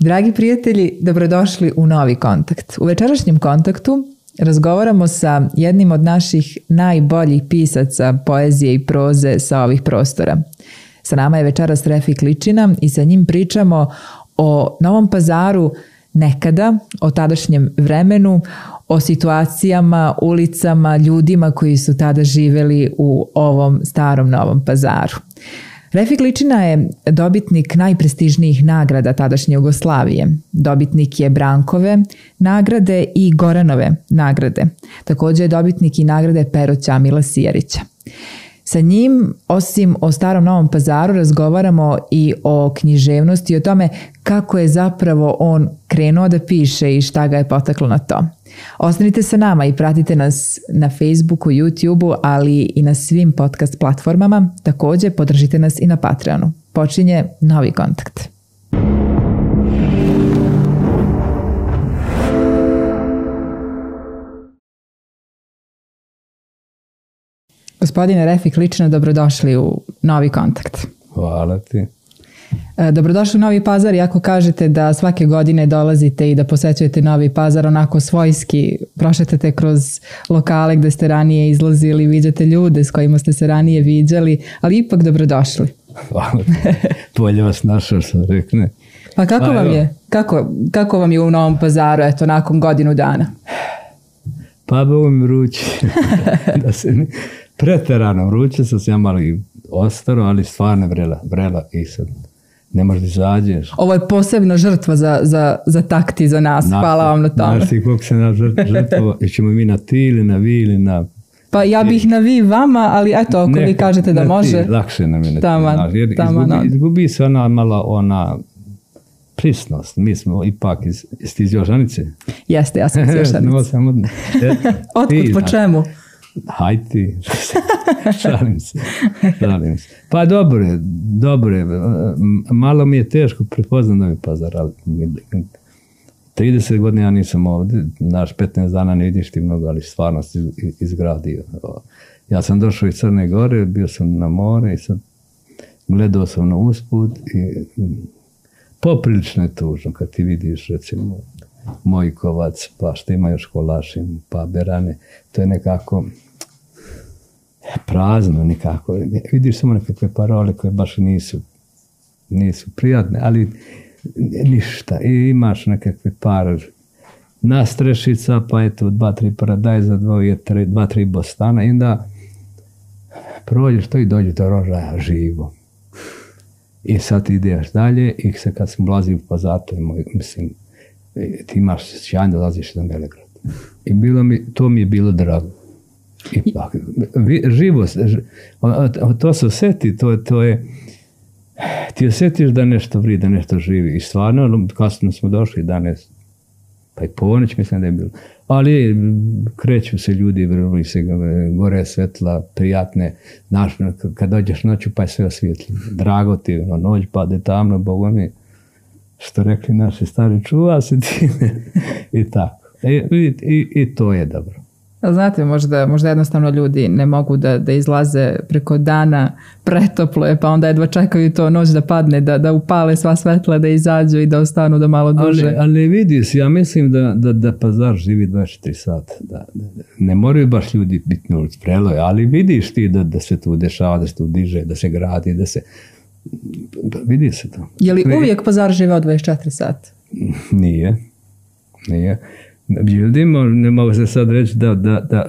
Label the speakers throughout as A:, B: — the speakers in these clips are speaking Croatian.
A: Dragi prijatelji, dobrodošli u novi kontakt. U večerašnjem kontaktu razgovaramo sa jednim od naših najboljih pisaca poezije i proze sa ovih prostora. Sa nama je večeras Refik Ličina i sa njim pričamo o Novom pazaru nekada, o tadašnjem vremenu, o situacijama, ulicama, ljudima koji su tada živeli u ovom starom Novom pazaru. Refik Ličina je dobitnik najprestižnijih nagrada tadašnje Jugoslavije. Dobitnik je Brankove nagrade i Goranove nagrade. Također je dobitnik i nagrade Peroća Mila Sijarića. Sa njim, osim o starom Novom pazaru, razgovaramo i o književnosti i o tome kako je zapravo on krenuo da piše i šta ga je potaklo na to. Ostanite sa nama i pratite nas na Facebooku, YouTubeu, ali i na svim podcast platformama. Također podržite nas i na Patreonu. Počinje novi kontakt. Gospodine Refik, lično dobrodošli u novi kontakt.
B: Hvala ti.
A: E, dobrodošli u Novi Pazar, iako kažete da svake godine dolazite i da posećujete Novi Pazar onako svojski, prošetate kroz lokale gde ste ranije izlazili, viđate ljude s kojima ste se ranije viđali, ali ipak dobrodošli.
B: Hvala. Bolje vas našao što rekne.
A: Pa kako pa, vam je? Kako, kako vam je u Novom Pazaru, eto, nakon godinu dana?
B: Pa bilo mi vruće. da se ne, preterano vruće, sam se ja malo i ostaro, ali stvarno vrela, vrela i sad ne možeš da izađeš.
A: Ovo je posebna žrtva za, za, za takti za nas. Na, Hvala vam na tome.
B: Znaš ti koliko se na žrtva, ćemo mi na ti ili na vi ili na...
A: Pa ja bih na vi vama, ali eto, ako Neka, vi kažete da može...
B: Ti, lakše nam je na
A: taman,
B: ti. Jer taman, izgubi, izgubi se ona malo ona prisnost. Mi smo ipak iz, iz ti iz Jožanice.
A: Jeste, ja sam iz Jožanice. Otkud, po čemu?
B: Hajti, šalim se, šalim se. Pa dobro je, dobro je. Malo mi je teško prepoznat Novi Pazar, ali 30 godina ja nisam ovdje, naš 15 dana ne vidiš ti mnogo, ali stvarno si izgradio. Ja sam došao iz Crne Gore, bio sam na more i sad gledao sam na usput i poprilično je tužno kad ti vidiš recimo Mojkovac, pa što ima još Kolašin, pa Berane, to je nekako prazno nekako. Vidiš samo nekakve parole koje baš nisu, nisu prijatne, ali ništa. I imaš nekakve par nastrešica, pa eto dva, tri paradajza, dva, tri, dva, tri bostana i onda prođeš to i dođe do rožaja živo. I sad ideš dalje i se kad smo ulazili pa zato je mislim, ti imaš sjajno dolaziš na Belegrad. I bilo mi, to mi je bilo drago. Ipak, živost, to se osjeti, to, to je, ti osjetiš da nešto vri, da nešto živi. I stvarno, kasno smo došli danas, pa i ponoć mislim da je bilo. Ali kreću se ljudi, vrli se gore svetla, prijatne. Znaš, kad dođeš noću pa je sve osvijetli. Drago ti, ono, noć pade tamno, Bogu mi, što rekli naši stari, čuva se ti. I tako. I, i, I to je dobro.
A: Znate, možda, možda jednostavno ljudi ne mogu da, da izlaze preko dana pretoplo je, pa onda jedva čekaju to noć da padne, da, da upale sva svetla, da izađu i da ostanu da malo duže.
B: Ali, ali vidi ja mislim da, da, da pazar živi 24 sata. Da, ne moraju baš ljudi biti na prelo, ali vidiš ti da, da se tu dešava, da se tu diže, da se gradi, da se... Vidi se to.
A: Je li uvijek pazar živeo 24 sata?
B: Nije. Nije. Međutim, ne mogu se sad reći da, da, da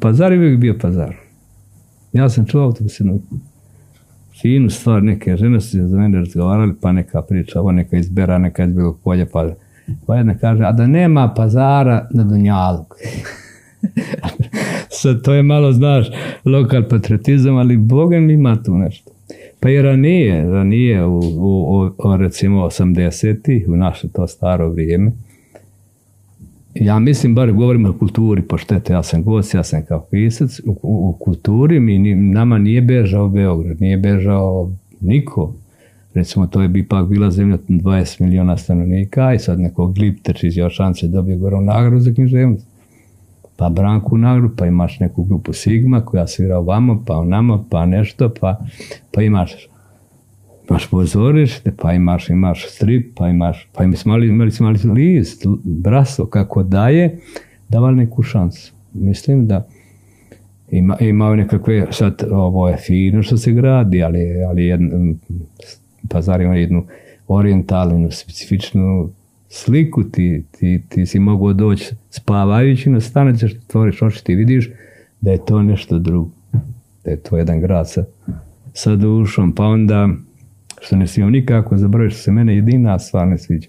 B: pazar je uvijek bio pazar. Ja sam čuo autobusinu finu stvar, neke žene su za mene razgovarali, pa neka priča, ovo neka izbera, neka iz bilo polje, pa, pa jedna kaže, a da nema pazara na Dunjalu. Sad to je malo, znaš, lokal patriotizam, ali Bogem ima tu nešto. Pa i ranije, ranije u, u, u recimo 80-ih, u naše to staro vrijeme, ja mislim, bar govorimo o kulturi, pošto ja sam gost, ja sam kao pisac, u, u, kulturi mi, nama nije bežao Beograd, nije bežao niko. Recimo, to je bi ipak bila zemlja 20 miliona stanovnika i sad neko Glipteć iz Jošance dobije gorom nagradu za književnost. Pa Branku nagradu, pa imaš neku grupu Sigma koja svira ovamo, pa o nama, pa nešto, pa, pa imaš imaš pozorište, pa imaš, imaš strip, pa imaš, pa imaš mali, imali smo mali list, braso, kako daje, davali neku šansu. Mislim da ima, imao nekakve, sad ovo je fino što se gradi, ali, ali jedno, pazar ima jednu orijentalnu, specifičnu sliku, ti, ti, ti si mogao doći spavajući na stanice što tvoriš oči, ti vidiš da je to nešto drugo, da je to jedan grad sa, sa dušom, pa onda što ne smijem nikako zaboraviti što se mene jedina stvar ne sviđa.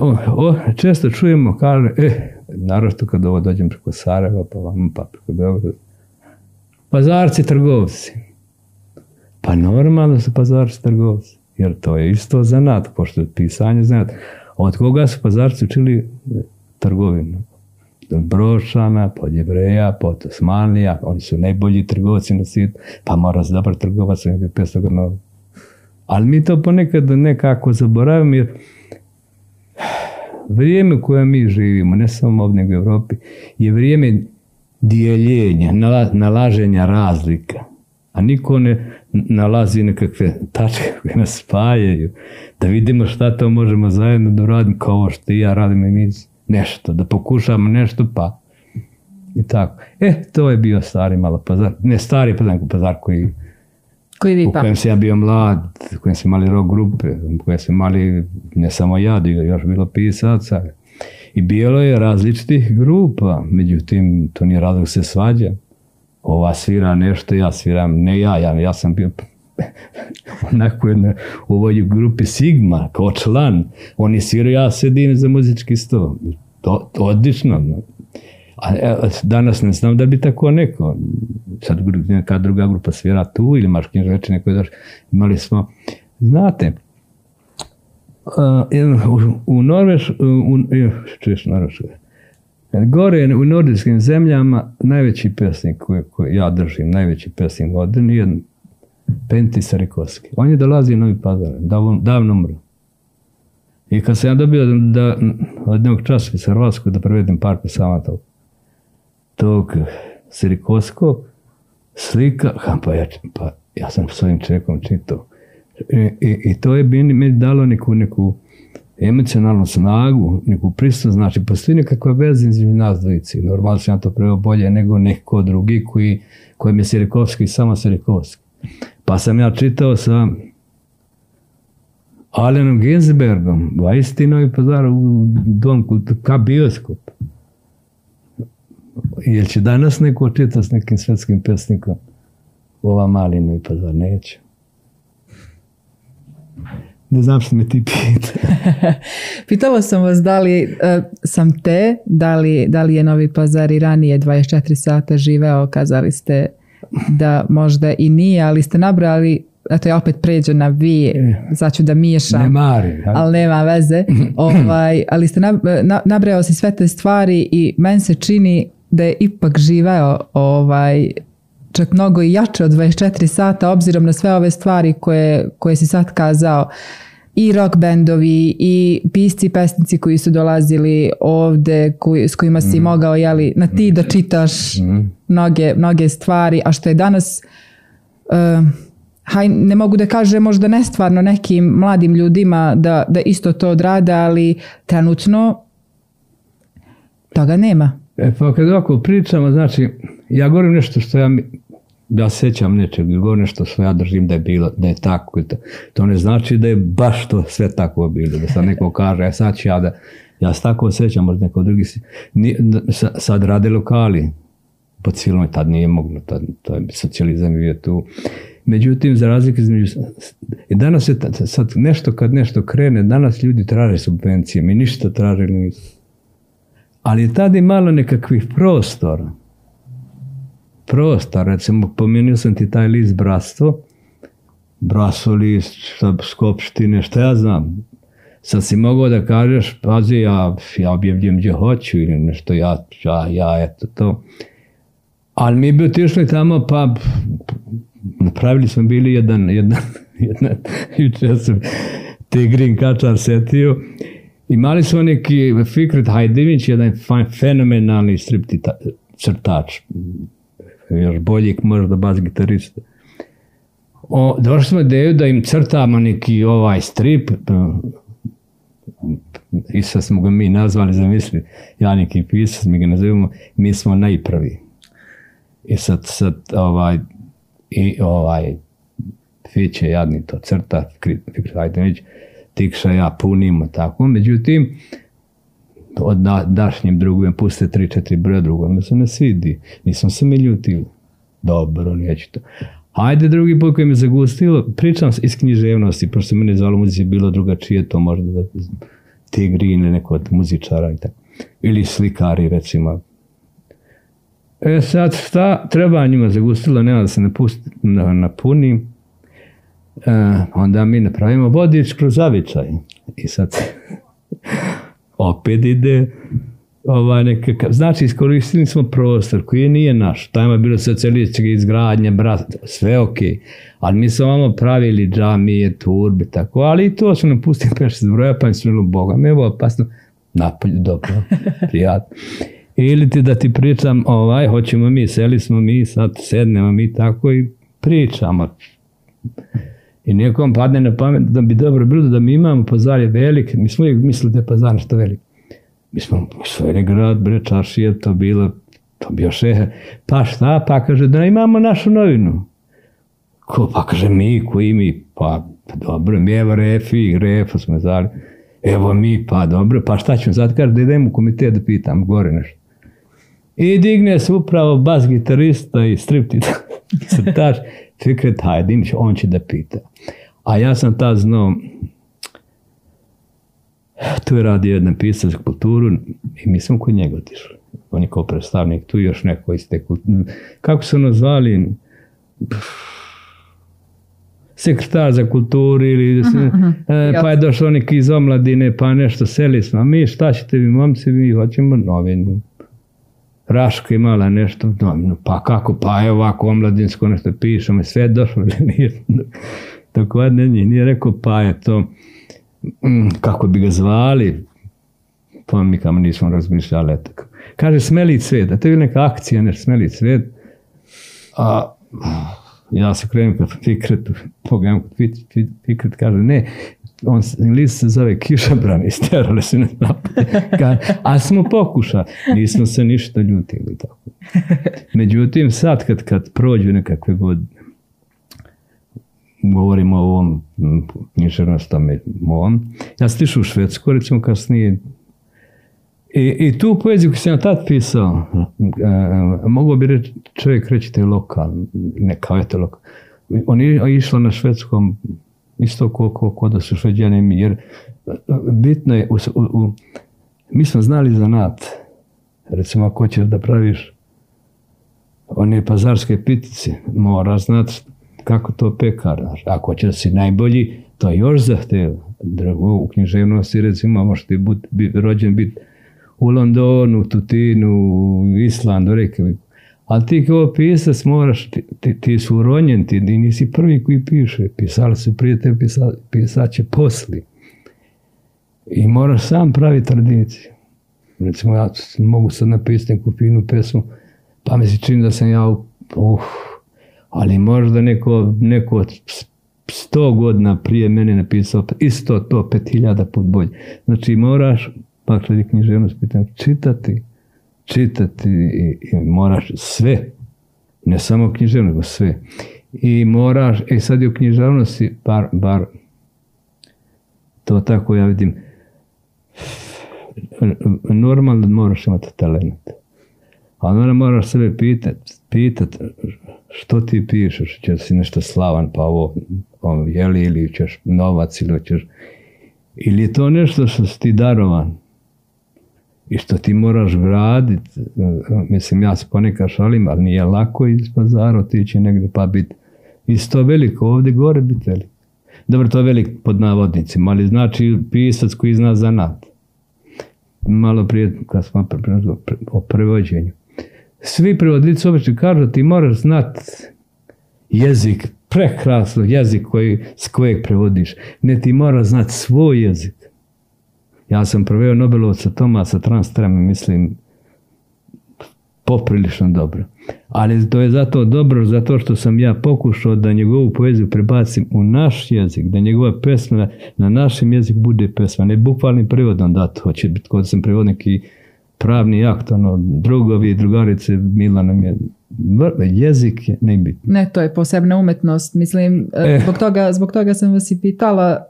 B: O, o, često čujemo, kaže, e, naravno kad ovo dođem preko Sarajeva, pa vam, pa preko Beograda, pazarci trgovci. Pa normalno su pazarci trgovci, jer to je isto zanat, pošto je pisanje zanat. Od koga su pazarci učili trgovinu? Od Brošana, pod Jevreja, pod Osmanlija, oni su najbolji trgovci na svijetu, pa mora se dobar trgovac, 500 grnova. Ali mi to ponekad nekako zaboravimo jer vrijeme u kojem mi živimo, ne samo ovdje u Europi, je vrijeme dijeljenja, nalaženja razlika. A niko ne nalazi nekakve tačke koje nas spajaju. Da vidimo šta to možemo zajedno da radimo kao ovo što i ja radim i mi nešto. Da pokušamo nešto pa i tako. E, to je bio stari malo pazar. Ne stari pazar, pazar koji
A: koji vi
B: u kojem sam ja bio mlad, u kojem smo imali rock grupe, u kojem smo imali, ne samo ja, još bilo pisaca. I bilo je različitih grupa, međutim, to nije razlog se svađa. Ova svira nešto, ja sviram, ne ja, ja, ja sam bio onako jedno, u ovoj grupi Sigma, kao član. Oni sviraju, ja sedim za muzički sto. To, to odlično. A danas ne znam da bi tako neko, sad neka druga grupa svira tu ili maškin reči neko je imali smo, znate, uh, u, Norveš, u, češ gore u nordijskim zemljama najveći pesnik koji, ja držim, najveći pesnik modern je Penti Sarikovski. On je dolazi u Novi Pazar, davno, davno umro. I kad sam ja dobio da, od jednog časopisa Hrvatskog da prevedem par pesama tog, Sirikovskog, slika, pa ja, pa ja sam svojim čekom čitao. I, i, i to je mi dalo neku, neku emocionalnu snagu, neku prisutnost, znači postoji nekakva veza između nas dvojici. Normalno sam ja to preo bolje nego neko drugi koji, kojem je Sirikovski samo Sirikovski. Pa sam ja čitao sa Alenom Ginsbergom, Vajstinovi pazar u dom kultu, ka bioskop. Jel će danas neko čita s nekim svetskim pesnikom ova malinu i pazar? Neće. Ne znam što me ti pita.
A: Pitala sam vas da li uh, sam te, da li, da li je Novi Pazar i ranije 24 sata živeo, kazali ste da možda i nije, ali ste nabrali eto ja opet pređem na vi, e. ću da miješam,
B: ne mari,
A: ali nema veze, ovaj, ali ste nabrao si sve te stvari i meni se čini da je ipak živeo ovaj, čak mnogo i jače od 24 sata obzirom na sve ove stvari koje, koje si sad kazao i rock bendovi i pisci pesnici koji su dolazili ovde koji, s kojima si mm. mogao jeli, na ti da čitaš mm. mnoge, mnoge stvari a što je danas uh, haj, ne mogu da kažem možda nestvarno nekim mladim ljudima da, da isto to odrade ali trenutno toga nema
B: E pa kad ovako pričamo, znači, ja govorim nešto što ja, ja sećam nečeg, govorim nešto što ja držim da je bilo, da je tako. To, to ne znači da je baš to sve tako bilo, da sad neko kaže, e sad ću ja da, ja se tako osjećam, možda neko drugi si, sad rade lokali, po cijelom, tad nije moglo, tad, to je socijalizam bio tu. Međutim, za razliku između... I danas je sad nešto kad nešto krene, danas ljudi traže subvencije, mi ništa tražili nisu. Ali je tada malo nekakvih prostora. Prostor, recimo, pomenuo sam ti taj list Bratstvo, Bratstvo list, skupštine, šta ja znam. Sad si mogao da kažeš, pazi, ja, ja objavljujem gdje hoću ili nešto, ja, ja, ja, eto to. Ali mi bi otišli tamo, pa napravili smo bili jedan, jedan, jedan, juče sam Tigrin Kačar setio, Imali smo neki Fikret Hajdinić, jedan fenomenalni stripti crtač, još boljih možda bas gitarista. o, došli smo ideju da im crtamo neki ovaj strip, i sad smo ga mi nazvali, zamisli, ja neki pisac, mi ga nazivamo, mi smo najprvi. I sad, sad ovaj, i ovaj, Fiće jadni to crta, Fikret Ajtanić, Tikša ja punimo tako, međutim, od da, dašnjim drugom puste tri, četiri broja drugom, se ne svidi. Nisam se mi ljutio. Dobro, neću to. Ajde drugi put koji me zagustilo, pričam iz književnosti, pošto mene zvalo muzici bilo drugačije, to možda da tigrine, neko od muzičara i tako. Ili slikari, recimo. E sad, šta treba njima zagustilo, nema da se napusti, na, napuni. E, onda mi napravimo vodič kroz zavičaj. I sad, opet ide ovaj nekakav, znači iskoristili smo prostor koji nije naš, tamo je bilo socijalistička izgradnja, brat, sve ok, ali mi smo vamo pravili džamije, turbe, tako, ali i to su nam pustili peš zbroja, pa su bilo Boga, mi je ovo opasno, napolje, dobro, prijatno. Ili ti da ti pričam, ovaj, hoćemo mi, seli smo mi, sad sednemo mi tako i pričamo. I nijekom padne na pamet da bi dobro bilo da mi imamo pazar je velik, mi smo uvijek mislili da je pazar nešto velik. Mi smo svoj grad, bre, čaršije, to bilo, to bio šehe. Pa šta, pa kaže da imamo našu novinu. Ko, pa kaže mi, koji mi, pa, pa dobro, mi evo refi, refa smo zvali. Evo mi, pa dobro, pa šta ćemo sad, kaže da idemo u komitet da pitam, gore nešto. I digne se upravo bas gitarista i striptita, crtač, Fikret Hajdinić, on će da pita. A ja sam tad znao, tu je radio jedan pisac kulturu i mi smo kod njega otišli. On je kao predstavnik, tu još neko iz te kulture. Kako su ono zvali? sekretar za kulturu ili uh -huh, uh -huh. pa je došao neki iz omladine pa nešto seli smo. A mi šta ćete vi momci, mi hoćemo novinu. Raška imala nešto, novinu. pa kako, pa je ovako omladinsko nešto pišemo, sve je došlo, nije, tako ne, nije rekao pa je to Mm, kako bi ga zvali, pa mi kamo nismo razmišljali. Tako. Kaže smeli cvet, a to je neka akcija, nešto smeli cvet. A ja se krenem kod Fikretu, pogledam kod Fikret, kaže ne, on list se zove kišabran i sterali su nas A smo pokušali, nismo se ništa ljutili. Tako. Međutim, sad kad, kad prođu nekakve godine, govorimo o ovom književnostome mom. Ja sam u Švedsku, recimo kasnije. I, I tu poeziju koju sam ja tad pisao, e, mogao bi reći, čovjek reći te lokal, ne kao je to lokal. On je išla na švedskom isto ko, ko, ko da su šveđani, jer bitno je, u, u, u, mi smo znali za nat. Recimo, ako ćeš da praviš one pazarske pitice, mora znati kako to pekar. Ako će si najbolji, to još zahteva. Drugo, u književnosti recimo možete biti bit, rođen biti u Londonu, Tutinu, u Islandu, Reykjaviku. Ali ti kao pisac moraš, ti, ti, ti su uronjen, ti nisi prvi koji piše. Pisali su prije te pisa, pisaće posli. I moraš sam praviti tradiciju. Recimo, ja mogu sad napisati neku finu pesmu, pa mi se čini da sam ja, uh, ali možda neko, neko sto godina prije mene napisao isto to pet hiljada put bolje. Znači moraš, pa kad književnost pitam, čitati, čitati i, i moraš sve, ne samo književnost, nego sve. I moraš, e sad je u književnosti, bar, bar to tako ja vidim, normalno moraš imati talent. A onda moraš sebe pitati, pitat što ti pišeš, će si nešto slavan, pa ovo, ovo jeli, ili ćeš novac, ili ćeš... Ili je to nešto što si ti darovan i što ti moraš graditi. Mislim, ja se ponekad šalim, ali nije lako iz pazara otići negdje pa biti isto veliko, ovdje gore biti. Dobro, to je velik pod navodnicima, ali znači pisac koji zna zanat. Malo prije, kad smo o prevođenju svi prevodnici obično kažu ti moraš znat jezik, prekrasno jezik koji, s kojeg prevodiš. Ne ti moraš znat svoj jezik. Ja sam preveo Nobelovca Tomasa Transtrema, mislim, poprilično dobro. Ali to je zato dobro, zato što sam ja pokušao da njegovu poeziju prebacim u naš jezik, da njegova pesma na našem jeziku bude pesma, ne bukvalnim prevodom da to će biti kod sam prevodnik i pravni akt, ono, drugovi i drugarice, Mila nam je jezik je nebitno.
A: Ne, to je posebna umetnost. Mislim, e. zbog, toga, zbog toga sam vas i pitala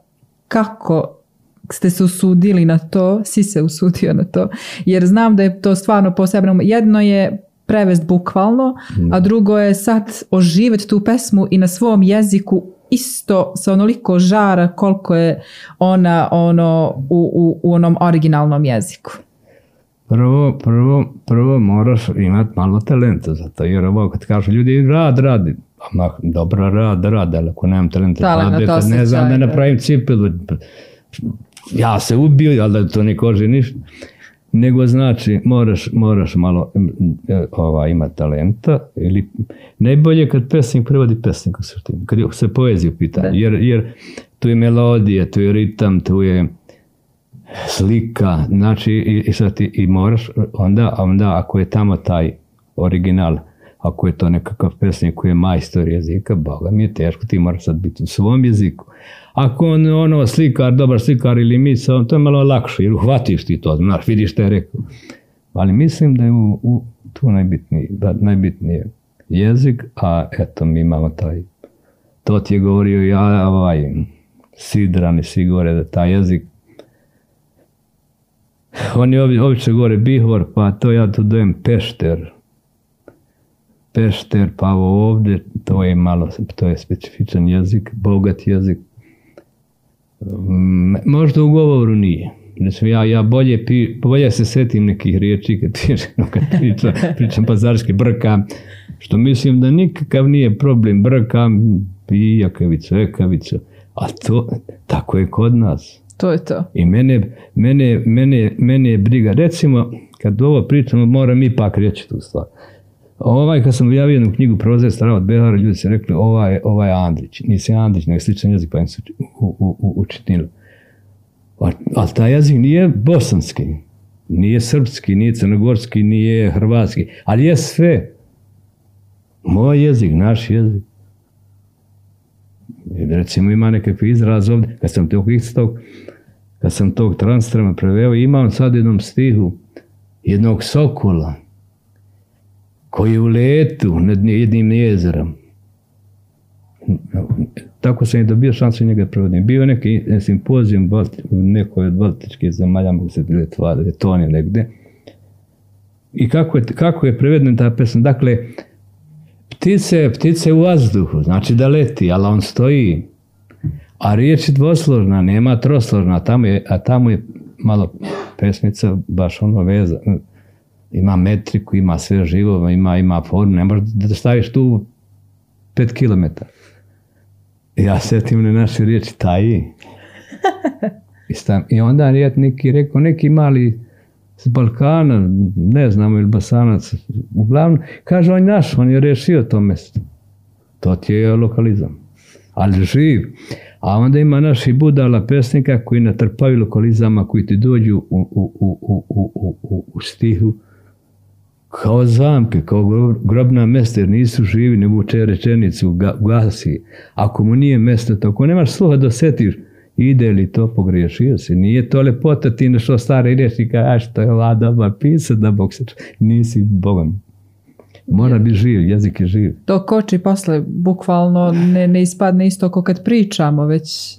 A: kako ste se usudili na to, si se usudio na to, jer znam da je to stvarno posebno. Jedno je prevest bukvalno, a drugo je sad oživjeti tu pesmu i na svom jeziku isto sa onoliko žara koliko je ona ono u, u, u onom originalnom jeziku.
B: Prvo, prvo, prvo moraš imati malo talenta za to, jer ovo kad kažu ljudi rad radi, ma, dobro rad rad, ali ako nemam talenta, ne znam da napravim cipelu, ja se ubio, ali da to ne koži ništa. Nego znači, moraš, moraš malo e, ova, imati talenta. Ili, najbolje kad pesnik prevodi pesnik u suštini, kad se poeziju pita. Jer, jer tu je melodija, tu je ritam, tu je slika, znači i, i sad ti i moraš, onda, onda ako je tamo taj original, ako je to nekakav pesnik koji je majstor jezika, boga mi je teško, ti moraš sad biti u svom jeziku. Ako on ono slikar, dobar slikar ili misao, to je malo lakše, jer uhvatiš ti to, znaš, vidiš što je rekao. Ali mislim da je u, u tu najbitniji, da, najbitnije jezik, a eto mi imamo taj, to ti je govorio ja, ovaj, Sidran i svi govore da taj jezik on je obično gore Bihor, pa to ja tu dojem Pešter. Pešter, pa ovdje, to je malo, to je specifičan jezik, bogat jezik. Možda u govoru nije. Znači, ja, ja bolje, pi, bolje se setim nekih riječi kad, kad pričam, pričam pazarski, brkam, što mislim da nikakav nije problem, brkam i jakavicu, ekavicu, a to, tako je kod nas.
A: To je to.
B: I mene, mene, mene, mene je briga, recimo, kad ovo pričamo, moram ipak reći tu stvar. Ovaj, kad sam objavio jednu knjigu Proze stara od Behara, ljudi su rekli, ovaj, ovaj Andrić, nisi Andrić, nego sličan jezik, pa im se Ali taj jezik nije bosanski, nije srpski, nije crnogorski, nije hrvatski, ali je sve. Moj jezik, naš jezik. Recimo ima nekakvi izraz ovdje, kad sam tog istog, kad sam tog transtrema preveo, imam sad jednom stihu jednog sokola, koji je u letu nad jednim jezerom. Tako sam i dobio šansu njega prevodim. Bio neki simpozijum u nekoj od baltičkih zemalja, mogu se Letonije negde. I kako je, kako je prevedena ta pesma? Dakle, ptice, ptice u vazduhu, znači da leti, ali on stoji. A riječ je dvosložna, nema trosložna, tamo je, a tamo je malo pesmica baš ono veza, ima metriku, ima sve živo, ima, ima formu, ne možeš da staviš tu pet kilometara. Ja setim na naše riječi taji. I, I onda je neki rekao, neki mali s Balkana, ne znamo ili Basanac, uglavnom, kaže on naš, on je rešio to mjesto. To ti je lokalizam. Ali živ. A onda ima naši budala pesnika koji natrpaju lokalizama koji ti dođu u, u, u, u stihu kao zamke, kao grobna mesta, jer nisu živi, ne vuče rečenicu, gasi. Ako mu nije mjesto, to ako nemaš sluha da setiš, ide li to, pogriješio si. Nije to lepota ti što stari riječi a što je ova dobar pisat da Bog se nisi Bogom. Mora biti živ, jezik je živ.
A: To koči posle, bukvalno ne, ne ispadne isto kao kad pričamo, već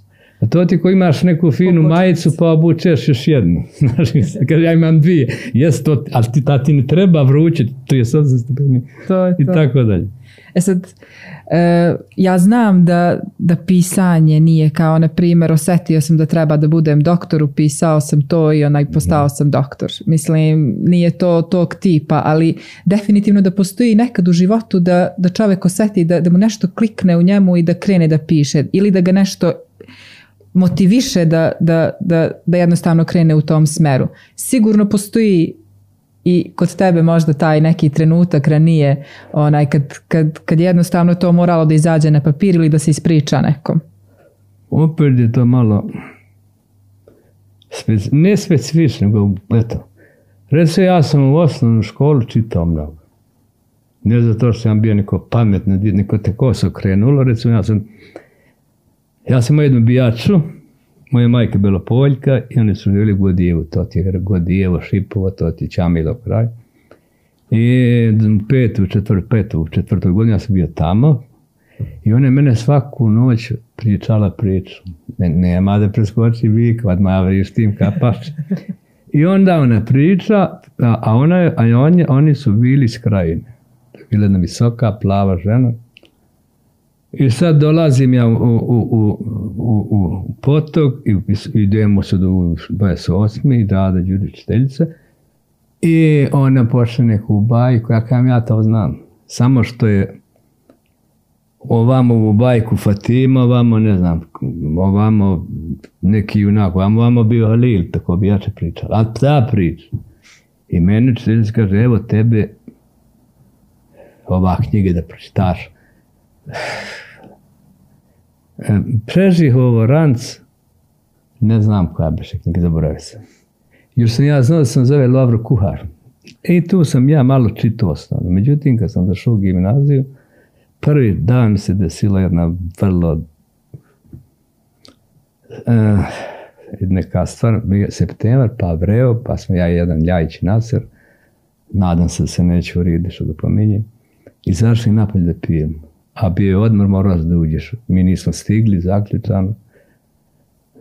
B: to ti ko imaš neku finu majicu pa obučeš još jednu. Znaš, kaže ja imam dvije. Jes to, ali ti, ta ti ne treba vrućiti, to je sad stepeni. To je to. I tako dalje.
A: E sad, e, ja znam da, da pisanje nije kao, na primjer, osetio sam da treba da budem doktor, upisao sam to i onaj postao sam doktor. Mislim, nije to tog tipa, ali definitivno da postoji nekad u životu da, da čovjek oseti da, da mu nešto klikne u njemu i da krene da piše ili da ga nešto motiviše da, da, da, da jednostavno krene u tom smeru. Sigurno postoji i kod tebe možda taj neki trenutak ranije onaj kad, kad, kad jednostavno to moralo da izađe na papir ili da se ispriča nekom.
B: Opet je to malo ne specifično, nego eto. Recimo ja sam u osnovnu školu čitao mnogo. Ne zato što sam bio neko pametno, neko te koso krenulo, recimo ja sam, ja sam imao jednu bijaču, moja majka je bila Poljka i oni su bili Godijevu, to ti je Godijevo, Šipovo, to ti je Čamilo kraj. I petu, četvrt, petu, četvrtoj godini ja sam bio tamo i ona je mene svaku noć pričala priču. Ne, nema da preskoči vik, vad ma s tim kapaš. I onda ona priča, a, ona, a oni, oni su bili iz krajine. Bila jedna visoka, plava žena. I sad dolazim ja u, u, u, u, u potok i idemo se do 28. i Rada Đurić Teljica. I ona počne neku bajku, ja kajem ja to znam. Samo što je ovamo u bajku Fatima, ovamo ne znam, ovamo neki junak, ovamo, ovamo bio Halil, tako bi jače pričao. A ta priča. I meni čiteljica kaže, evo tebe ova knjige da pročitaš. Prežih ovo ranc, ne znam koja biše knjiga, zaboravio sam. Još sam ja znao da sam zove Lavro Kuhar. I tu sam ja malo čitao osnovno. Međutim, kad sam došao u gimnaziju, prvi dan se desila jedna vrlo uh, neka stvar, septembar, pa vreo, pa smo ja i jedan Ljajić Nasir, nadam se da se neće uridi što ga pominjem, izašli napolje da pijem. A bio je odmor, morao da uđeš. Mi nismo stigli, zaključano.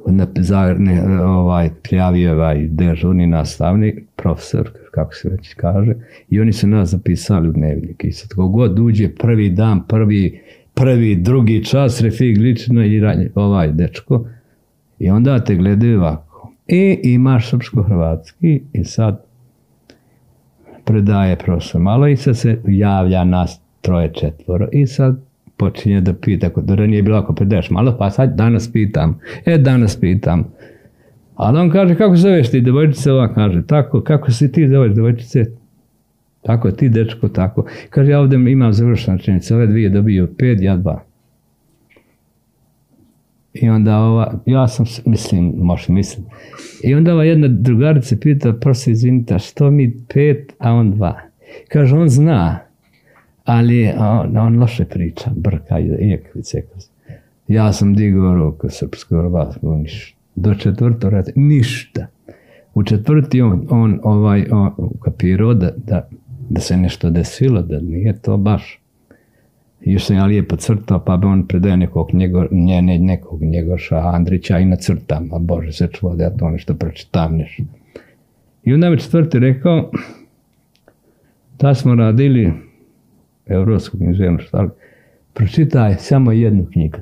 B: Na, za, ne, ovaj, prijavio ovaj dežurni nastavnik, profesor, kako se već kaže, i oni su nas zapisali u dnevnik. I sad god uđe prvi dan, prvi, prvi, drugi čas, refig lično i ovaj dečko, i onda te gledaju ovako. I imaš srpsko-hrvatski i sad predaje profesor malo i sad se javlja nas troje četvoro i sad počinje da pita, ako da nije bilo ako predaješ malo, pa sad danas pitam. E, danas pitam. Ali on kaže, kako zoveš ti devojčice? Ova kaže, tako, kako si ti zoveš devojčice? Tako, ti dečko, tako. Kaže, ja ovdje imam završena činjenica, ove dvije dobiju pet, ja dva. I onda ova, ja sam, mislim, možeš misliti. I onda ova jedna drugarica pita, prosto izvinite, što mi pet, a on dva? Kaže, on zna, ali on, on loše priča, brka i jekvice. Ja sam digao ruku srpsko hrvatsko, ništa. Do četvrtog rata, ništa. U četvrti on, on ovaj, on, kapirao da, da, da se nešto desilo, da nije to baš. Još sam ja lijepo crtao, pa bi on predaje nekog njegor, njene, nekog njegoša Andrića i nacrtam, a Bože se čuo da ja to nešto pročitam nešto. I onda mi četvrti rekao, da smo radili Evropsku književnost, ali pročitaj samo jednu knjigu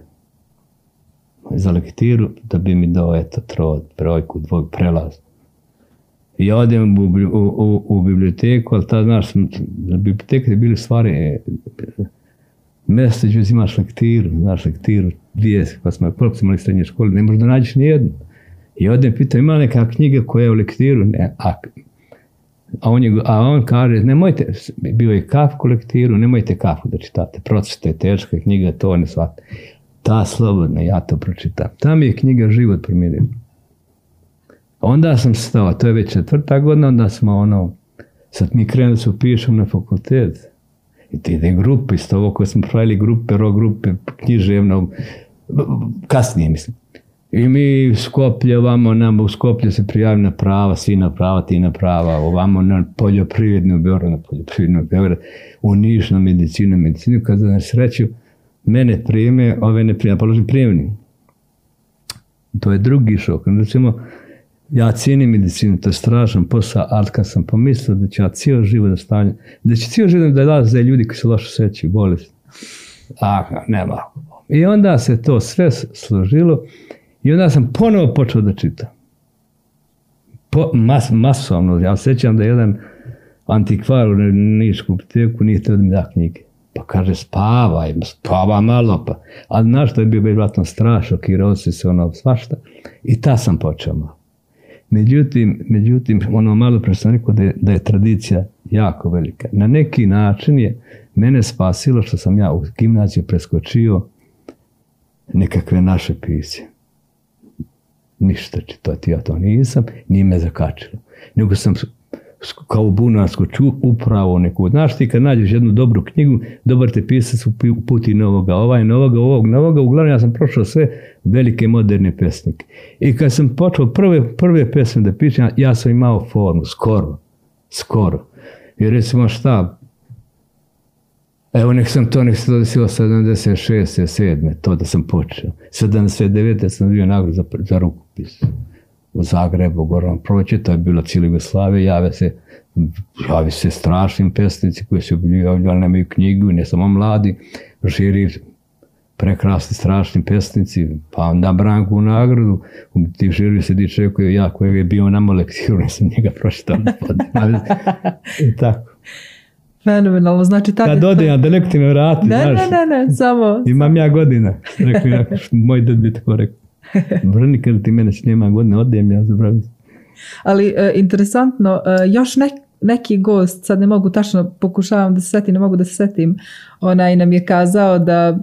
B: za lektiru da bi mi dao eto trod, brojku, dvoj prelaz. I ja odem u, u, u, biblioteku, ali ta, znaš, na biblioteke bili stvari, e, mjesto gdje uzimaš lektiru, znaš lektiru, dvije, pa smo, koliko smo imali srednje škole, ne možda nađeš ni jednu. I odem pitao, ima neka knjiga koja je u lektiru? Ne, a, a, on, je, a on kaže, nemojte, bio je kaf u lektiru, nemojte kafu da čitate, pročite, teška knjiga, to ne shvate. Ta slobodna, ja to pročitam. Ta mi je knjiga život promijenila. Onda sam stao, to je već četvrta godina, onda smo ono, sad mi krenuli se upišem na fakultet. I te ide grupe, isto ovo koje smo pravili grupe, ro grupe, književno, kasnije mislim. I mi Skoplje, ovamo nam u Skoplje se prijavi na prava, svi na prava, ti na prava, ovamo na poljoprivrednu Beograd, na poljoprivrednu Beograd, u Niš na medicinu, medicinu, kada na sreću, mene prime, ove ne prime, položim prijemni. To je drugi šok. Recimo, ja cijenim medicinu, to je strašan posao, ali kad sam pomislio da će ja cijel život da stavljam, da će cijel život da dolaze ljudi koji se loše sećaju, bolesti. A, nema. I onda se to sve složilo i onda sam ponovo počeo da čitam. Po, mas, masovno, ja sećam da jedan antikvar u Nišku biblioteku nije teo da mi da knjige. Pa kaže, spavaj, spava malo, pa. Ali znaš, to je bio strašno, kirosi se ono svašta. I ta sam počeo malo. Međutim, međutim, ono malo pre sam rekao da je, da je tradicija jako velika. Na neki način je mene spasilo što sam ja u gimnaziju preskočio nekakve naše pisje. Ništa čitati, ja to nisam, nije me zakačilo. Nego sam kao u Bunarsku ču, upravo neku. Znaš ti kad nađeš jednu dobru knjigu, dobar te pisac puti novoga, ovaj novoga, ovog novoga, uglavnom ja sam prošao sve velike moderne pesnike. I kad sam počeo prve, prve pesme da pišem, ja sam imao formu, skoro, skoro. I recimo šta, Evo nek sam to, nek se to desilo 76. 7. to da sam počeo. 79. sam bio nagrad za, za rukopis u Zagrebu, Goran Proće, to je bilo cijela Jugoslavija, jave se, javi se strašnim pesnici koji su objavljali, nemaju knjigu, ne samo mladi, žiri prekrasni, strašni pesnici, pa na branku nagradu, u tih žiri sedi čovjek koji ja, koji je bio na lektiru, nisam njega pročitao. I tako.
A: Fenomenalno, znači tada...
B: Kad ode, da neko ti me vrati,
A: ne, znaš. Ne, ne, ne, samo...
B: Imam ja godina. Rekli, moj ded bi tako rekao. Vrni kad ti mene nema godine, odijem ja zabravi.
A: Ali e, interesantno, e, još nek, neki gost, sad ne mogu tačno, pokušavam da se setim, ne mogu da se setim, onaj nam je kazao da,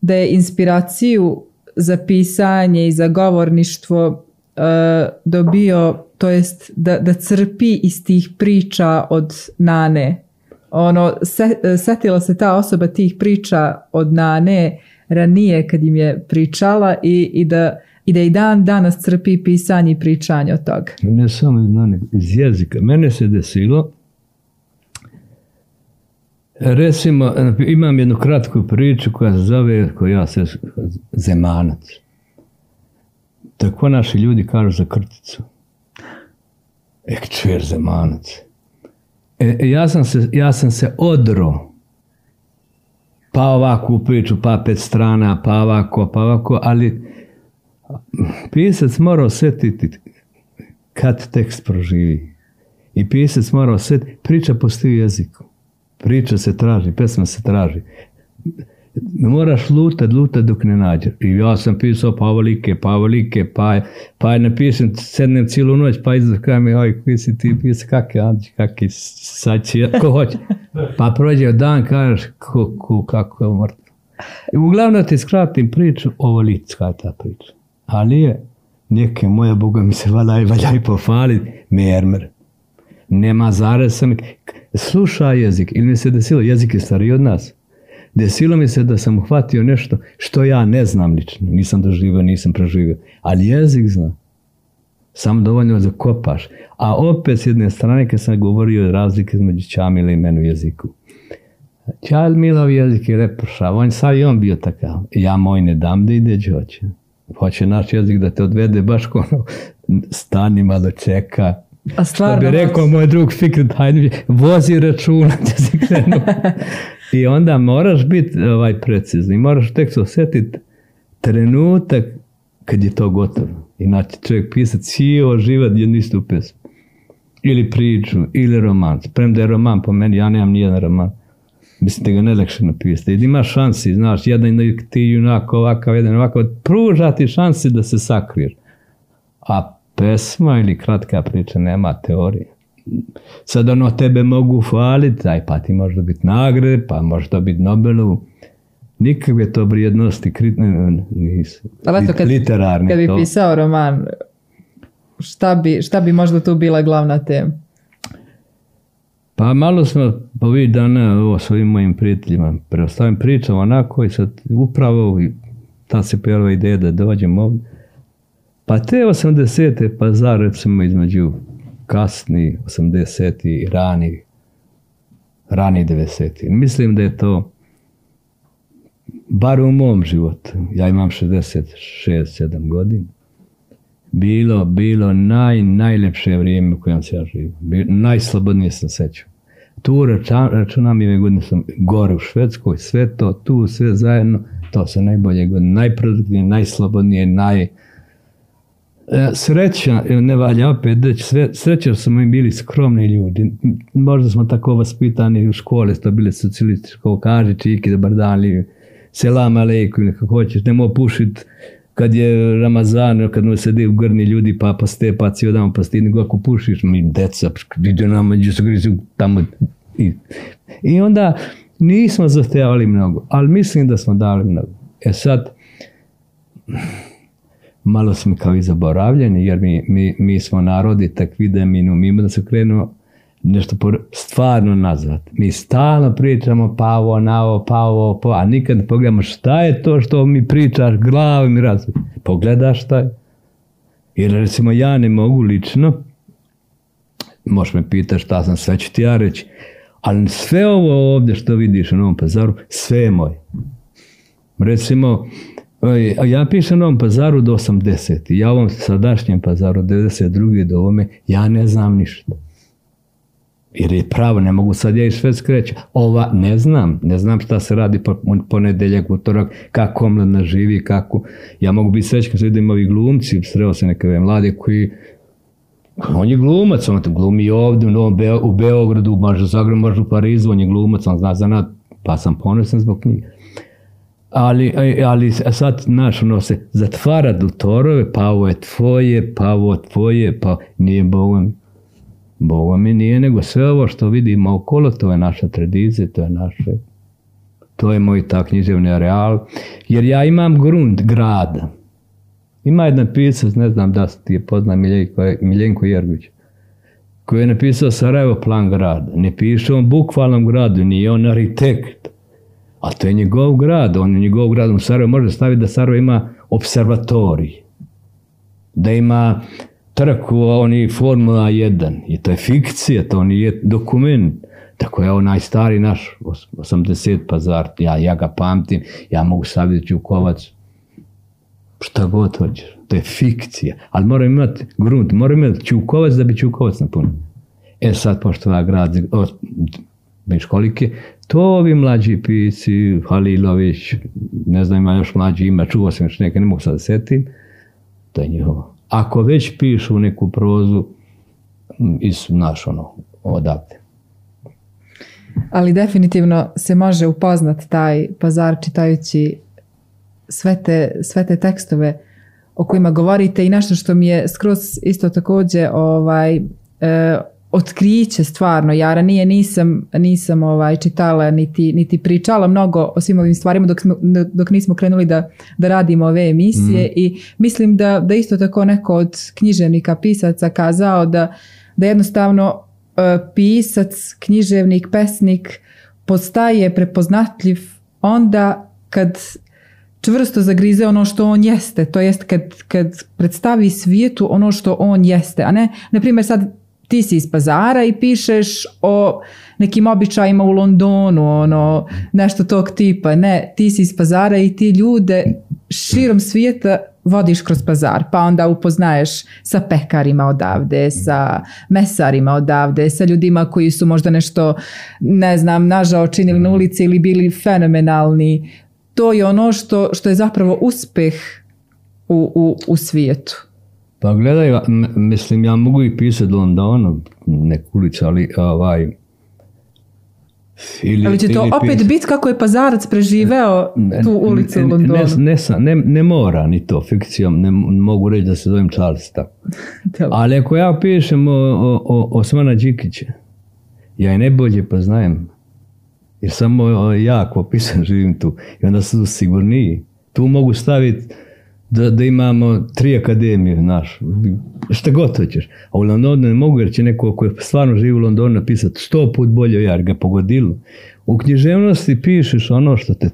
A: da je inspiraciju za pisanje i za govorništvo e, dobio, to jest da, da crpi iz tih priča od Nane. Ono, se, setila se ta osoba tih priča od Nane ranije kad im je pričala i, i da i da i dan danas crpi pisanje i pričanje od toga.
B: Ne samo iz, iz jezika. Mene se desilo Recimo, imam jednu kratku priču koja se zove, koja se zemanac. Tako naši ljudi kažu za krticu. Ek čver zemanac. E, e, ja, sam se, ja sam se odro pa ovako u priču, pa pet strana, pa ovako, pa ovako, ali pisac mora osjetiti kad tekst proživi. I pisac mora osjetiti, priča postoji jeziku. Priča se traži, pesma se traži. Moraš lutat, lutat dok ne nađeš. I ja sam pisao pa ovolike, pa pa, pa je napišem, sednem cijelu noć, pa izvrkam mi, oj, koji si ti pisao, je Anđi, kak je, sad će, ko hoće. Pa prođe dan, kažeš, ko, ko, kako je mrtvo. I uglavnom ti skratim priču, ovo je ta priča. Ali je, neke moje, Boga mi se valjaj, valjaj pofalit, mermer. Nema zareza, sluša jezik, ili mi se desilo, jezik je stariji od nas. Desilo mi se da sam uhvatio nešto što ja ne znam lično, nisam doživio, nisam preživio, ali jezik zna. Samo dovoljno da kopaš. A opet s jedne strane kad sam govorio razlike između Čamila i menu jeziku. Čal Milov jezik je lepršav, on sad i on bio takav. Ja moj ne dam da ide hoće. Hoće naš jezik da te odvede baš ko ono, stani malo čeka. A stvarno, Što bi rekao moj drug Fikret hajde, vozi računa da se krenu. I onda moraš biti ovaj, precizni, moraš tek se osjetiti trenutak kad je to gotovo. Inače čovjek pisati cijelo život jednu istu pesmu. Ili priču, ili roman. Premda je roman po meni, ja nemam nijedan roman. Mislim da ga najlakše napisati. Jer ima šansi, znaš, jedan ti junak ovakav, jedan ovakav, pruža ti šansi da se sakriješ. A pesma ili kratka priča nema teorije. Sad ono tebe mogu hvaliti, aj pa ti može dobiti nagrade, pa može dobiti Nobelovu. Nikakve to vrijednosti kritne nisu.
A: Ali eto, kad, bi pisao roman, šta bi, šta bi možda tu bila glavna tema?
B: Pa malo smo ovih dana ovo s ovim mojim prijateljima preostavim pričam onako i sad upravo ta se pojavila ideja da dođem ovdje. Pa te 80. pa recimo između kasni 80. i rani rani 90. Mislim da je to bar u mom životu, ja imam 66-7 godina, bilo, bilo naj, najlepše vrijeme u kojem se ja živim. Najslobodnije sam sećao. Tu računam i ove godine sam gore u Švedskoj, sve to, tu, sve zajedno, to su najbolje godine, najproduktivnije, najslobodnije, naj... E, sreća, ne valja opet reći, sreća smo mi bili skromni ljudi. Možda smo tako vaspitani u škole, to bile socijalističko, kaži čiki, dobar dan, selam aleikum ili kako hoćeš, nemoj pušit kad je Ramazan, kad mu sedi u grni ljudi pa paste, pa cijel dan pasti, nego ako pušiš, mi deca, ide nama, gdje se grizu tamo. I, I onda nismo zahtjevali mnogo, ali mislim da smo dali mnogo. E sad, malo smo kao i zaboravljeni, jer mi, mi, mi smo narodi takvi da mi umimo da se krenu nešto stvarno nazvat. Mi stalno pričamo pa ovo, na ovo, pa ovo, pa, a nikad ne pogledamo šta je to što mi pričaš glavom i razum. Pogledaš šta je. Jer recimo ja ne mogu lično, možeš me pitati šta sam, sve ću ti ja reći, ali sve ovo ovdje što vidiš u Novom pazaru, sve je moje. Recimo, ja pišem na ovom pazaru do 80. Ja ovom sadašnjem pazaru 92. do ovome, ja ne znam ništa. Jer je pravo, ne mogu sad ja iz Švedske reći. Ova, ne znam, ne znam šta se radi po, ponedeljak, utorak, kako omladna živi, kako... Ja mogu biti srećan kad vidim ovi glumci, sreo se neke mlade koji on je glumac, on glumi i ovdje u, Novom Beo- u Beogradu, može u Zagrebu, može u Parizu, on je glumac, on zna zanat, pa sam ponosan zbog njih. Ali, ali sad, znaš, ono se zatvara do torove, pa ovo je tvoje, pa ovo tvoje, pa nije Bogom. Bogom mi nije, nego sve ovo što vidimo okolo, to je naša tradicija, to je naše, to je moj ta književni areal, jer ja imam grund grada. Ima jedan pisac, ne znam da ti je poznat Miljenko, Miljenko Jergić, koji je napisao Sarajevo plan grada. Ne piše on bukvalnom gradu, nije on arhitekt. A to je njegov grad, on je njegov grad. U Sarajevo može staviti da Sarajevo ima observatorij. Da ima trku, oni Formula 1. I to je fikcija, to nije dokument. Tako je onaj stari naš, os- 80 pazar, ja, ja ga pamtim, ja mogu staviti Čukovac, šta god hoćeš. To je fikcija. Ali mora imati grunt, mora imati Čukovac da bi Čukovac napunio. E sad, pošto ja grad, Miškolike, to ovi mlađi pisci, Halilović, ne znam ima još mlađi ima, čuo sam još neke, ne mogu sad setim, to je njihovo. Ako već pišu neku prozu, m, iz, naš ono, odavde.
A: Ali definitivno se može upoznat taj pazar čitajući sve te, sve te tekstove o kojima govorite i nešto što mi je skroz isto također ovaj, e, otkriće stvarno. Ja ranije nisam, nisam ovaj, čitala niti, niti pričala mnogo o svim ovim stvarima dok, smo, dok nismo krenuli da, da radimo ove emisije i mislim da, da isto tako neko od književnika, pisaca kazao da, da jednostavno e, pisac, književnik, pesnik postaje prepoznatljiv onda kad čvrsto zagrize ono što on jeste, to jest kad, kad predstavi svijetu ono što on jeste, a ne, na primjer sad ti si iz pazara i pišeš o nekim običajima u Londonu, ono, nešto tog tipa, ne, ti si iz pazara i ti ljude širom svijeta vodiš kroz pazar, pa onda upoznaješ sa pekarima odavde, sa mesarima odavde, sa ljudima koji su možda nešto, ne znam, nažao činili na ulici ili bili fenomenalni. To je ono što, što je zapravo uspeh u, u, u svijetu.
B: Pa gledaj, mislim, ja mogu i pisati Londonu, neku ulicu, ali ovaj... Ili,
A: Ali će to opet biti kako je pazarac preživeo tu ulicu u
B: ne,
A: Londonu.
B: Ne, ne, ne, ne mora ni to fikcijom, ne mogu reći da se zovem Charles tako. Ali ako ja pišem o, o, o Osmana Đikića, ja je najbolje poznajem. Jer samo ja ko pisam živim tu. I onda su sigurniji. Tu mogu staviti da, da imamo tri akademije, naš, šta god hoćeš. A u Londonu ne mogu jer će neko ko je stvarno živi u Londonu napisati sto put bolje ja, jer ga pogodilo. U književnosti pišeš ono što te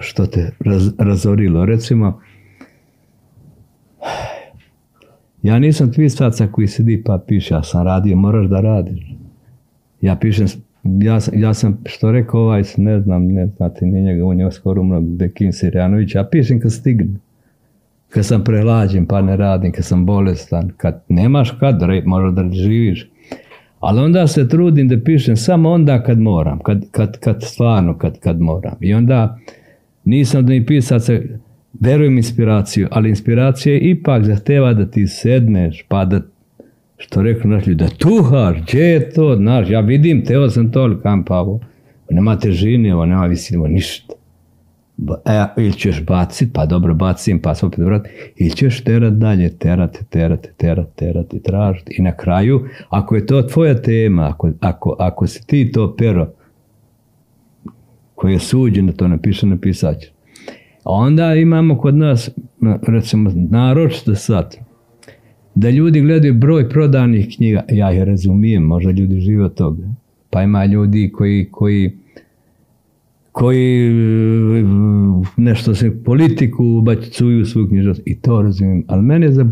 B: što te raz, razorilo. Recimo, ja nisam tvistaca koji sedi pa piše, ja sam radio, moraš da radiš. Ja pišem, ja, ja sam, što rekao ovaj, ne znam, ne znate ni njega, on je skoro umro, Bekin Sirjanović, ja pišem kad stigne. Kad sam prelađen pa ne radim, kad sam bolestan, kad nemaš kad, re, možda da živiš. Ali onda se trudim da pišem samo onda kad moram, kad, kad, kad stvarno kad, kad moram. I onda nisam da mi pisaca, verujem inspiraciju, ali inspiracija ipak zahteva da ti sedneš, pa da, što rekao naš ljudi, da tuhaš, gdje je to, znaš, ja vidim, teo sam to, kam pa ovo, nema težine, ovo nema visine, ovo ništa. E, ili ćeš bacit, pa dobro bacim, pa se opet vrat, ili ćeš terat dalje, terati, terati, terati, terati, tražiti. I na kraju, ako je to tvoja tema, ako, ako, si ti to pero koje je suđeno, to napiše. A onda imamo kod nas, na- recimo, naročito sad, da ljudi gledaju broj prodanih knjiga, ja ih razumijem, možda ljudi žive od toga. Pa ima ljudi koji, koji, koji nešto se politiku ubacuju u svoju knjižnost i to razumijem. Ali mene, za,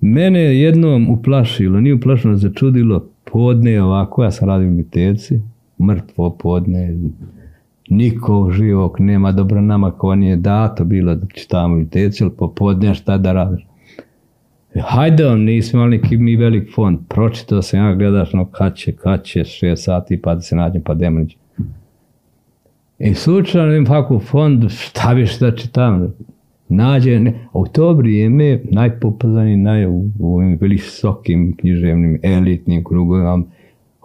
B: mene je jednom uplašilo, nije uplašilo, začudilo podne ovako, ja sam radio u Mitevci, mrtvo podne, niko živog nema, dobro nama ko nije dato bilo da čitamo Mitevci, ali popodne šta da radiš. Hajde nismo imali neki mi velik fond, pročitao sam ja, gledaš, no kad će, kad će, šest sati, pa da se nađem, pa demonić. I slučajno im faku fond, šta bi šta čitam, nađe, ne, u to vrijeme najpopularniji, naj, u, u ovim visokim književnim elitnim krugovima,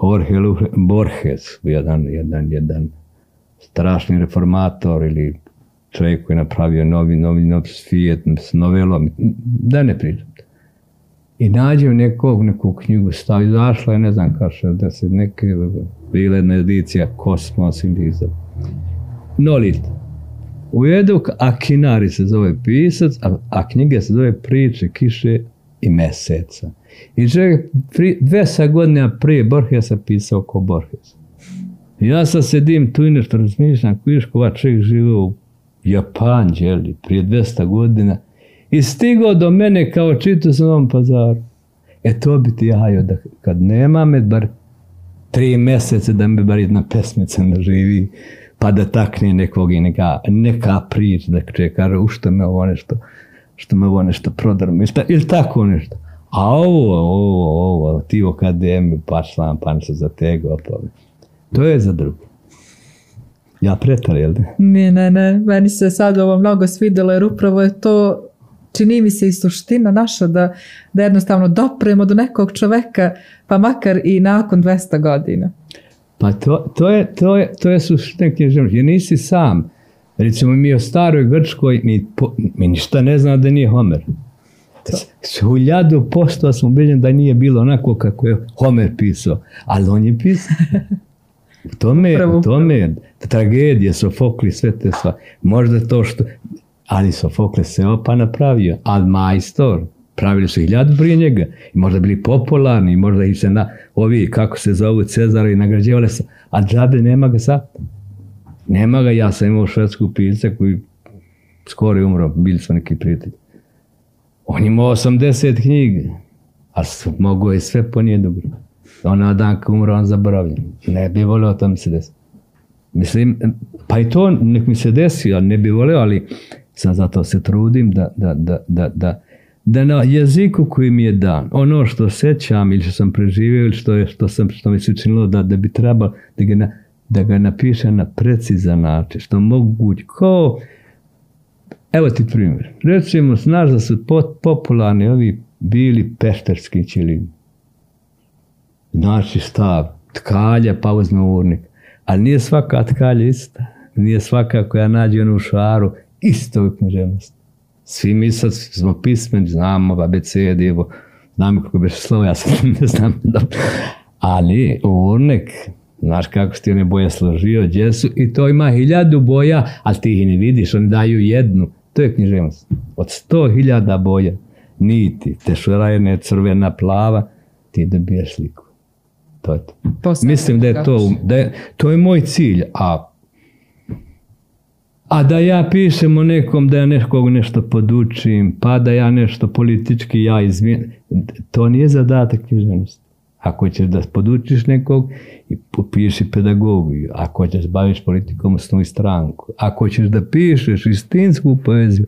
B: Jorge Borges, jedan, jedan, jedan strašni reformator ili čovjek koji je napravio novi, novi, novi svijet s novelom, da ne pričam. I nađem nekog, neku knjigu stavi, zašla je, ne znam kao da se neke, bila jedna edicija Kosmos ili za Nolit. U jedu Akinari se zove pisac, a, a knjiga se zove Priče, kiše i meseca. I čovjek, pri, 200 godina prije Borgesa pisao ko Borges. Ja sad sedim tu i nešto razmišljam, Kujiškova čovjek žive u Japan, djeli, prije 200 godina i stigao do mene kao čitu sam ovom pazaru. E to bi ti jajo da kad nema me bar tri mjeseca da mi bar jedna pesmica naživi pa da takne nekog i neka, neka prič da čeka u što me ovo nešto što me ovo nešto prodrme ili tako nešto. A ovo, ovo, ovo, ti u akademiju, pa član, pa se za tego, pa to je za drugo. Ja pretar, jel ne?
A: Ne, ne, ne, meni se sad ovo mnogo svidjelo jer upravo je to čini mi se i suština naša da, da jednostavno dopremo do nekog čoveka pa makar i nakon 200 godina.
B: Pa to, to, je, to, je, to je suština književnosti. Jer nisi sam. Recimo mi o staroj Grčkoj, mi, po, mi ništa ne zna da nije Homer. S hiljadu posto smo ubeđeni da nije bilo onako kako je Homer pisao. Ali on je pisao. U tome, u tome je tragedija, Sofokli, sve te sva. Možda to što... Ali Sofokle se opa napravio. Ali majstor, pravili su hiljadu prije njega. I možda bili popularni, i možda i se na ovi, kako se zovu, Cezara i nagrađivali se. A džabe nema ga sad. Nema ga, ja sam imao švedsku pisca koji skoro je umro, bili su neki prijatelji. On imao 80 knjiga, a mogo je sve po nije dobro. Ona dan kad umro, on zaboravljen. Ne bi volio to mi se desi. Mislim, pa i to nek mi se desi, ali ne bi volio, ali sam zato se trudim da, da, da, da, da, da na jeziku koji mi je dan, ono što sećam ili što sam preživio ili što, je, što, sam, što mi se učinilo da, da bi trebalo da ga, na, da ga napiše na precizan način, što moguće, kao, evo ti primjer, recimo, znaš da su pot, popularni ovi bili pešterski ili znači stav, tkalja pa uzme urnik, ali nije svaka tkalja ista, nije svaka koja nađe onu šaru isto u književnosti. Svi mi sad smo pismeni, znamo abeced, evo, znamo kako bi slovo, ja sad ne znam dobro. Ali urnek, znaš kako ti one boje složio, gdje su, i to ima hiljadu boja, ali ti ih ne vidiš, oni daju jednu. To je književnost. Od sto hiljada boja, niti, tešurajne, crvena, plava, ti dobiješ sliku. To je to. Mislim da je to, da je, to je moj cilj, a a da ja pišem o nekom, da ja nekog nešto podučim, pa da ja nešto politički ja izmijenim, to nije zadatak književnosti. Ako ćeš da podučiš nekog, piši pedagogiju. Ako ćeš baviš politikom, osnovi stranku. Ako ćeš da pišeš istinsku poeziju,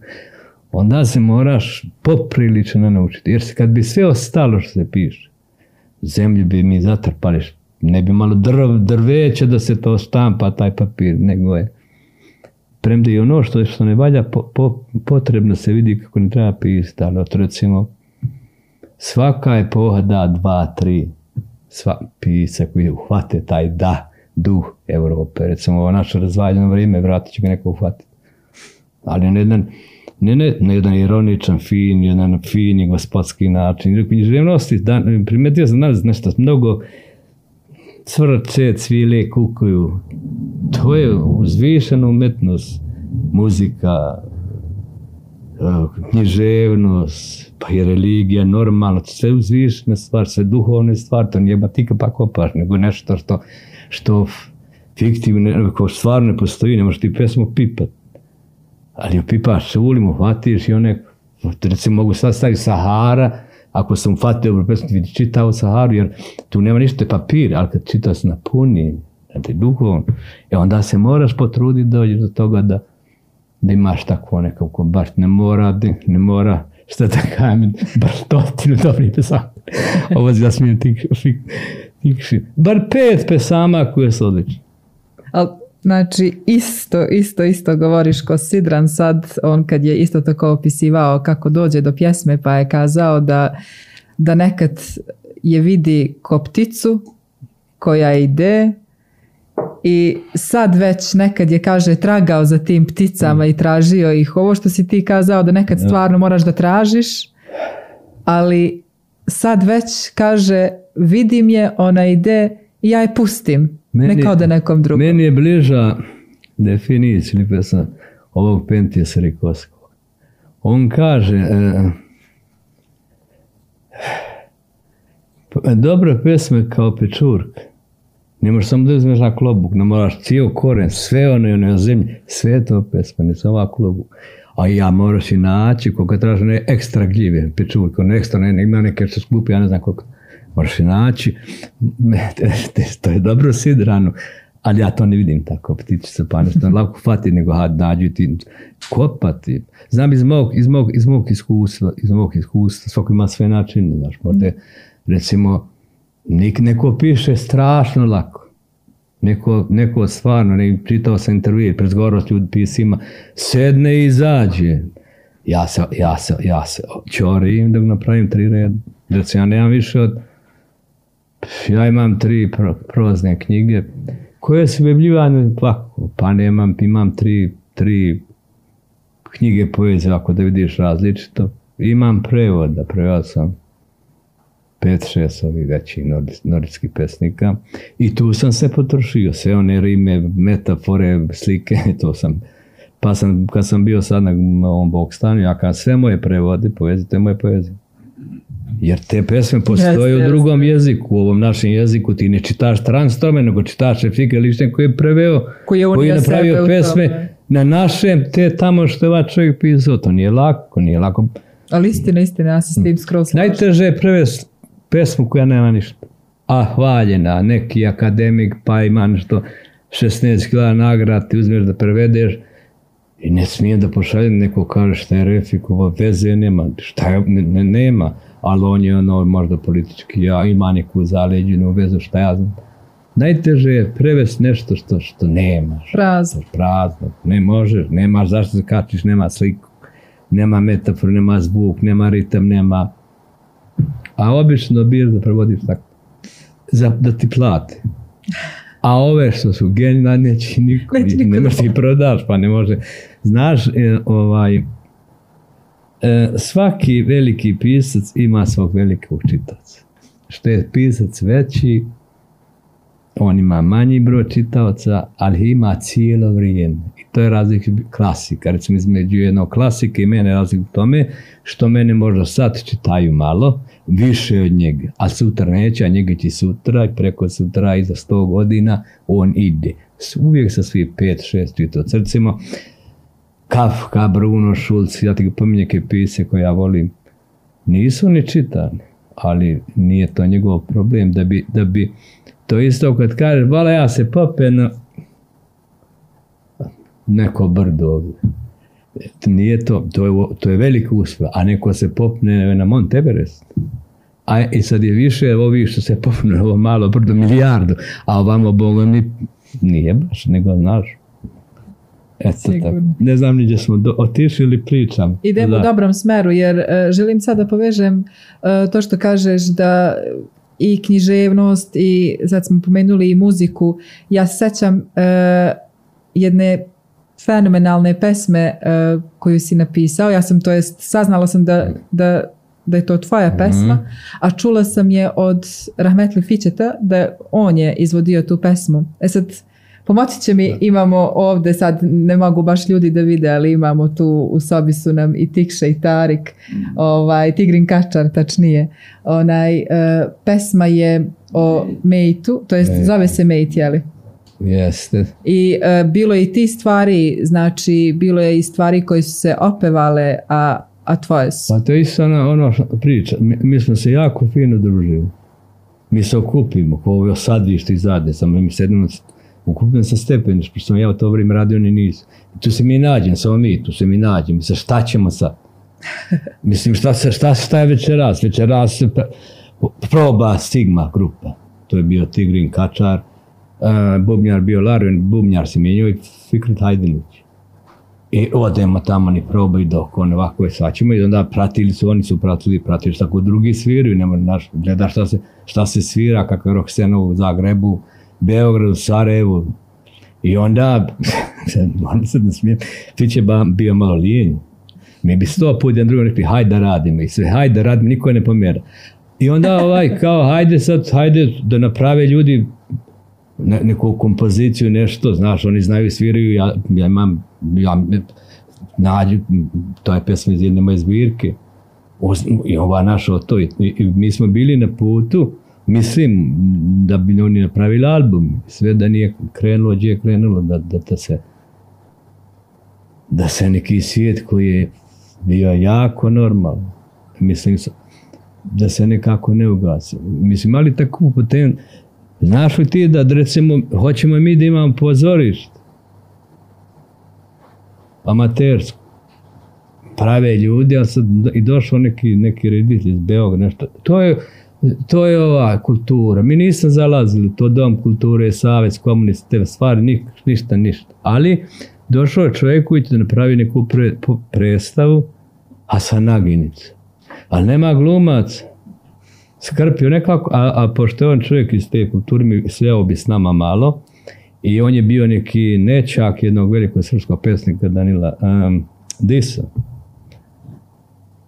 B: onda se moraš poprilično naučiti. Jer kad bi sve ostalo što se piše, zemlju bi mi zatrpali, ne bi malo drv, drveće da se to stampa, taj papir, nego je premda i ono što, što ne valja po, po, potrebno se vidi kako ne treba pisati, ali od recimo svaka epoha da dva, tri sva pisa koji uhvate taj da duh Europe. Recimo ovo naše razvaljeno vrijeme, vratit će ga neko uhvatiti. Ali na jedan, ne, ne, na jedan ironičan, fin, jedan fini gospodski način. Književnosti, primetio sam danas nešto mnogo cvrče, cvile, kukuju. To je uzvišena umetnost, muzika, književnost, pa i religija, normalno, sve uzvišne stvari, sve duhovne stvari, to nije batika pa kopaš, nego nešto što, što fiktivno, ko stvarno ne postoji, ne možeš ti pesmu pipat. Ali pipaš, ulimo, hvatiš i one, recimo mogu sad staviti Sahara, ako sam uhvatio dobro pesmu, čitao Saharu, jer tu nema ništa papir, ali kad čitao se napuni, znači duhovno, e onda se moraš potruditi dođi do toga da, da imaš takvo nekako, baš ne mora, ne mora, šta da kažem, baš stotinu dobrih pesama. Ovo da smijem tik, tik, tik, bar pet pesama koje su odlične.
A: Ali Znači, isto, isto, isto govoriš ko Sidran sad, on kad je isto tako opisivao kako dođe do pjesme, pa je kazao da, da nekad je vidi ko pticu koja ide i sad već nekad je, kaže, tragao za tim pticama i tražio ih. Ovo što si ti kazao da nekad stvarno moraš da tražiš, ali sad već kaže, vidim je, ona ide i ja je pustim. Meni, ne kao da nekom drugom.
B: Meni je bliža definicija pesma ovog Pentija Srikovskog. On kaže e, dobra pesma kao pečurka. Ne možeš samo da uzmeš na klobuk, ne moraš cijel koren, sve ono je na zemlji, sve je to pesma, ne samo ovak klobuk. A ja moraš i naći, koliko traži ne ekstra gljive, pečurke, ono ekstra, ne, ima neke što skupi, ja ne znam koliko moraš naći, to je dobro sidrano, ali ja to ne vidim tako, ptičica nešto lako fati nego had nađu ti kopati. Znam iz mog, iz mog, iz mog iskustva, iz mog iskustva, svako ima sve načine, znaš, možda recimo, nik, neko piše strašno lako. Neko, neko stvarno, ne, čitao sam intervju, prezgovarao s ljudi pisima, sedne i izađe. Ja se, ja se, ja se čorim da napravim tri reda. Recimo, ja nemam više od ja imam tri pro, prozne knjige koje su objavljivane pa, pa nemam, imam tri, tri knjige poezije, ako da vidiš različito. Imam prevoda, prevod sam pet, šest ovih većih nordijskih pesnika i tu sam se potrošio, sve one rime, metafore, slike, to sam pa sam, kad sam bio sad na ovom Bogstanu, ja kad sve moje prevode, poezije, to je moje poezije. Jer te pesme postoje u drugom jeziku, u ovom našem jeziku ti ne čitaš transtome, nego čitaš Efike Lišten koji je preveo, koji je, koji je napravio pesme na našem, te tamo što je ovaj čovjek pisao. To nije lako, nije lako.
A: Ali istina, istina, ja se s tim skroz
B: Najteže je prevesti pesmu koja nema ništa. A hvaljena, neki akademik pa ima nešto 16 kila nagrad, ti uzmeš da prevedeš i ne smijem da pošaljem neko kaže šta je Refikova, veze nema, šta je, ne, nema ali on je ono možda politički, ja ima neku zaleđenu vezu, šta ja znam. Najteže je prevesti nešto što, što nemaš.
A: Prazno.
B: Prazno. Ne možeš, nemaš zašto se kačiš, nema sliku, nema metafor, nema zvuk, nema ritam, nema... A obično biraš da prevodiš tako. Za, da ti plate. A ove što su genijalne, neće niko, neće niko ne možeš ti prodaš, pa ne može. Znaš, e, ovaj, svaki veliki pisac ima svog velikog čitaca. Što je pisac veći, on ima manji broj čitaoca, ali ima cijelo vrijeme. I to je razlik klasika. Recimo između jednog klasika i mene razlik u tome što mene možda sad čitaju malo, više od njega, a sutra neće, a njega će sutra i preko sutra i za sto godina on ide. Uvijek sa svih pet, šest čitaoca. Kafka, Bruno Schulz, ja ti ga pominje pise koje ja volim, nisu ni čitani, ali nije to njegov problem da bi, da bi to isto kad kaže, vala ja se pope na neko brdo ovdje. Nije to, to je, to je uspjeh, a neko se popne na Mont Everest. A i sad je više ovi što se popne ovo malo brdo milijardu, a ovamo Boga mi nije baš, nego znaš. Eto, tako. Ne znam ni gdje smo do, otišli ili pričam.
A: Idemo da. u dobrom smeru jer uh, želim sad da povežem uh, to što kažeš da i književnost i sad smo pomenuli i muziku. Ja se sećam uh, jedne fenomenalne pesme koju si napisao. Ja sam to jest saznala sam da, da, da je to tvoja mhm. pesma, mm-hmm. a čula sam je od Rahmetli Fičeta da on je izvodio tu pesmu. E sad Pomoći će mi, imamo ovdje sad, ne mogu baš ljudi da vide, ali imamo tu u sobi su nam i Tikša i Tarik, ovaj, Tigrin Kačar tačnije. Onaj, e, pesma je o Mejtu, to jest zove se Mejt, jeli?
B: Jeste.
A: I e, bilo je i ti stvari, znači bilo je i stvari koje su se opevale, a, a tvoje su.
B: Pa to je isto ono, ono priča. Mi, mi smo se jako fino družili. Mi se okupimo, ko ovo sadište i zadnje, samo mi sedimo, okupimo sa stepeniš, pošto sam ja u to vrijeme radio, oni nisu. I tu se mi nađem, samo mi, tu se mi nađem, sa šta ćemo sad? Mislim, šta, se, šta, šta je večeras? Večeras se proba Stigma grupa. To je bio Tigrin Kačar, uh, bubnjar bio Larven, bubnjar se mijenjao i Fikret Hajdinić. I odemo tamo ni probaju dok on ovako je svaćemo i onda pratili su, oni su pratili, pratili šta kod drugi sviraju, naš, gleda šta se, šta se svira, kakva je scena u Zagrebu, Beogradu, Sarajevu. I onda, onda se ne smijem, će ba, bio malo lijenj. Mi bi sto put jedan drugom rekli, hajde da radimo i sve, hajde da radimo, niko ne pomjera. I onda ovaj, kao, hajde sad, hajde da naprave ljudi ne, neku kompoziciju, nešto, znaš, oni znaju sviraju, ja, ja imam, ja nađu, to je pesma iz jedne moje zbirke, i ova našao to, i, i mi smo bili na putu, mislim da bi oni napravili album, sve da nije krenulo, gdje je krenulo, da, da, da se da se neki svijet koji je bio jako normalan, mislim, da se nekako ne ugasi. Mislim, ali tako putem, znaš li ti da recimo, hoćemo mi da imamo pozorište, amatersko, prave ljudi, a sad i došao neki, neki reditelj iz Beograda, nešto, to je, to je ova kultura. Mi nismo zalazili, to dom kulture, savez, komunist, te stvari, nik, ništa, ništa. Ali došao je čovjek koji će napravi neku pre, predstavu, a sa naginicu. Ali nema glumac, skrpio nekako, a, a pošto je on čovjek iz te kulture, mi sveo bi s nama malo, i on je bio neki nečak jednog velikog srpskog pesnika Danila Disa.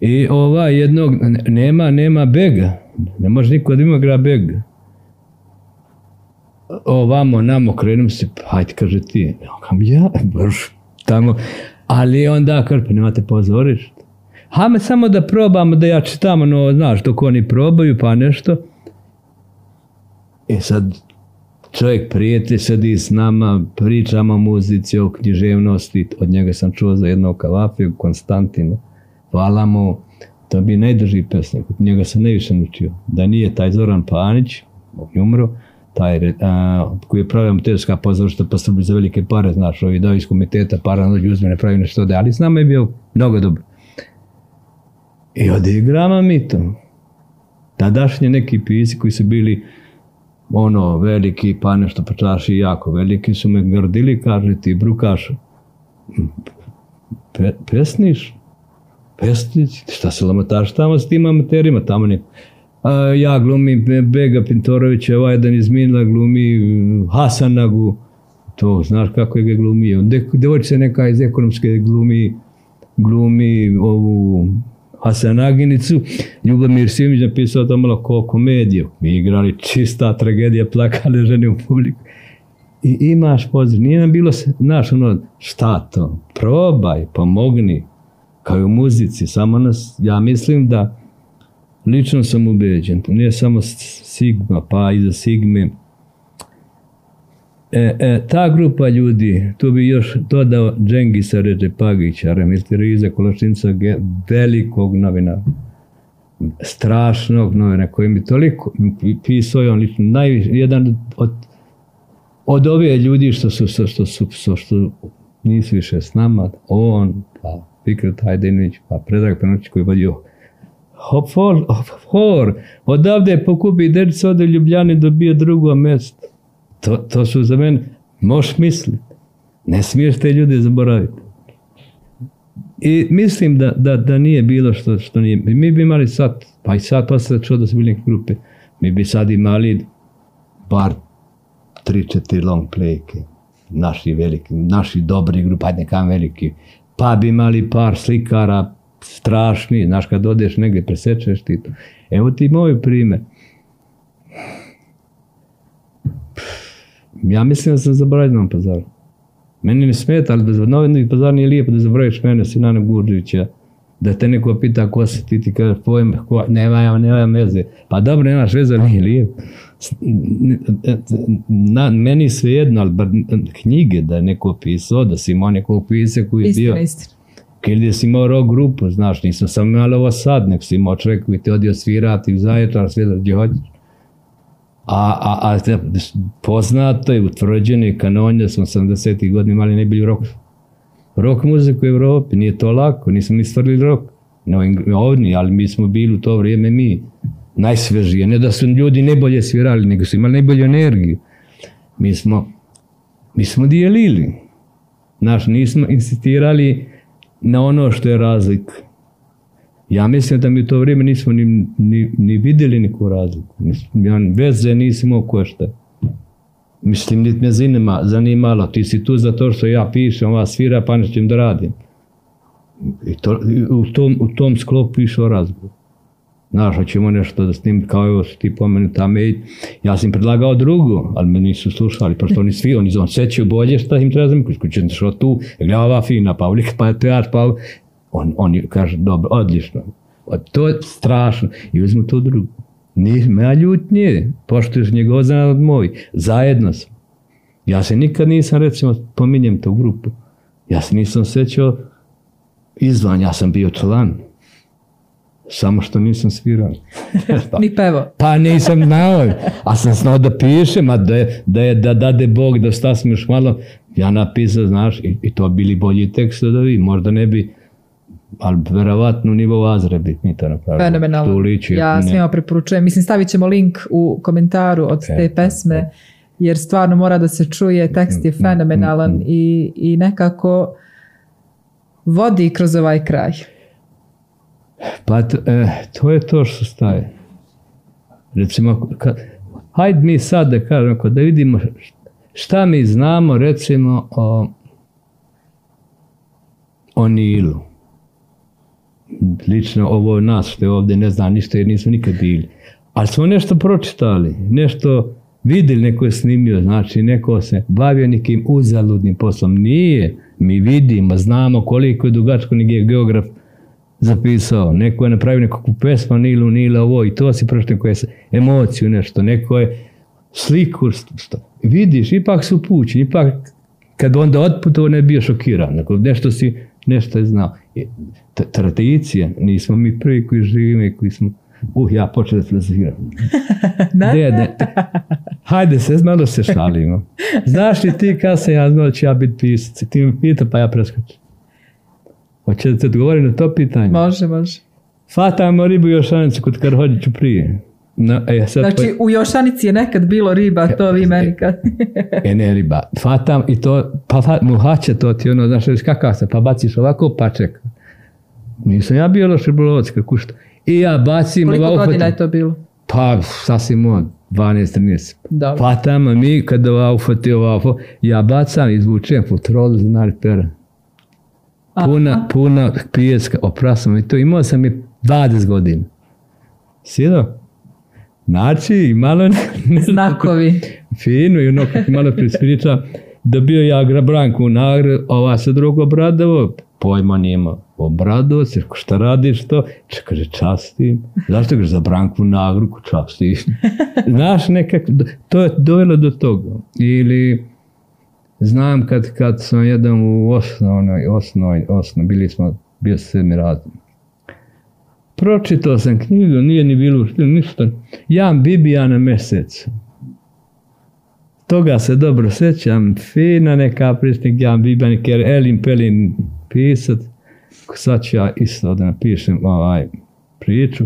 B: I ova jednog, ne- nema, nema bega, ne može niko da ima gra bega. Ovamo, namo, krenemo se, hajde, kaže ti, ja, baš tamo, ali onda, kaže, pa nemate pozorište. Hajme samo da probamo, da ja čitamo, no, znaš, dok oni probaju, pa nešto. E sad, čovjek prijatelj sedi s nama, pričamo o muzici, o književnosti, od njega sam čuo za jednog kavafiju, Konstantina. Hvala mu, to bi najdrži pesnik, od njega sam najviše naučio. Da nije taj Zoran Panić, on je umro, taj a, koji je pravio amaterska pozorišta pa srbi za velike pare, znaš, ovi dao iz komiteta, para dođu uzme, ne pravi nešto da, ali s nama je bio mnogo dobro. I odigramo mi to. Tadašnji neki pisci koji su bili ono, veliki, pa nešto pa čaši jako veliki, su me grdili, kaže ti, brukaš, pe, pesniš? Pesnić? Šta se lamotaš tamo s tim amaterima, tamo ne. A, ja glumim Be- Bega Pintorovića, ovaj jedan iz Minla glumi uh, Hasanagu, to znaš kako je ga glumio. De, devojčica neka iz ekonomske glumi, glumi ovu Hasanaginicu, Ljubomir Simić napisao to malo ko komediju. Mi igrali čista tragedija, plakale žene u publiku. I imaš poziv, nije nam bilo, znaš, ono, šta to, probaj, pomogni, kao i u muzici, samo nas, ja mislim da, lično sam ubeđen, to nije samo Sigma, pa iza Sigme, E, e, ta grupa ljudi, tu bi još dodao Džengisa Ređepagića, Remilti Riza Kolačinca, ge- velikog novinara, strašnog novina koji mi toliko pisao je on lično najviše, jedan od od ove ljudi što su, što su, što, što nisu više s nama, on, pa Fikret Hajdinović, pa Predrag Penočić koji je vodio Hop for, hop for, odavde pokupi derice ode Ljubljani dobije drugo mjesto. To, to su za mene, možeš misliti. Ne smiješ te ljude zaboraviti. I mislim da, da, da nije bilo što, što nije. Mi bi imali sad, pa i sad posle čuo da su bili grupe, mi bi sad imali bar tri, četiri long playke. Naši veliki, naši dobri grupa, ajde nekam veliki. Pa bi imali par slikara, strašni, znaš kad odeš negdje presečeš ti to. Evo ti moj primjer. Ja mislim da sam zaboravio Novom pazaru. Meni ne smeta, ali da Novi pazar nije lijepo da zaboraviš mene, Sinana Gurđevića, da te neko pita ko si ti, ti kažeš pojem, ko, nema ja, nema veze. Pa dobro, nemaš veze, ali nije lijepo. Na, meni sve jedno, ali bar knjige da je neko pisao, da si imao nekog pisa koji je bio...
A: Istina.
B: Ili si imao rock grupu, znaš, nisam sam imao ovo sad, nek si imao čovjek koji te odio svirati u Zaječar, sve da gdje hoćeš. A, a, a poznato je utvrđeni kanon da smo 80. godina imali najbolji rock, rock muziku u Evropi, nije to lako, nismo mi stvarili rock, ne ovdje, ali mi smo bili u to vrijeme mi, najsvežije, ne da su ljudi najbolje svirali, nego su imali najbolju energiju. Mi smo, mi smo dijelili, Znaš, nismo insistirali na ono što je razlika. Ja mislim da mi u to vrijeme nismo ni, ni, ni vidjeli neku razliku. Nismo, veze nisam imao ko šta. Mislim, niti me zanima, zanimalo, ti si tu zato što ja pišem, ova svira, pa nećem da radim. I, to, u, tom, u tom sklopu išao razgovor. Znaš, hoćemo nešto da snimim kao evo što ti pomenu tamo ja sam predlagao drugo, ali me nisu slušali, pošto oni svi, oni on sećaju bolje šta im treba znam, kućem što tu, gleda ova fina Pavlika, pa teatr, pa on, on kaže, dobro, odlično, O, to je strašno, i uzmu to drugo. Nisam ja ljutnje, poštuješ njegov zna od moj, zajedno smo. Ja se nikad nisam, recimo, pominjem tu grupu, ja se nisam sećao izvan, ja sam bio član, samo što nisam svirao.
A: Ni pevo.
B: Pa nisam znao, a sam znao da pišem, a da je, da, je, da dade Bog da još malo, ja napisao, znaš, i, i to bili bolji tekstovi, možda ne bi, ali verovatno u nivou Azre bi mi to napravili.
A: Fenomenalno.
B: Liči,
A: ja svima preporučujem. Mislim, stavit ćemo link u komentaru od te
B: E,
A: pesme, jer stvarno mora da se čuje, tekst
B: Mm,
A: je fenomenalan i, i nekako vodi kroz ovaj kraj.
B: Pa t- e, to je to što staje. Recimo, kad, hajde mi sad da kažemo, ako da vidimo šta mi znamo, recimo, o, o Nilu. Lično ovo nas što je ovdje ne zna ništa jer nismo nikad bili. Ali smo nešto pročitali, nešto vidjeli, neko je snimio, znači neko se bavio nekim uzaludnim poslom. Nije, mi vidimo, znamo koliko je dugačko neki geograf zapisao. Neko je napravio nekakvu pesmu Nilu, Nila, ovo i to si pročitao koje se emociju nešto. Neko je sliku, što, vidiš, ipak su pućeni, ipak kad onda otputovao ne bio šokiran. Nešto si, nešto je znao. I t- Tradicije, nismo mi prvi koji živimo i koji smo Uh, ja počeo da filozofiram. Ne, ne. Hajde se, malo se šalimo. Znaš li ti kad sam ja znao ću ja biti pisac? Ti me pita pa ja preskočim. Hoće da te odgovorim na to pitanje?
A: Može, može.
B: Fatamo ribu i jošanicu kod Karhodjiću prije. No, e, sad
A: Znači, u Jošanici je nekad bilo riba, to vi meni kad...
B: E ne riba. Fatam i to, pa muhače to ti ono, znaš, viš kakav se, pa baciš ovako, pa čeka. Nisam ja bio loš ribolovac, kako što. I ja bacim
A: Koliko
B: ovako,
A: godina je to bilo?
B: Pa, sasvim od 12-13.
A: Dobro.
B: Fatam, a mi kad ova ufati ovako, ja bacam, izvučem futrolu za nari pera. Puna, puna pijeska, oprasam i to. Imao sam i 20 godina. Sjedo? Znači, malo ne,
A: Znakovi.
B: fino i ono kako malo prispriča da bio ja Grabranku u Nagre, ova se drugo Obradovo, pojma nima. Obradovo, se šta radiš to? Če kaže, častim. Zašto kažeš za Branku u Nagru, ko častiš? Znaš, nekako, to je dovelo do toga. Ili, znam kad, kad sam jedan u osnovnoj, osnovnoj, osnovnoj, bili smo, bio sam sedmi razred. Pročitao sam knjigu, nije ni bilo ništa. Jan Bibija na. Toga se dobro sećam, fina neka prisnik Jan Bibanik, jer Elin Pelin pisat, sad ću ja isto da napišem ovaj priču,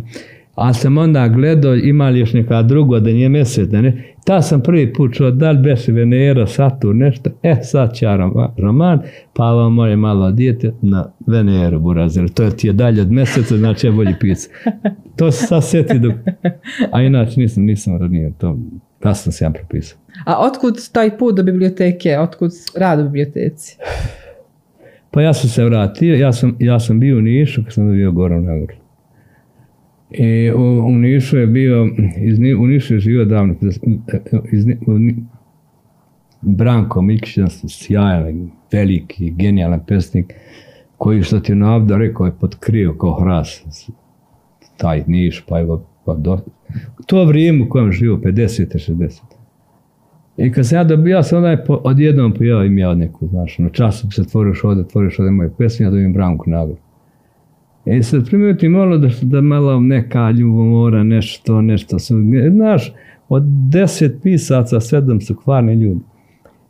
B: ali sam onda gledao, ima li još neka druga da nije mesec, da ne, ta sam prvi put čuo, da li beše Venera, Saturn, nešto, e sad rom- roman, pa vam moje malo dijete na Veneru, burazir, to ti je dalje od meseca, znači je bolji pisat. To se sad sjeti dok, a inače nisam, nisam ranije, to kasno sam ja propisao.
A: A otkud taj put do biblioteke? Otkud rad u biblioteci?
B: Pa ja sam se vratio, ja sam, ja sam bio u Nišu kad sam bio Goran Nagor. I u, u Nišu je bio, iz, u Nišu je živio davno, iz, u, Branko Mikić, sjajan, veliki, genijalan pesnik, koji što ti navda rekao je potkrio kao hras taj Niš, pa evo, pa do, to vrijeme u kojem živo, 50. 60. I kad sam ja dobio, ja sam onda po, odjednom pojavio im ja neku, znaš, na času se tvoriš ovdje, tvoriš ovdje moje pesme, ja dobijem Branku nagradu. I sad primijeti malo da, da malo neka ljubomora, nešto, nešto su, znaš, od deset pisaca, sedam su kvarni ljudi.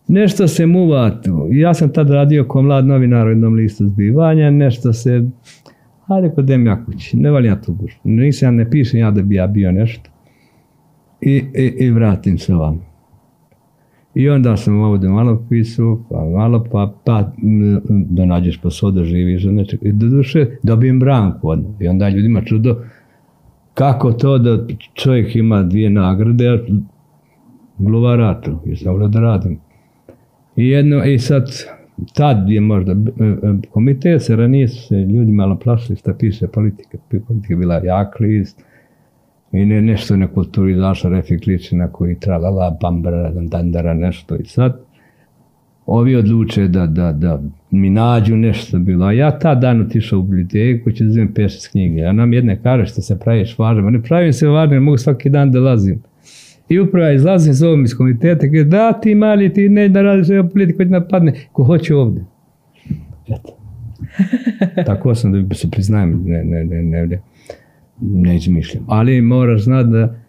B: Nešto se muva tu. Ja sam tad radio kao mlad novinar u jednom listu zbivanja, nešto se, hajde kod ja kući, ne valim ja tu guš. Nisam, ne pišem ja da bi ja bio nešto. I, i, i vratim se van. I onda sam ovdje malo pisao, pa malo, pa, pa da nađeš posao da živiš, znači, i do duše dobijem branku. I onda ljudima čudo, kako to da čovjek ima dvije nagrade, a gluvaratu, jer sam da radim. I jedno, i sad, tad je možda, e, e, komitet se ranije se ljudi malo plašili šta piše politika. Politika je bila jak list, i ne, nešto na kulturi izašla Refik Ličina koji tralala, bambara, dandara, nešto. I sad, ovi odluče da, da, da mi nađu nešto bilo. A ja ta dan otišao u biblioteku, ću da uzmem pešec knjige. A nam jedne kaže što se praviš važno. Ne pravim se važno, mogu svaki dan da lazim. I upravo izlazim s ovom iz komiteta, kaže, da ti mali, ti ne da radiš ovo politiku, napadne, ko hoće ovdje. Eto. Tako sam da se priznajem, ne, ne, ne, ne, ne, izmišljam. Ali moraš znati da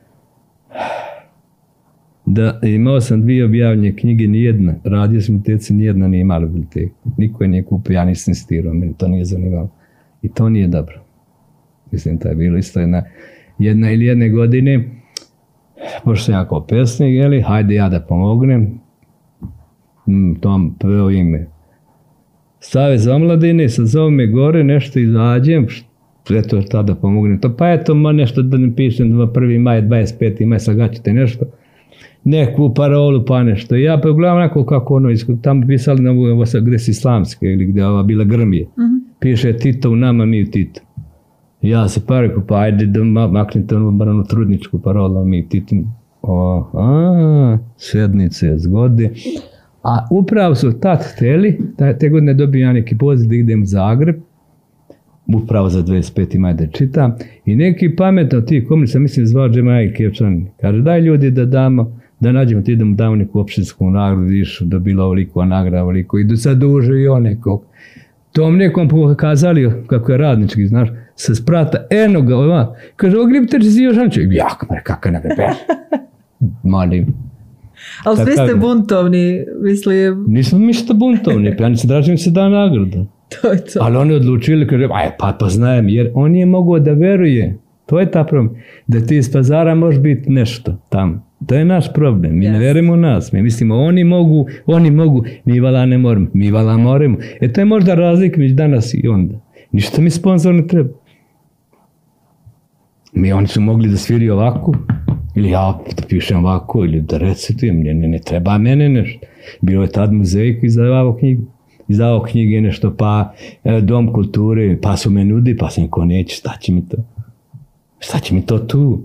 B: da imao sam dvije objavljene knjige, nijedna, radio sam teci, nijedna nije imala biblioteku. Niko je nije kupio, ja nisam insistirao, meni to nije zanimalo. I to nije dobro. Mislim, to je bilo isto jedna, jedna ili jedne godine, pošto sam ja kao pesnik, jeli, hajde ja da pomognem, mm, tom prvo ime. Savez omladine, sa zove gore, nešto izađem, eto tada pomognem to, pa eto, ma nešto da ne pišem 1. maj, 25. maj, sagaćete nešto neku parolu pa nešto. Ja pa gledam onako kako ono, tamo pisali na ovo gdje si islamske ili gdje ova bila grmije. Uh-huh. Piše Tito u nama, mi u Tito. Ja se pa rekao, pa ajde da maknite onu bar onu trudničku parolu, mi u Tito. O, a, sednice, zgode. A upravo su tad hteli, te godine dobio ja neki poziv da idem u Zagreb, upravo za 25. maj da čitam, i neki pametno ti komunista, mislim zvao Džemaj Kevčan, kaže daj ljudi da damo da nađemo ti da mu damo neku opštinsku nagradu, vidiš da bila ovoliko, nagrada ovoliko, i da sad duže i on nekog. Tom nekom pokazali kako je radnički, znaš, sa sprata, eno ga, ova, kaže, ovo grip teče si još anče, jak, mre, kakav nagrada, malim.
A: Ali svi ste buntovni, mislim.
B: Nismo mi što buntovni, pa ja nisam tražim se da nagrada.
A: To je to.
B: Ali oni odlučili, kaže, aj, pa poznajem, jer on je mogao da veruje. To je ta problem. Da ti iz pazara može biti nešto tamo. To je naš problem. Mi yes. ne vjerujemo u nas. Mi mislimo oni mogu, oni mogu, mi vala ne moramo. Mi vala moramo. E to je možda razlika među danas i onda. Ništa mi sponsor ne treba. Mi oni su mogli da sviri ovako, ili ja da pišem ovako, ili da recitujem, ne, ne, ne treba mene nešto. Bilo je tad muzej koji izdavao knjigu. Izdavao knjige nešto, pa e, dom kulture, pa su me nudi, pa sam ko neće, šta će mi to? Šta će mi to tu?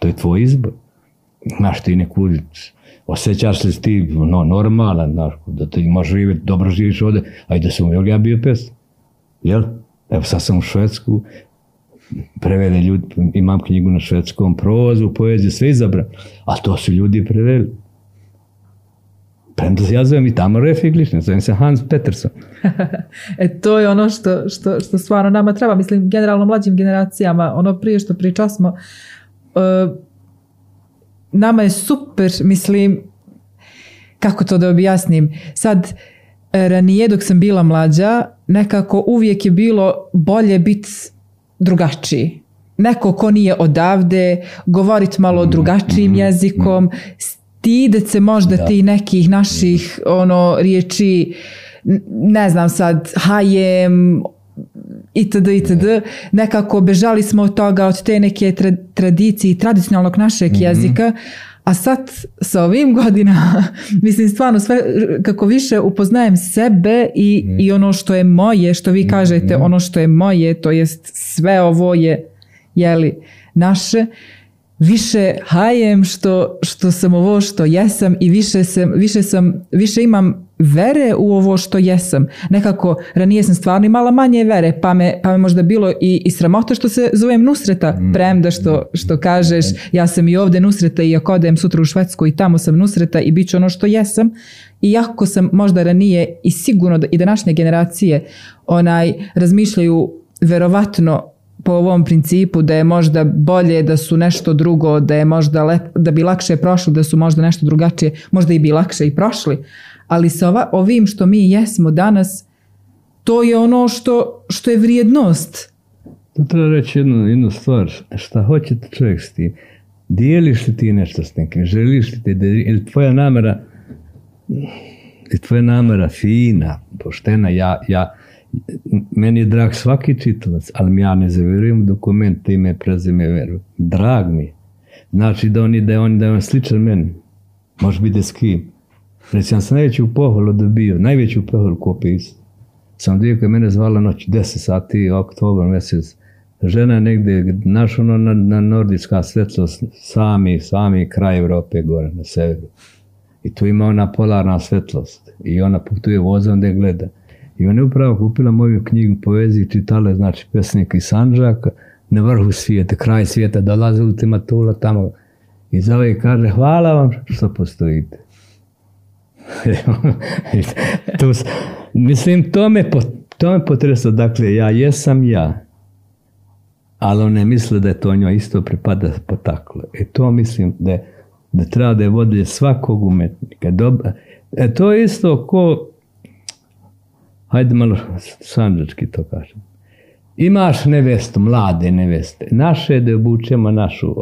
B: To je tvoj izbor. Znaš, ti neku, osjećaš se ti no, normalan, znaš, da ti možeš živjeti, dobro živiš ovdje, ajde sam, jel ja bio pes? Jel? Evo sad sam u Švedsku, prevede ljudi, imam knjigu na švedskom, prozu, poeziju, sve izabra. A to su ljudi preveli. Premda ja zovem i tamo Refik ne zovem se Hans Peterson.
A: e to je ono što, što, što stvarno nama treba, mislim generalno mlađim generacijama, ono prije što pričali smo, uh, nama je super, mislim, kako to da objasnim, sad e, ranije dok sam bila mlađa, nekako uvijek je bilo bolje biti drugačiji. Neko ko nije odavde, govorit malo mm, drugačijim mm, jezikom, mm. stidet se možda da. ti nekih naših ono riječi, ne znam sad, hajem, itd. itd. Nekako bežali smo od toga, od te neke tra- tradicije tradicionalnog našeg mm-hmm. jezika, a sad sa ovim godinama, mislim stvarno sve, kako više upoznajem sebe i, mm. i ono što je moje, što vi kažete, mm. ono što je moje, to jest sve ovo je jeli, naše, više hajem što, što sam ovo što jesam i više, sam, više, sam, više imam vere u ovo što jesam. Nekako ranije sam stvarno imala manje vere, pa me, pa me možda bilo i, i sramota što se zovem Nusreta, mm. premda što, što kažeš, ja sam i ovdje Nusreta i ako odem sutra u Švedsku i tamo sam Nusreta i bit ću ono što jesam. Iako sam možda ranije i sigurno da i današnje generacije onaj razmišljaju verovatno po ovom principu da je možda bolje da su nešto drugo, da je možda lep, da bi lakše prošli, da su možda nešto drugačije, možda i bi lakše i prošli. Ali sa ova, ovim što mi jesmo danas, to je ono što, što je vrijednost.
B: Tu treba reći jednu, jednu stvar. Šta hoće čovjek s tim? Dijeliš li ti nešto s nekim? Želiš li ti da je tvoja namera je tvoja namera fina, poštena, ja, ja, meni je drag svaki čitalac, ali mi ja ne zaverujem u dokument ime, prezime, veru. Drag mi je. Znači da on, da je on, da je on sličan meni. Može biti s kim. Recimo, sam najveću pohvalu dobio, najveću pohvalu ko pisao. Sam dio koja mene zvala noć 10 sati, oktober mjesec. Žena negdje, naš ono na, na nordijska svetlost, sami, sami kraj Evrope gore na severu. I tu ima ona polarna svetlost. I ona putuje vozom da gleda. I ona je upravo kupila moju knjigu poeziji, čitala znači pesnik iz Sanđaka, na vrhu svijeta, kraj svijeta, dolaze ultimatula tamo. I zove i kaže, hvala vam što postojite. tu, mislim, to me, to me. Dakle, ja jesam ja. Ali on ne misle da je to njoj isto pripada potaklo. E to mislim da, je, da treba da je vodilje svakog umetnika. Dobra. E to je isto ko hajde malo sanđački to kažem. Imaš nevestu, mlade neveste. Naše da obučemo našu.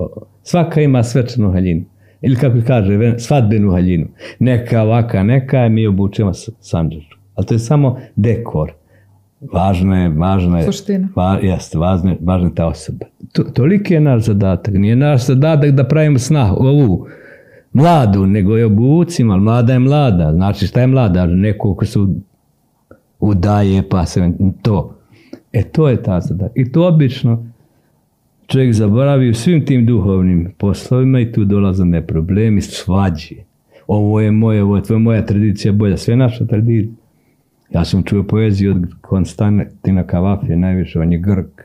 B: Svaka ima svečanu haljinu. Ili kako kaže, svadbenu haljinu. Neka ovaka, neka, mi obučemo sanđačku. Ali to je samo dekor. Važno je, važno je.
A: Suština.
B: Va, jeste, važno je, važno je ta osoba. To, toliki je naš zadatak. Nije naš zadatak da pravimo snahu, ovu mladu, nego je obucima. Mlada je mlada. Znači šta je mlada? Neko ko su udaje, pa se to. E to je ta sada. I to obično čovjek zaboravi u svim tim duhovnim poslovima i tu dolaze ne problemi, svađe. Ovo je moje, ovo je tvoja moja tradicija bolja, sve naša tradicija. Ja sam čuo poeziju od Konstantina Kavafije, najviše, on je Grk.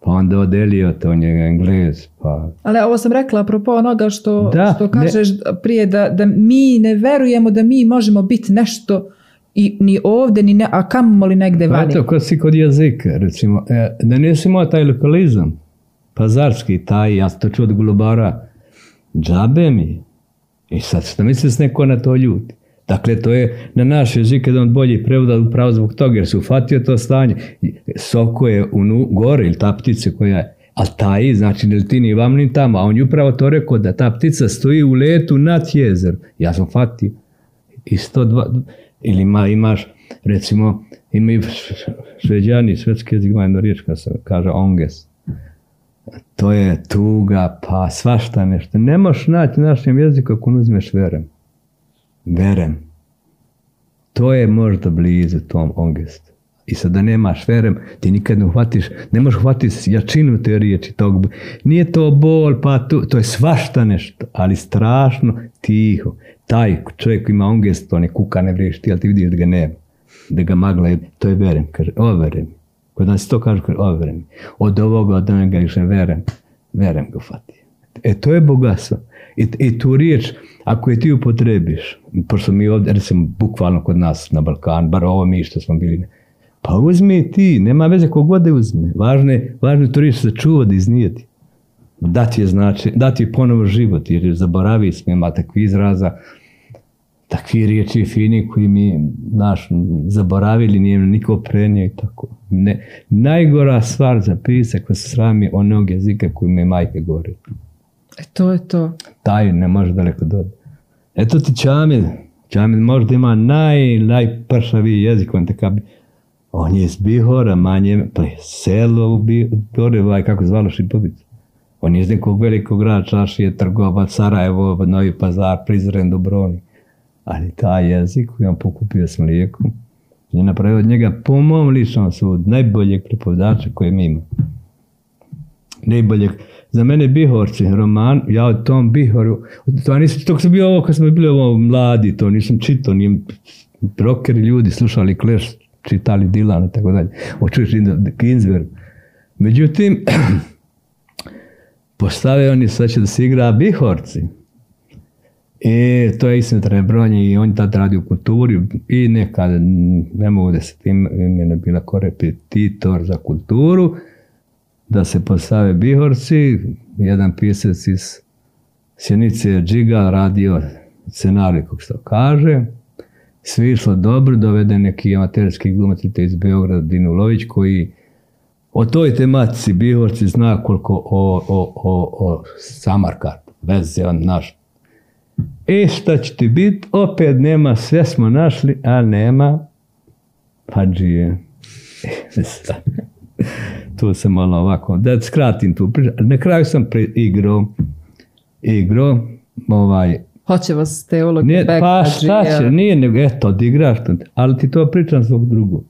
B: Pa onda od Eliota, on je Englez. Pa...
A: Ali ovo sam rekla apropo onoga što, da, što kažeš ne... prije, da, da mi ne verujemo da mi možemo biti nešto i ni ovdje, ni ne, a kamo li negdje vani?
B: Pa eto, kad si kod jezika, recimo, e, da nisi imao taj lokalizam, pazarski, taj, ja to čuo od Glubara, džabe mi. I sad, što misli se neko na to ljuti? Dakle, to je na naš jezik jedan od boljih prevoda upravo zbog toga, jer se ufatio to stanje. Soko je u gore, ili ta ptica koja je, ali taj, znači, ne leti ni vam ni tamo, a on je upravo to rekao da ta ptica stoji u letu nad jezerom. Ja sam fatio. I 102, ili ima, imaš, recimo, imaju šveđani, svetski jezik ima riječ kada se kaže onges. To je tuga, pa svašta nešto. Ne možeš naći na našem jeziku ako ne uzmeš verem. Verem. To je možda blizu tom ongestu. I sad da nemaš verem, ti nikad ne uhvatiš, ne možeš uhvatiti jačinu te riječi tog. Nije to bol, pa to, to je svašta nešto, ali strašno tiho taj čovjek ima on je kuka, ne vriješti, ali ti vidiš da ga nema. Da ga magla, to je verem, kaže, overem. Kod nas to kaže, kaže, overem. Od ovoga, od onoga, kaže, verem, verem ga fati. E, to je bogatstvo. I, I tu riječ, ako je ti upotrebiš, pošto mi ovdje, recimo, bukvalno kod nas na Balkan, bar ovo mi što smo bili, pa uzmi ti, nema veze kogod da uzme. Važno je, važno je tu riječ sačuvati, da iznijeti dati je znači, dati je ponovo život, jer zaboravi smo, ima takvi izraza, takvi riječi fini koji mi naš zaboravili, nije niko prenio i tako. Ne, najgora stvar za pisak ko se srami onog jezika koji mi majke govori.
A: E to je to.
B: Taj ne može daleko doći. Eto ti Čamil. Čamil možda ima naj, najpršaviji jezik, on takav on je iz Bihora, manje, pa selo u Bihore, kako zvalo Šipovicu. On je iz nekog velikog grada, Čašije, Trgovac, Sarajevo, Novi Pazar, Prizren, Dubrovnik. Ali taj jezik koji on pokupio s mlijekom je napravio od njega po mom ličnom sudu najboljeg pripovdača koji mi imamo. Najboljeg, za mene Bihorci, roman, ja o tom Bihoru, to nisam, to sam bio ovo kad smo bili ovo mladi, to nisam čitao, nije brokeri ljudi slušali Clash, čitali Dylan i tako dalje, očuš Ginsberg. Međutim, postave oni sad će da se igra Bihorci. I to je istina Trebronje i on tad radi u kulturi i nekad, ne mogu da se tim imena bila korepetitor za kulturu, da se postave Bihorci, jedan pisac iz Sjenice Džiga radio scenarij, kako se kaže. Svi išlo dobro, dovede neki amaterski glumac iz Beograda, Dino Lović, koji o toj tematici Bihorci zna koliko o, o, o, o Samarkand, veze on naš. E šta će ti biti? Opet nema, sve smo našli, a nema Hadžije. tu se malo ovako, da skratim tu priču. Na kraju sam igrao, igrao, ovaj,
A: Hoće vas teolog
B: nije, Pa šta će, nije nego, eto, odigraš to, ali ti to pričam zbog drugog.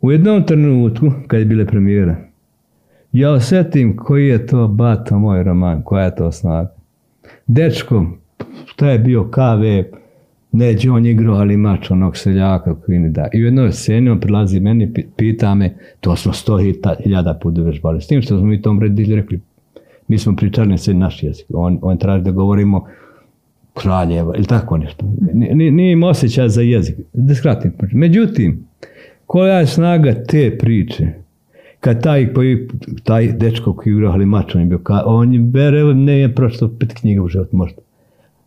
B: U jednom trenutku, kad je bile premijera, ja osjetim koji je to bato moj roman, koja je to snaga. Dečko, šta je bio KV, neđe on igrao, ali mač onog seljaka koji ne da. I u jednoj sceni on prilazi meni, pita me, to smo sto hiljada puta vežbali. S tim što smo mi tom redilju rekli, mi smo pričali na naš jezik. On, on traži da govorimo kraljeva ili tako nešto. Nije im osjećaj za jezik. Da skratim. Međutim, koja je snaga te priče? Kad taj, taj dečko koji igrao Halimač, on je bio, on je, bere, ne je pročito pet knjiga u životu možda.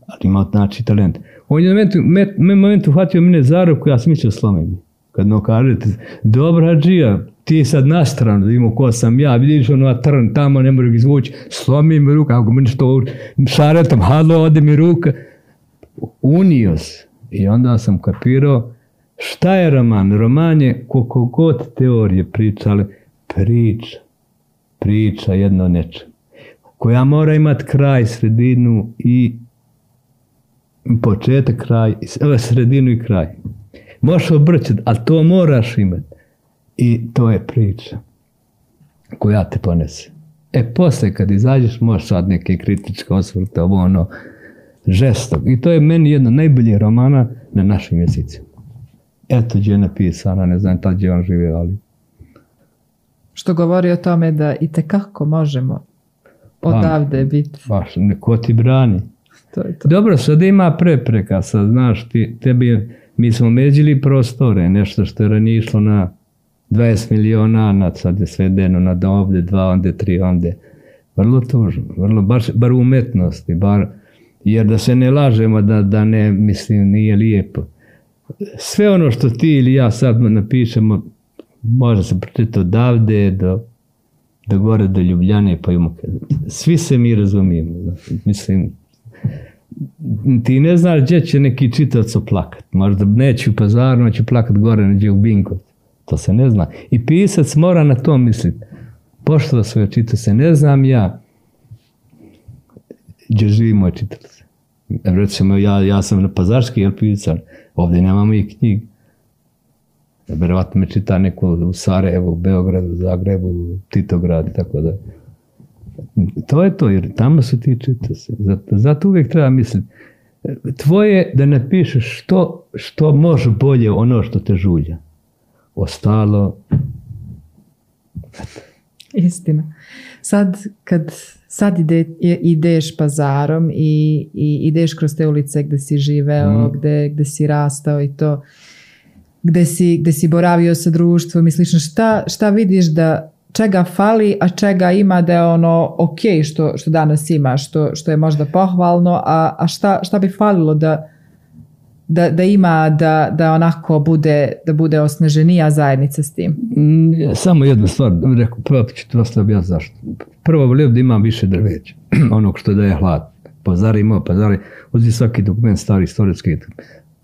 B: Ali ima znači talent. On je na momentu, met, momentu uhvatio mene za ruku, ja sam mislio slomeni. Kad no kažete, dobra džija, ti sad na stranu, da imamo ko sam ja, vidiš ono trn tamo, ne mogu izvući, slomi mi ruka, ako meni što šaretom, halo, ode mi ruka. Unio se. I onda sam kapirao šta je roman. Roman je koliko god teorije pričale, priča. Priča jedno nečem. Koja mora imati kraj, sredinu i početak, kraj, sredinu i kraj. Možeš obrćati, ali to moraš imati. I to je priča koja te ponese. E, posle kad izađeš možeš sad neke kritičke osvrte, ovo ono, žestok. I to je meni jedna najboljih romana na našim jezicima. Eto gdje je napisana, ne znam tad gdje on žive, ali...
A: Što govori o tome da i tekako možemo odavde biti.
B: Baš, ko ti brani.
A: To je to.
B: Dobro, sad ima prepreka, sad znaš, ti, tebi, mi smo međili prostore, nešto što je ranije išlo na 20 miliona, na sad je svedeno na ovdje, dva ovdje, tri ovdje. Vrlo tužno, vrlo, baš, bar umetnosti, bar, jer da se ne lažemo da, da ne, mislim, nije lijepo. Sve ono što ti ili ja sad napišemo, može se pročitati odavde do, do gore, do Ljubljane, pa imamo, svi se mi razumijemo. Mislim, ti ne znaš gdje će neki čitac oplakat. Možda neće u pazarnu, će plakat gore, neđe u Binkot. To se ne zna. I pisac mora na to misliti. Pošto svoje se ne znam ja gdje živi moj čitalac. Recimo, ja, ja sam na pazarski jel pisan, ovdje nemamo i knjig. Vjerovatno me čita neko u Sarajevu, u Beogradu, Zagrebu, Titograd i tako da. To je to, jer tamo su ti čitasi. Zato, zato uvijek treba misliti. Tvoje da napišeš što, što može bolje ono što te žulja. Ostalo...
A: Istina. Sad kad sad ide, ideš pazarom i, i ideš kroz te ulice gdje si živeo, mm. gdje, gdje si rastao i to, gdje si, gdje si boravio sa društvom i slično, šta, šta vidiš da čega fali, a čega ima da je ono ok što, što danas ima, što, što je možda pohvalno, a, a šta, šta bi falilo da, da, da ima da, da onako bude, da bude osnaženija zajednica s tim?
B: Mm, samo jednu stvar, rekao, prvo ću ti vas zašto. Prvo volio da imam više drveća, onog što daje hlad. Pazari imao, pazari, uzmi svaki dokument stari istorijski,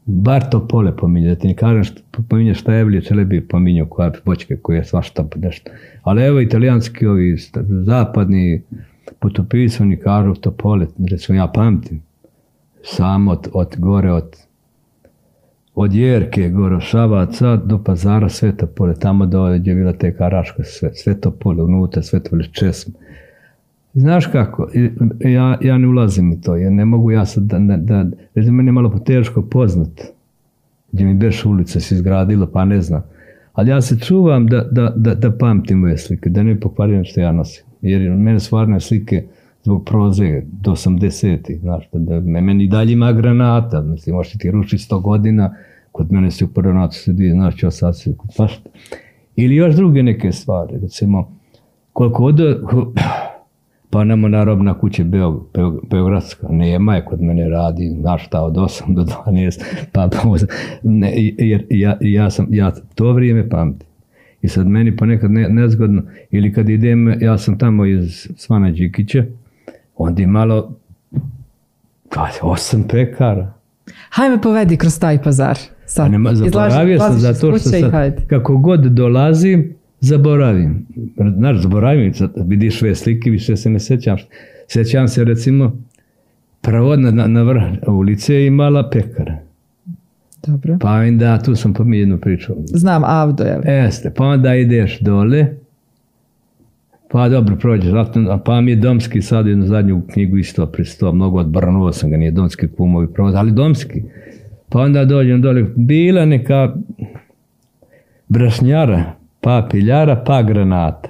B: bar to pole pominje, da ti ne kažem što pominje šta je Čelebi pominjao koja počke, koje je svašta nešto. Ali evo italijanski ovi zapadni putopisi, oni kažu to pole, recimo ja pamtim, samo od, od gore, od od Jerke, Goro Šavaca do pazara Sveta Pole, tamo do je bila te Karaška, sve, Sveto Pole, unutra Sveto Pole Česme. Znaš kako, ja, ja ne ulazim u to, ja ne mogu ja sad da, da, da meni je malo teško poznat, gdje mi beš ulica se izgradila, pa ne znam. Ali ja se čuvam da, da, da, da pamtim moje slike, da ne pokvarim što ja nosim. Jer mene stvarne slike zbog proze do 80-ih, znaš, da, da me- meni dalje ima granata, mislim, možete ti rušiti 100 godina, kod mene se u granatu se dvije, znaš, čo sad se, pa šta. Ili još druge neke stvari, recimo, koliko od, pa nama na robna kuća Beog, Beog, Beogradska, nema je kod mene radi, znaš šta, od 8 do 12, pa, pa ne, jer ja, ja, sam, ja to vrijeme pamtim. I sad meni ponekad ne, nezgodno, ili kad idem, ja sam tamo iz Svana Đikića, onda je malo, osam pekara.
A: Hajme povedi kroz taj pazar. Sad.
B: A nema,
A: Izlaži-
B: zaboravio sam
A: izlaziš iz
B: zato što sad, kako god dolazim, zaboravim. Znaš, zaboravim, vidiš sve slike, više se ne sjećam. Sjećam se recimo, prvo na, na, vrh ulice je imala pekara.
A: Dobro.
B: Pa onda, tu sam mi jednu priču.
A: Znam Avdo, jel?
B: Jeste, pa onda ideš dole, pa dobro prođeš, zato- pa mi je Domski sad jednu zadnju knjigu isto pristao, mnogo odbrnuo sam ga, nije Domski kumovi provoz, ali Domski. Pa onda dođem dole, bila neka brašnjara, pa piljara, pa granata.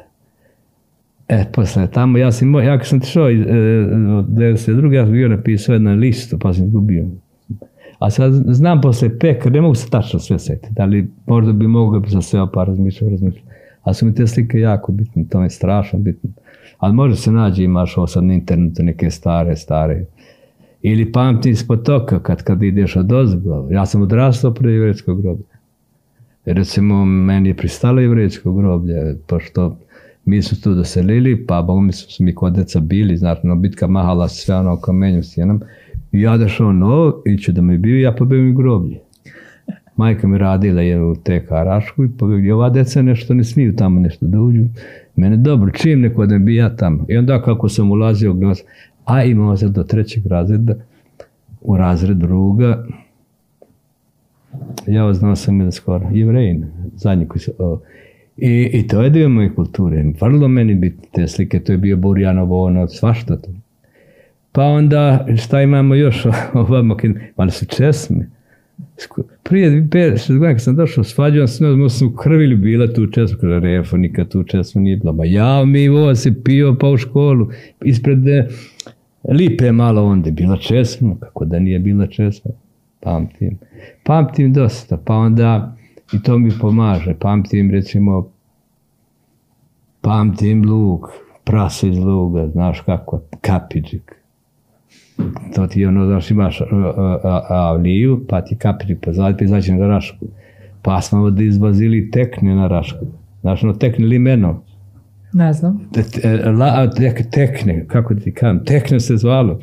B: E, posle tamo, ja sam, ja kad sam tišao iz, e, od 92. ja sam bio napisao jedan listu, pa sam izgubio. A sad znam posle pekar, ne mogu se tačno sve setiti, ali možda bi mogao bi za sve pa razmišljao, razmišljao. A su mi te slike jako bitne, to mi je strašno bitno. Ali može se nađe, imaš ovo sad na internetu neke stare, stare. Ili pamtim iz potoka, kad, kad ideš od ozgo. Ja sam odrastao pre jevretskog groblja. Recimo, meni je pristalo jevretsko groblje, pošto mi smo tu doselili, pa bogo mi smo mi kod deca bili, znači, no, bitka mahala sve ono kamenjem sjenom. I ja došao novo, i da mi bio, ja pobegam u groblje. Majka mi radila je u TK Rašku i pobegli, ova deca nešto ne smiju tamo nešto da uđu. Mene dobro, čim neko da bi ja tamo. I onda kako sam ulazio, sam, a imao sam do trećeg razreda, u razred druga, ja znao sam da skoro, jevrejin, zadnji koji se, i, I to je dio moje kulture. Vrlo meni bitne te slike, to je bio Burjanovo, ono, svašta to. Pa onda, šta imamo još ovamo, malo su česme. Prije 5-6 godina kad sam došao, se, možda sam u krvilju bila tu česmu, kada refo, nikad tu česmu nije bila. Ma ja mi ovo se pio pa u školu, ispred eh, lipe malo onda bila česma, kako da nije bila česma, pamtim. Pamtim dosta, pa onda i to mi pomaže, pamtim recimo, pamtim luk, prase iz luga, znaš kako, kapiđik. To ti je ono, znaš, imaš a, a, avliju, pa ti kapiđik pozadi, pa izađe na rašku. Pa smo ovdje izvozili tekne na rašku. Znaš, ono tekne limeno.
A: Ne znam.
B: La- tek- tekne, kako ti kažem, tekne se zvalo.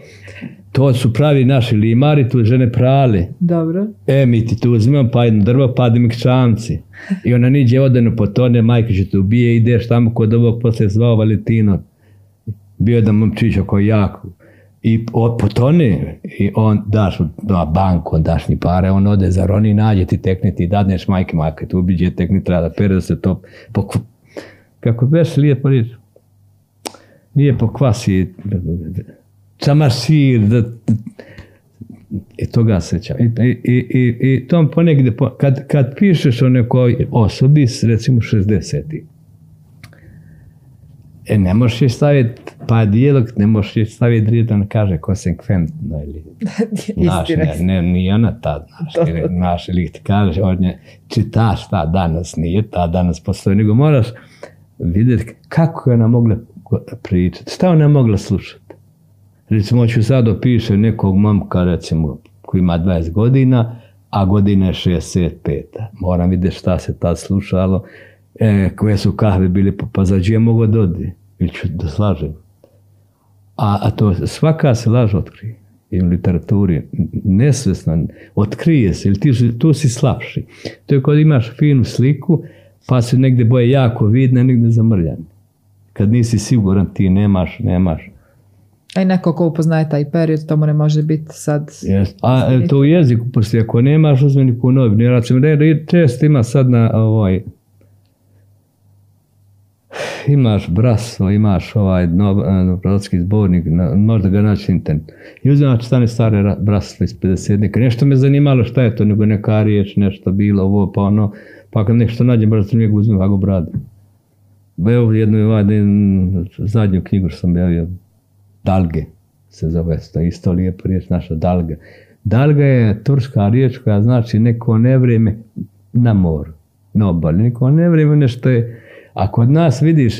B: To su pravi naši limari, tu žene prale.
A: Dobro.
B: E, mi ti tu uzmem, pa jedno drvo, padne mi čamci. I ona niđe odeno potone, majka će te ubije, ideš tamo kod ovog posle zvao Valentino. Bio da momčić oko jako. I potone, i on daš na banku, on daš ni pare, on ode za roni, nađe ti tekne, ti dadneš majke, majke, tu ubiđe tekne, treba da pere da se to pokv... Kako beš lijepo riječ? Nije pokvasi, čamašir, da, i toga sećam. I, i, i, i, i to ponegde, po- kad, kad pišeš o nekoj osobi, recimo 60 E, ne možeš je staviti, pa dijelog, ne možeš je staviti ne kaže konsekventno ili Znaš, ne, ne, nije ona ta, znaš, ili, znaš, ili ti kažeš od nje, čitaš ta danas, nije ta danas postoji, nego moraš vidjeti kako je ona mogla pričati, šta ona mogla slušati. Recimo, ću sad opiše nekog momka, recimo, koji ima 20 godina, a godine je 65. Moram vidjeti šta se tad slušalo, e, koje su kahve bili, pa, pa za čije mogu da odi, ili ću da slažem. A, a to svaka se laž otkrije i u literaturi nesvjesno otkrije se ili ti, tu si slabši. To je kad imaš film sliku pa se negdje boje jako vidne, negdje zamrljane. Kad nisi siguran ti nemaš, nemaš.
A: A i neko ko upoznaje taj period, to mu ne može biti sad...
B: Jest. A e, to u jeziku, poslije ako nemaš uzmeniku u novini, recimo, ne, ne, često ima sad na ovaj, imaš braso, imaš ovaj novoprodski zbornik, na, možda ga naći internet. I uzimaš stane stare ra- brasle iz 50 Nešto me zanimalo šta je to, nego neka riječ, nešto bilo, ovo, pa ono, pa kad nešto nađem, baš sam njega uzmem, ga brade. Evo jednu ovaj, den- zadnju knjigu što sam objavio, Dalge se zove, to isto lijepo riječ naša Dalga. Dalga je turska riječ koja znači neko nevrijeme na moru, na obali, neko nevrijeme nešto je, a kod nas vidiš,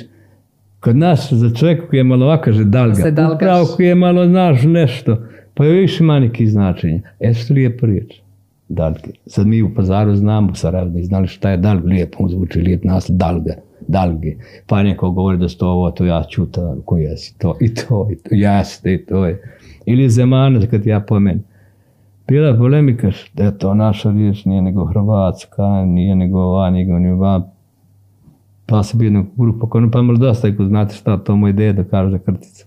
B: kod nas za čovjeka koji je malo ovako kaže dalga,
A: dalgaš.
B: upravo koji je malo znaš nešto, pa je više ima neki značenje. E što lijepo riječ? Dalge. Sad mi u pazaru znamo, mi znali šta je dalg, lijepo mu zvuči, lijep naslov, dalga, dalge. Pa neko govori da su to ovo, to ja čuta, ko jesi, to i to, i to, jeste, i to je. Ili zemana, kad ja pomenem. Bila polemika da je to naša riječ, nije nego hrvatska, nije nego ova, nego ni ova. Pa se bio jedna grupa, kao, no, pa malo dosta, ako znate šta, to moj deda kaže za krtica.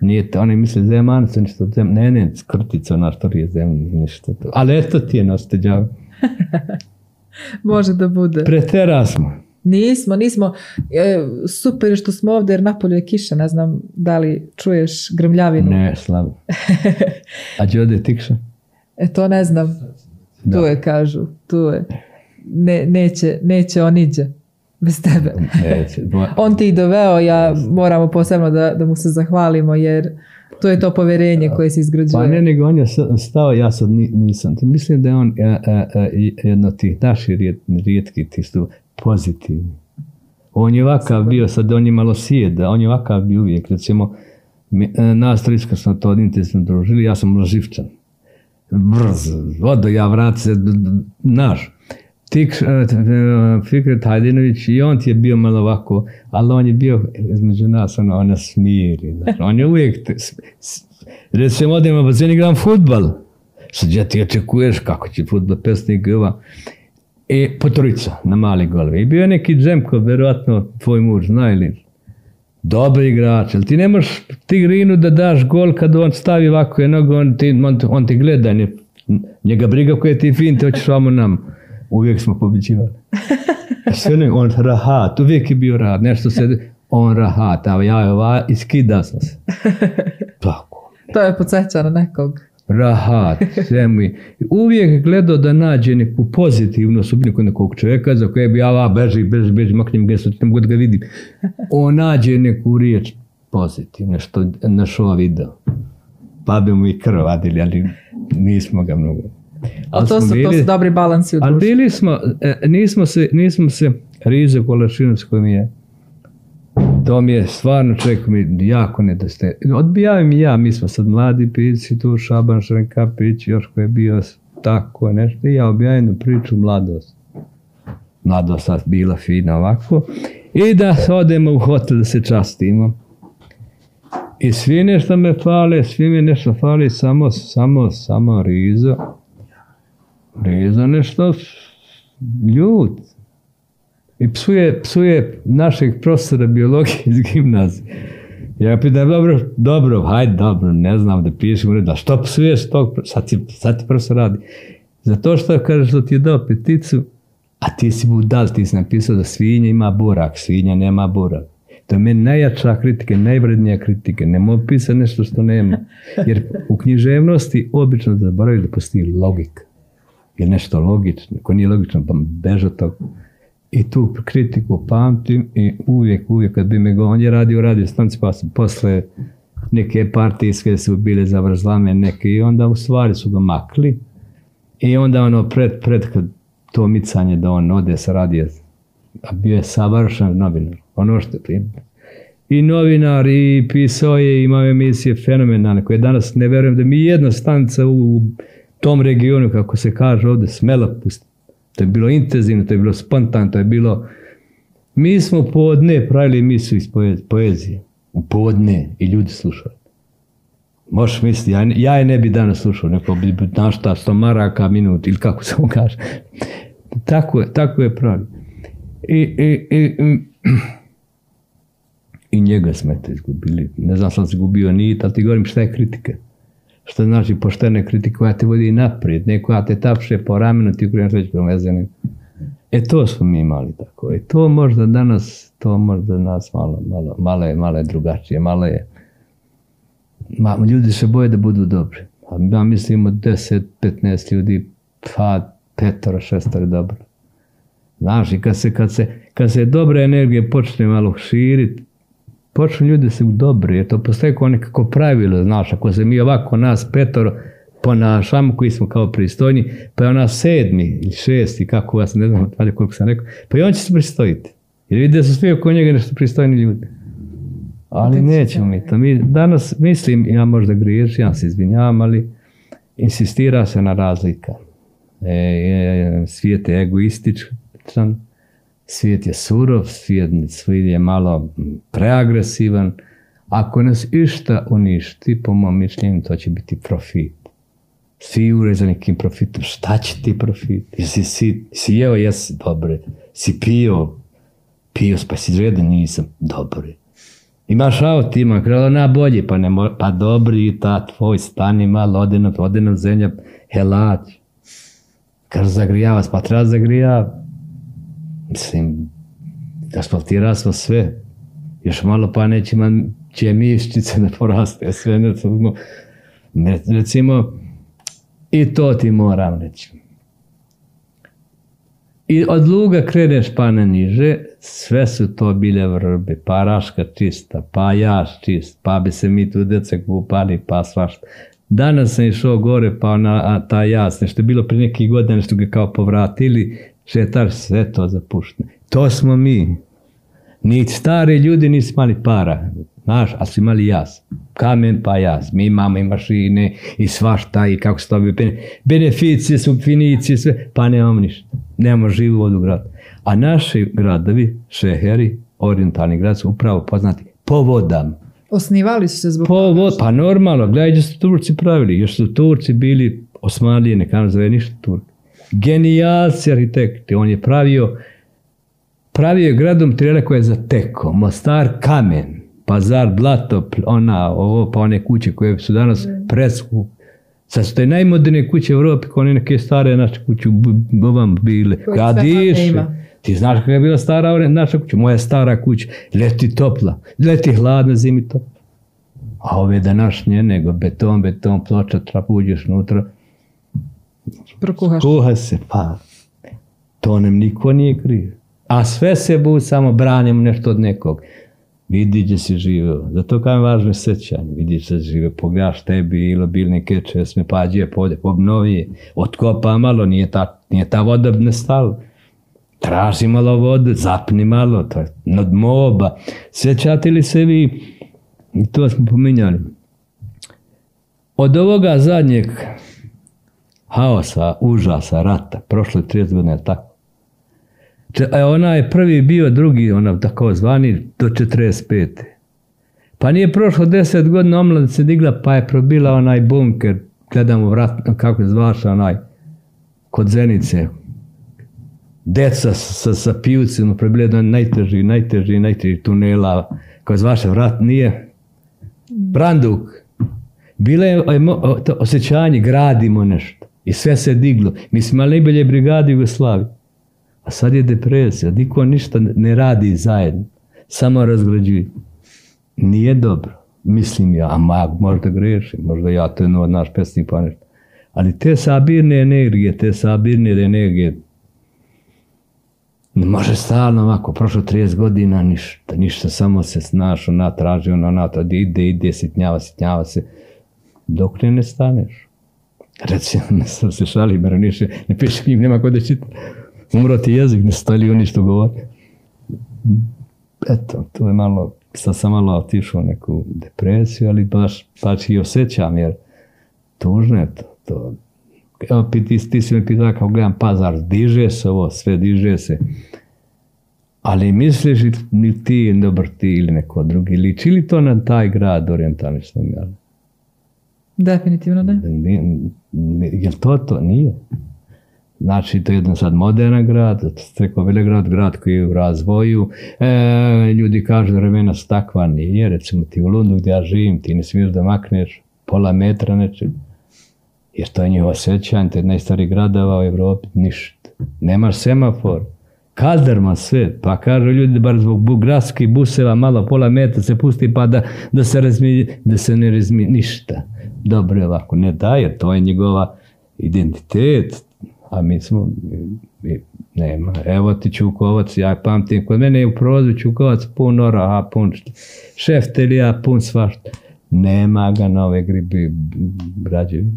B: Nije to, oni misle zemanac, nešto zem, ne, ne, krtica, ona što je zemlja, ništa to. Ali eto ti je đavo.
A: Može da bude.
B: Pretera smo.
A: Nismo, nismo. E, super je što smo ovdje jer napolju je kiša. Ne znam da li čuješ grmljavinu.
B: Ne, slabo. A gdje ode tikša?
A: E, to ne znam.
B: Da.
A: Tu je, kažu. Tu je. Ne, neće, neće on iđe bez tebe.
B: Neće.
A: On ti doveo, ja moramo posebno da, da mu se zahvalimo jer to je to povjerenje koje se izgrađuje.
B: Pa ne, nego on je stao, ja sad ni- nisam. Mislim da je on e, e, e, jedno tih naših rijet, rijetkih tih su pozitivni. On je ovakav bio, sad on je malo sjeda, on je ovakav bio uvijek. Recimo, mi, nas triska smo to intenzivno družili, ja sam živčan. Brz, odo ja vrat se, naš. Tik, e, e, Fikret Hajdinović i on ti je bio malo ovako, ali on je bio između nas, ono, ona smiri. Znaš, on je uvijek, te- recimo odemo na bazen igram futbal. Sad ja ti očekuješ kako će futbal pesnik i ova. I po trojica na mali golove. I bio je neki Džemko, verovatno tvoj muž zna ili dobar igrač, ali ti ne možeš Tigrinu da daš gol kad on stavi ovako je nogu, on ti, on, on ti gleda, ne, njega briga koje ti fin, te hoćeš vamo nam. Uvijek smo pobiđivali. Sve ne, on rahat, uvijek je bio rahat, nešto se, on rahat, a ja ova, iskida sam se. Tako
A: To je podsjeća na nekog.
B: rahat, sve je. Uvijek gledao da nađe neku pozitivnu osobinu kod nekog čovjeka za koje bi ja va, beži, beži, beži, maknem ga, sad da ga vidim. On nađe neku riječ pozitivnu, što na šo video. Pa bi mu i krv vadili, ali nismo ga mnogo.
A: Ali to su, to
B: bili-
A: su dobri balansi u
B: Ali
A: društvu.
B: bili smo, e, nismo se, nismo se, Rizo Kolašinac koji mi je, to mi je stvarno čovjek mi jako nedostaje. Odbijavim i ja, mi smo sad mladi pisci tu, Šaban Šrenkapić, još koji je bio s- tako nešto, i ja objavim priču mladost. Mladost sad bila fina ovako. I da odemo u hotel da se častimo. I svi nešto me fale, svi mi nešto fali, samo, samo, samo Rizo. Rizo nešto ljut. I psuje, psuje našeg profesora biologije iz gimnazije. Ja pitam, dobro, dobro, hajde, dobro, ne znam da pišem u redu, a što psuješ tog, sad ti, sad ti profesor radi. Zato što kažeš da ti je dao peticu, a ti si budal, ti si napisao da svinja ima burak, svinja nema burak. To je meni najjača kritika, najvrednija kritika. Ne mogu pisati nešto što nema. Jer u književnosti obično zaboravaju da postoji logika. Je nešto logično. Ako nije logično, pa beže od toga. I tu kritiku pamtim i uvijek, uvijek kad bi me go, on je radio radio stanci, pa su posle neke partijske su bile zavrzlame neke i onda u stvari su ga makli i onda ono pred, pred to micanje da on ode sa radija, a bio je savršen novinar, ono što je. I novinar, i pisao je, imao emisije fenomenalne, koje danas ne verujem da mi jedna stanica u tom regionu, kako se kaže ovdje, smela pusti. To je bilo intenzivno, to je bilo spontano, to je bilo... Mi smo podne pravili emisiju iz poe- poezije. U podne i ljudi slušali. Možeš misliti, ja, ja je ne bi danas slušao, neko bi znaš šta, sto maraka minut ili kako se mu kaže. Tako je, tako je pravi. I, i, i, i, njega smo eto izgubili. Ne znam sam se gubio nit, ali ti govorim šta je kritika. Što znači poštena kritika koja te vodi naprijed, ne koja te tapše po ramenu, ti kreneš već prema vezene. E to smo mi imali tako. I to možda danas, to možda nas malo, malo, malo je, malo je drugačije, malo je, ma, ljudi se boje da budu dobri. A ja mislim od 10, 15 ljudi, pa petoro, šestoro dobro. Znaš, i kad se, kad se, kad se dobra energija počne malo širiti, počnu ljudi se dobri, jer to postoje kao nekako pravilo, znaš, ako se mi ovako nas petoro ponašamo, koji smo kao pristojni, pa je ona sedmi ili šesti, kako ja sam ne znam koliko sam rekao, pa i on će se pristojiti. Jer vidi da su svi oko njega nešto pristojni ljudi. Ali nećemo mi to. Mi danas, mislim, ja možda griješim, ja se izvinjavam, ali insistira se na razlika. E, svijet je egoističan, svijet je surov, svijet, svijet je malo preagresivan. Ako nas išta uništi, po mom mišljenju, to će biti profit. Svi ure za nekim profitom. Šta će ti profit? Jesi si, si jeo, jesi, dobre. Si pio, pio, pa si žedan, nisam, dobre. Imaš auto, ima kralo na bolje, pa ne pa dobri, ta tvoj stani malo, ode na, ode na zemlja, helać. Kaže, zagrijava, pa treba zagrijava. Mislim, asfaltira smo sve. Još malo pa neće man, će mišćice da poraste, sve ne, recimo, i to ti moram reći. I od luga kreneš pa na niže, sve su to bile vrbe, pa raška čista, pa jaš čist, pa bi se mi tu djeca kupali, pa svašta. Danas sam išao gore, pa na ta jas, nešto je bilo prije nekih godina, nešto ga kao povratili, šetar sve to zapušteno. To smo mi. Ni stari ljudi nisu imali para. Znaš, a su imali jas. Kamen pa jas. Mi imamo i mašine i svašta i kako se to bi beneficije, subfinicije, sve. Pa nemamo ništa. Nemamo živu vodu grad. A naši gradovi, šeheri, orientalni grad su upravo poznati po vodama.
A: Osnivali su se zbog
B: po vod, Pa normalno, gledaj su Turci pravili. Još su Turci bili Osmanlije, neka zove ništa Turki. Genijalci arhitekti. On je pravio pravio je gradom Trijele koje je zateko. Mostar kamen. Pazar, blato, ona, ovo, pa one kuće koje su danas presku. Sad su te najmoderne kuće u Europi, kao neke stare naše kuće ovam bile. Gradiš, ti znaš kakva je bila stara naša kuća, moja stara kuća, leti topla, leti hladna, zimi topla. A ove današnje, nego beton, beton, ploča, trap, uđeš unutra.
A: Prokuhaš.
B: Kuha se, pa to nam niko nije kriv. A sve se bu samo branimo nešto od nekog. Vidi gdje si živio. Zato kao je važno sećanje. Vidi se živio. Pogledaš tebi ili bilne keče, sme pađe, pode, obnovi. Otkopa malo, nije ta, nije ta voda ne stala. Traži malo vode, zapni malo, to je nad moba. Sjećate li se vi, i to smo pominjali, od ovoga zadnjeg haosa, užasa, rata, prošle 30 godina, tako, E, ona je prvi bio, drugi, ona tako zvani, do 45. Pa nije prošlo deset godina, omlad se digla, pa je probila onaj bunker, gledamo vrat, kako je zvaša onaj, kod Zenice. Deca sa, sa pivcima, probila najteži, najteži, najteži tunela, kao zvaša vrat, nije. Branduk. Bilo je osjećanje, gradimo nešto. I sve se diglo. Mi smo imali najbolje brigade Jugoslavije. A sad je depresija, niko ništa ne radi zajedno, samo razgrađuje. Nije dobro, mislim ja, a mag, možda grešim, možda ja, to je naš pesnik pa. Ali te sabirne energije, te sabirne energije, ne može stalno ovako, prošlo 30 godina, ništa, ništa, samo se snaš, ona traži, ona, ona, ide, ide, sitnjava, sitnjava se, dok ne, ne staneš. Recimo, sam se šalim, jer ne piše njim, nema ko da čita. Umro ti jezik, ne stali oni što govori. Eto, to je malo, sad sam malo otišao u neku depresiju, ali baš, baš i osjećam, jer tužno je to. to. Evo, ti, ti si me pitao kao gledam pazar, diže se ovo, sve diže se. Ali misliš ni ti, dobar ti ili neko drugi, liči li to na taj grad orijentalni što
A: Definitivno ne.
B: Je li to to? Nije. Znači, to je jedan sad moderan grad, Streko Velegrad, grad koji je u razvoju. E, ljudi kažu, vremena su takva, nije. Recimo ti u Lundu gdje ja živim, ti ne smiješ da makneš pola metra nečeg. Jer to je njihovo osjećanje, to je najstariji gradova u Europi, ništa. Nemaš semafor. Kalderman sve, pa kažu ljudi bar zbog gradskih buseva malo pola metra se pusti pa da, da se razmi, da se ne razmi ništa. Dobro je ovako, ne daje, to je njegova identitet, a mi smo, mi, nema, evo ti Čukovac, ja pamtim, kod mene je u prozu Čukovac pun oraha, pun šeftelija, pun svašta. Nema ga na ove gribi brađevi.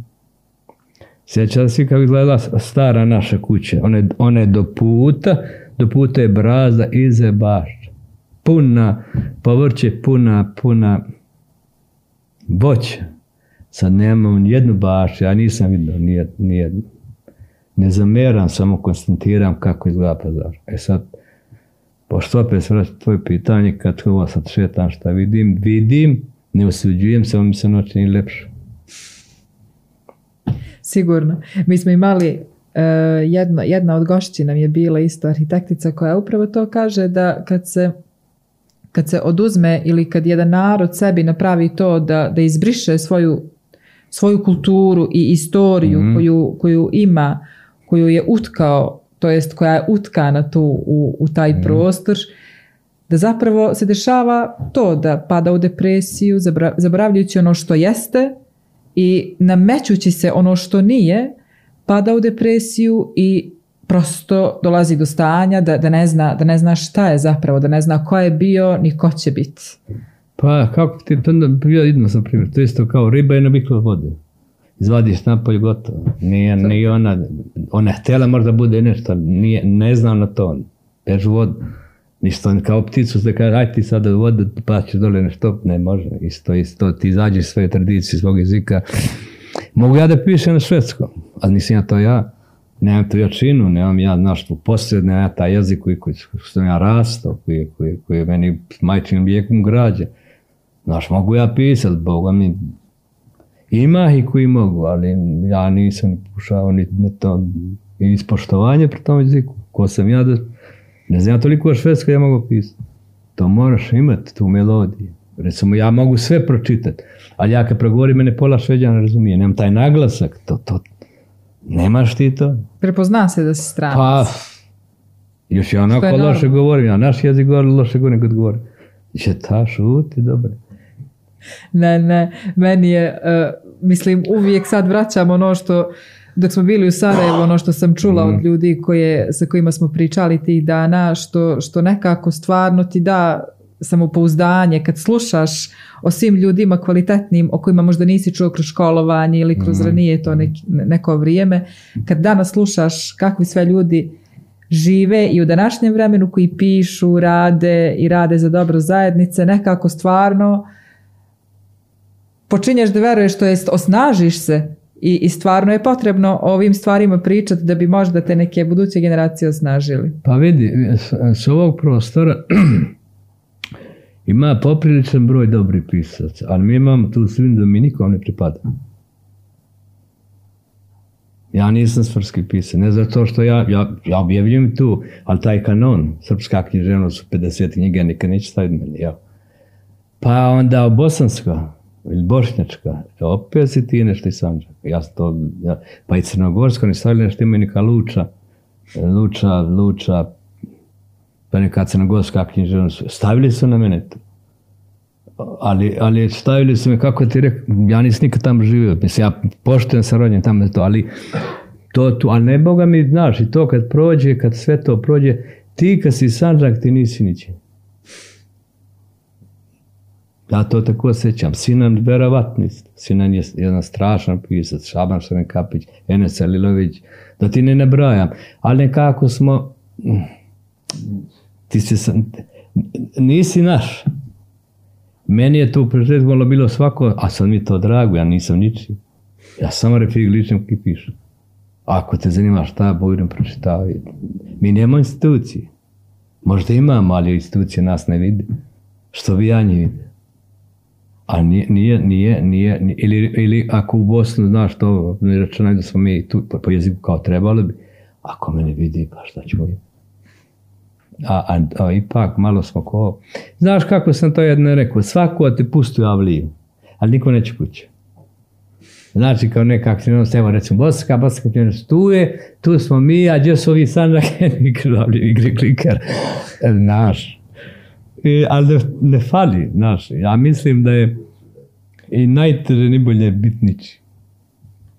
B: Sjećate se kako izgledala stara naša kuća, one, one do puta, do puta je brazda ize baš. Puna, povrće puna, puna voća. Sad nemam jednu baš, ja nisam vidio nijednu. Ne zameram, samo konstatiram kako izgleda pazar. E sad, pošto opet se vraća tvoje pitanje, kad ovo sad šetam šta vidim, vidim, ne osuđujem, samo mi se noć nije lepše.
A: Sigurno. Mi smo imali jedna, jedna od gošći nam je bila isto arhitektica koja upravo to kaže da kad se kad se oduzme ili kad jedan narod sebi napravi to da, da izbriše svoju, svoju kulturu i istoriju mm. koju, koju ima, koju je utkao, to jest koja je utkana tu u, u taj mm. prostor, da zapravo se dešava to da pada u depresiju, zaboravljajući ono što jeste i namećući se ono što nije, pada u depresiju i prosto dolazi do stanja da, da, ne zna, da ne zna šta je zapravo, da ne zna ko je bio ni ko će biti.
B: Pa kako ti, to onda ja idemo sam primjer, to isto kao riba je nabikla vode. Izvadiš napolje gotovo. Nije, nije ona, ona je htjela možda bude nešto, nije, ne zna na to. Bež vodu. Ništa kao pticu da kaže, aj ti sada u vodu, pa ćeš dole nešto, ne može. Isto, isto, ti izađeš svoje tradicije, svog jezika. Mogu ja da pišem na švedskom, ali nisam ja to ja. Nemam tu jačinu, nemam ja našto posredne, ja taj jezik koji, koji sam ja rastao, koji, koji, koji je meni majčinim vijekom građe. Znaš, mogu ja pisat, Boga mi, ima ih koji mogu, ali ja nisam pokušao ni to ispoštovanje pri tom jeziku. Ko sam ja da ne znam ja toliko švedsko ja mogu pisati. To moraš imati, tu melodiju. Recimo, ja mogu sve pročitati, ali ja kad progovorim, mene pola šveđana razumije. Nemam taj naglasak, to, to, nemaš ti to.
A: Prepozna se da si stranac.
B: Pa, još ja onako loše govorim, ja naš jezik govorim, loše govorim kad govorim. Će ta šuti, dobro.
A: Ne, ne, meni je, uh, mislim, uvijek sad vraćam ono što dok smo bili u Sarajevu, ono što sam čula od mm. ljudi koje, sa kojima smo pričali tih dana, što, što nekako stvarno ti da samopouzdanje kad slušaš o svim ljudima kvalitetnim o kojima možda nisi čuo kroz školovanje ili kroz mm. ranije to neko vrijeme, kad danas slušaš kakvi sve ljudi žive i u današnjem vremenu koji pišu, rade i rade za dobro zajednice, nekako stvarno počinješ da veruješ, to jest osnažiš se i, I stvarno je potrebno o ovim stvarima pričati da bi možda te neke buduće generacije osnažili.
B: Pa vidi, s, s ovog prostora ima popriličan broj dobrih pisaca, ali mi imamo tu svim da mi nikom ne pripada. Ja nisam srpski pisac, ne zato što ja, ja, ja objavljujem tu, ali taj kanon, srpska književnost su 50 knjige, nikad neće staviti meni, ja. Pa onda bosanska, ili bošnjačka, opet si ti nešto iz Sanđaka. Ja to, ja, pa i crnogorsko, ni stavili nešto neka luča, luča, luča, pa neka crnogorska književnost. Stavili su na mene to. Ali, ali stavili su me, kako ti rekao, ja nisam nikad tamo živio, mislim, ja poštujem sa rodnjem tamo to, ali to tu, ali ne Boga mi, znaš, i to kad prođe, kad sve to prođe, ti kad si Sanđak, ti nisi ničim. Ja to tako osjećam. Sinan verovatni. Sinan je jedan strašan pisac, Šaban Šrenkapić, Enes Alilović, da ti ne nabrajam. Ali nekako smo, ti si, nisi naš. Meni je to početku bilo svako, a sad mi to drago, ja nisam niči. Ja samo refig ličnim ki pišem. Ako te zanima šta, budem pročitao. Mi nemamo institucije. Možda imamo, ali institucije nas ne vidi. Što bi ja nje vidio. A nije, nije, nije, nije ili, ili ako u Bosnu, znaš to, ne računaj da smo mi tu po, po jeziku kao trebali bi, ako me ne vidi, pa šta ću a, a, a, ipak malo smo ko... Znaš kako sam to jedno rekao, svako te pusti u avliju, ali niko neće kuće. Znači, kao neka aktivnost, evo recimo Bosanska, Bosanska aktivnost, tu je, tu smo mi, a gdje su ovi sanđake, igri klikar, naš. I, ali ne, ne fali, naš. Ja mislim da je i najteže nibolje bitnići.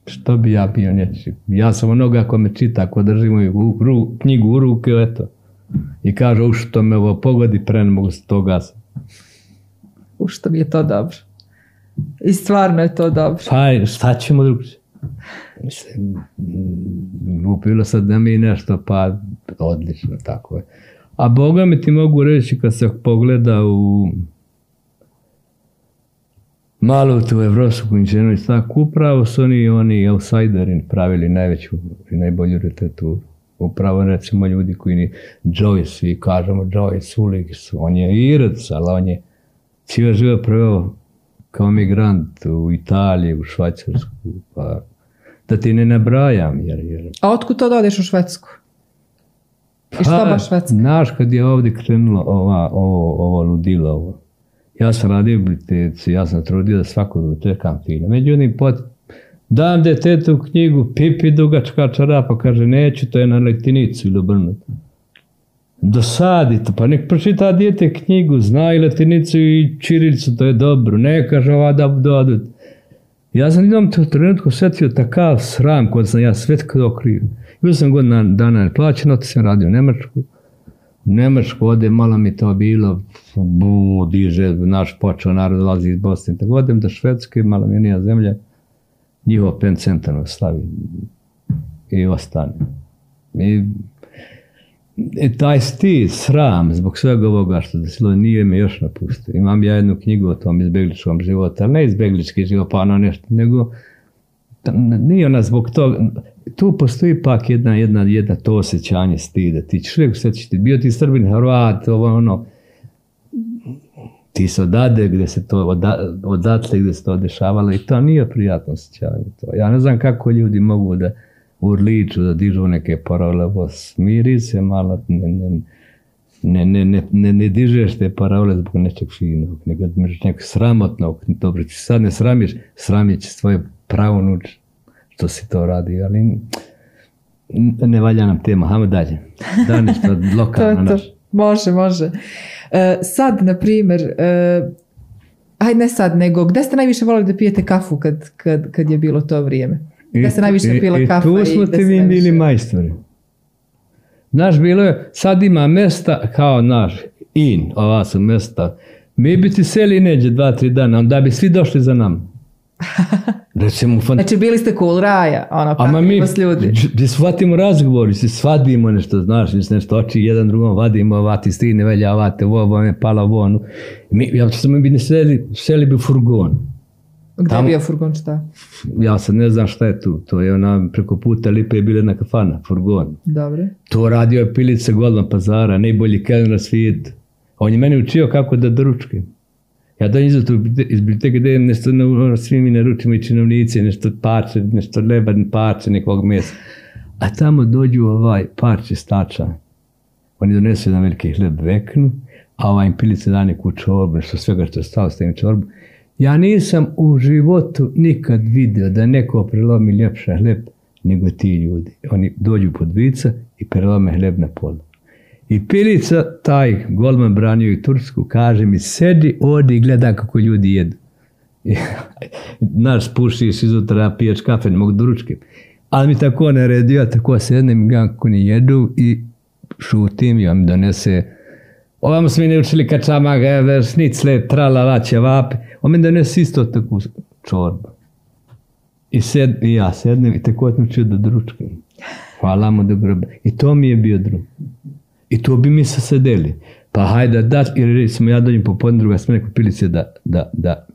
B: Što bi ja bio njeći? Ja sam onoga ako me čita, ako držimo u, ru, knjigu u ruke, eto. I kaže, u što me ovo pogodi, pre ne mogu se to gasiti.
A: U što mi je to dobro. I stvarno je to dobro.
B: Pa, šta ćemo drugče? Mislim, glupilo sad da mi nešto, pa odlično, tako je. A Boga mi ti mogu reći kad se pogleda u malo tu evropsku književnost, tako upravo su oni, oni outsideri pravili najveću i najbolju literaturu. Upravo recimo ljudi koji ni Joyce, i kažemo Joyce, Ulik, on je Irac, ali on je cijel život prvo kao migrant u Italiji, u Švajcarsku, pa da ti ne nabrajam. Jer, jer...
A: A otkud to da odeš u Švedsku? I šta
B: Pa,
A: baš Švedska?
B: Znaš, kad je ovdje krenulo ova, ovo, ovo ludilo, ovo. ja sam radio u biblioteci, ja sam trudio da svakog dočekam fino. Međutim, pot, dam detetu knjigu, pipi dugačka čarapa, kaže, neću, to je na letinicu ili obrnuto. Dosadi to, pa nek pročita dijete knjigu, zna i latinicu i čirilicu, to je dobro, ne kaže ova da dodut. Ja sam jednom to trenutku sjetio takav sram kod sam ja sve kad okriju. Bio sam godina dana plaćeno, to sam radio u Nemačku. U Nemačku ode, malo mi to bilo, bu, diže, naš počeo narod dolazi iz Bosne. Tako odem do Švedske, malo mi nije zemlja, njihov pen centar slavi i ostane. I E, taj sti, sram, zbog svega ovoga što desilo, nije me još napustio. Imam ja jednu knjigu o tom izbjegličkom životu, ali ne izbjeglički život, pa ono nešto, nego nije ona zbog toga, tu postoji pak jedna, jedna, jedna to osjećanje stida. Ti uvijek osjećati, bio ti Srbin, Hrvat, ovo ono, ti se odade gdje se to, oda, odatle gdje se to dešavalo i to nije prijatno osjećanje. To. Ja ne znam kako ljudi mogu da urliču, da dižu neke parole, ovo smiri se malo, ne, ne, ne, ne, ne, ne, ne dižeš te parole zbog nečeg finog, nego nekog sramotnog, dobro, ti sad ne sramiš, sramit će svoje pravo nuč, što si to radi, ali ne valja nam tema, hajmo dalje. Da nešto
A: To
B: lokalno naš.
A: Može, može. E, sad, na primjer, e, aj ne sad, nego gde ste najviše volili da pijete kafu kad, kad, kad je bilo to vrijeme? Gde se najviše pila
B: i
A: kafa
B: tu
A: i
B: smo
A: gde
B: ti
A: najviše-
B: bili majstori. Znaš, bilo je, sad ima mesta kao naš, in, ova su mesta. Mi bi ti seli neđe dva, tri dana, onda bi svi došli za nama. Recimo, fan...
A: Znači, bili ste cool raja, ono,
B: Ama mi,
A: vas ljudi.
B: gdje shvatimo razgovor, se svadimo nešto, znaš, nešto oči jedan drugom vadimo, ovati stine velja, ovate, ovo, me pala ovo, ono. Mi, ja sam bi ne seli, seli bi furgon.
A: Gde je
B: tamo-
A: bio furgon šta?
B: Ja sad ne znam šta je tu, to je ona preko puta Lipe je bila jedna kafana, furgon.
A: Dobro.
B: To radio je Pilica Golman Pazara, najbolji kelner na svijetu. On je meni učio kako da doručkujem. Ja dođem tu iz biblioteke da jem nešto, na, svi mi naručimo i činovnici, nešto parče, nešto leba, parče nekog mjesta. A tamo dođu ovaj parče stača. Oni donesu jedan veliki hleb veknu, a ovaj im pilice da neku čorbu, nešto svega što je stalo stavim čorbu. Ja nisam u životu nikad vidio da neko prelomi ljepša hleb nego ti ljudi. Oni dođu pod vica i prelome hleb na polu. I pilica, taj golman branio i Tursku, kaže mi, sedi ovdje i gleda kako ljudi jedu. Naš spušiš izutra, piješ kafe, ne mogu da ručkem. Ali mi tako naredio, tako sednem gledam kako ni jedu i šutim i on donese Ovamo smo mi ne učili kačama, šnicle, tralala, ćevape. On mi donese isto takvu čorbu. I, sed, ja sednem i tako sam učio da dručkam. Hvala mu dobro. I to mi je bio drug. I to bi mi se sedeli. Pa hajde da, jer recimo ja dođem popodne druga smene kod pilice da, da, da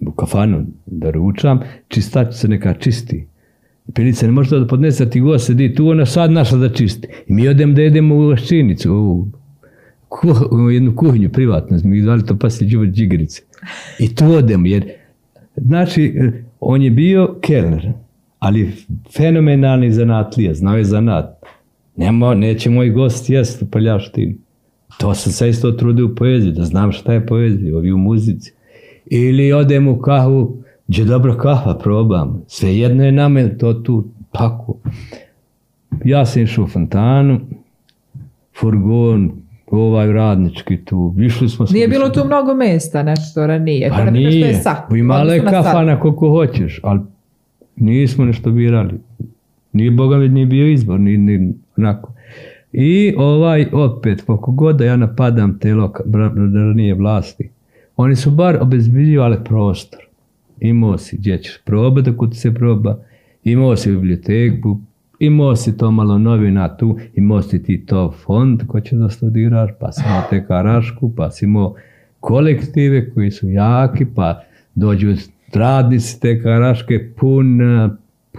B: u kafanu da ručam, čistačica neka čisti. Pilica ne može da podnese, ti go sedi tu, ona sad naša da čisti. I mi odem da jedemo u vaščinicu, u, u jednu kuhinju privatnu, mi zvali to pasli džuvar džigrice. I tu odemo, jer, znači, on je bio kelner, ali fenomenalni zanatlija, znao je zanat. Nemo, neće moj gost jest u paljaštini. To sam se isto trudio u poeziji, da znam šta je poezija, ovi u muzici. Ili odem u kahu gdje dobro kafa probam. Sve jedno je nama to tu tako. Ja sam išao u fontanu, furgon, ovaj radnički tu, išli smo...
A: Nije bilo tu mnogo mesta nešto ranije.
B: Pa nije, imala je kafana koliko hoćeš, ali nismo nešto birali. Nije Boga mi nije bio izbor, ni, ni onako. I ovaj opet, koliko god da ja napadam te ranije vlasti, oni su bar obezbiljivali prostor. Imao si gdje ćeš probati ako ti se proba, imao si biblioteku, imao si to malo novina tu, imao si ti to fond ko će da studiraš, pa si imao te karašku, pa si imao kolektive koji su jaki, pa dođu radnici te karaške pun,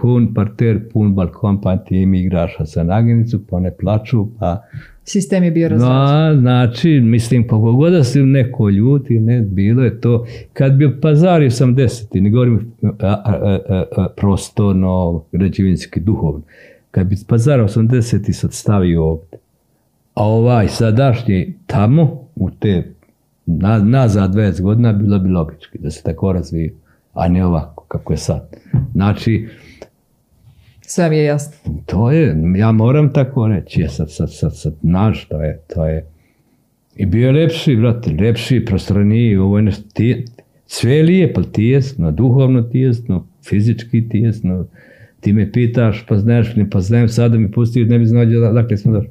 B: pun parter, pun balkon, pa ti im igraš sa naginicu, pa ne plaču, pa...
A: Sistem je bio
B: razrađen. znači, mislim, koliko god da se neko ljuti, ne, bilo je to. Kad bi pazario sam deseti, ne govorim prostorno, građevinski, duhovno. Kad bi pazar 80 sad stavio ovdje, a ovaj sadašnji tamo, u te na, nazad 20 godina, bilo bi logički da se tako razvije, a ne ovako kako je sad. Znači,
A: sve mi je jasno.
B: To je, ja moram tako reći, je sad, sad, sad, sad, naš, to je, to je. I bio je lepši, brate, lepši, prostraniji, ovo je nešto, sve je lijepo, tijesno, duhovno tijesno, fizički tijesno, ti me pitaš, pa znaš mi, pa znam sada mi pusti, ne bi znao dakle smo došli.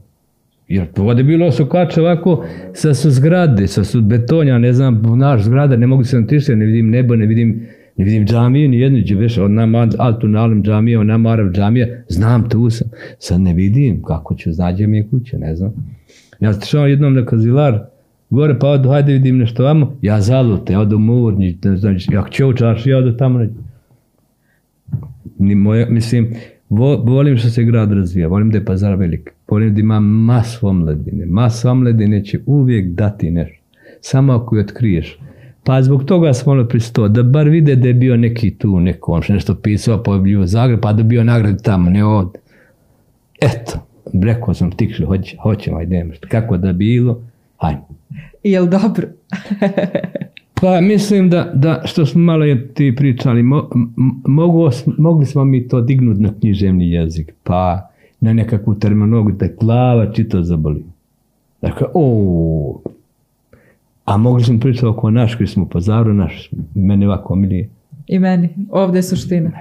B: Jer ovdje bilo su kače ovako, sa su zgrade, sa su betonja, ne znam, naš zgrada, ne mogu se nam ne vidim nebo, ne vidim, ne vidim džamiju, ni jednu veš, od nama altu nalem džamija, od nama arav džamija, znam tu sam. Sad ne vidim kako ću, znađe mi je kuća, ne znam. Ja sam jednom na kazilar, gore pa odu, hajde vidim nešto vamo, ja zalute, odu murnić, ne znam, ja ću ja odu tamo, ni moja, mislim, volim što se grad razvija, volim da je pazar velik, volim da ima masu omladine. Masu omladine će uvijek dati nešto. Samo ako je otkriješ. Pa zbog toga smo ono pristo, da bar vide da je bio neki tu, neko nešto pisao, pa je bio Zagreb, pa da bio nagrad tamo, ne ovdje. Eto, rekao sam tikšli, hoće, hoćemo, ajde, kako da bilo, hajmo.
A: Jel dobro?
B: Pa mislim da, da što smo malo je ti pričali, mogli smo mi to dignuti na književni jezik, pa na nekakvu terminologiju da glava čito zaboli. Dakle, o, a mogli smo pričati oko naš koji smo pozaru, naš, meni ovako milije.
A: I meni, ovdje je suština.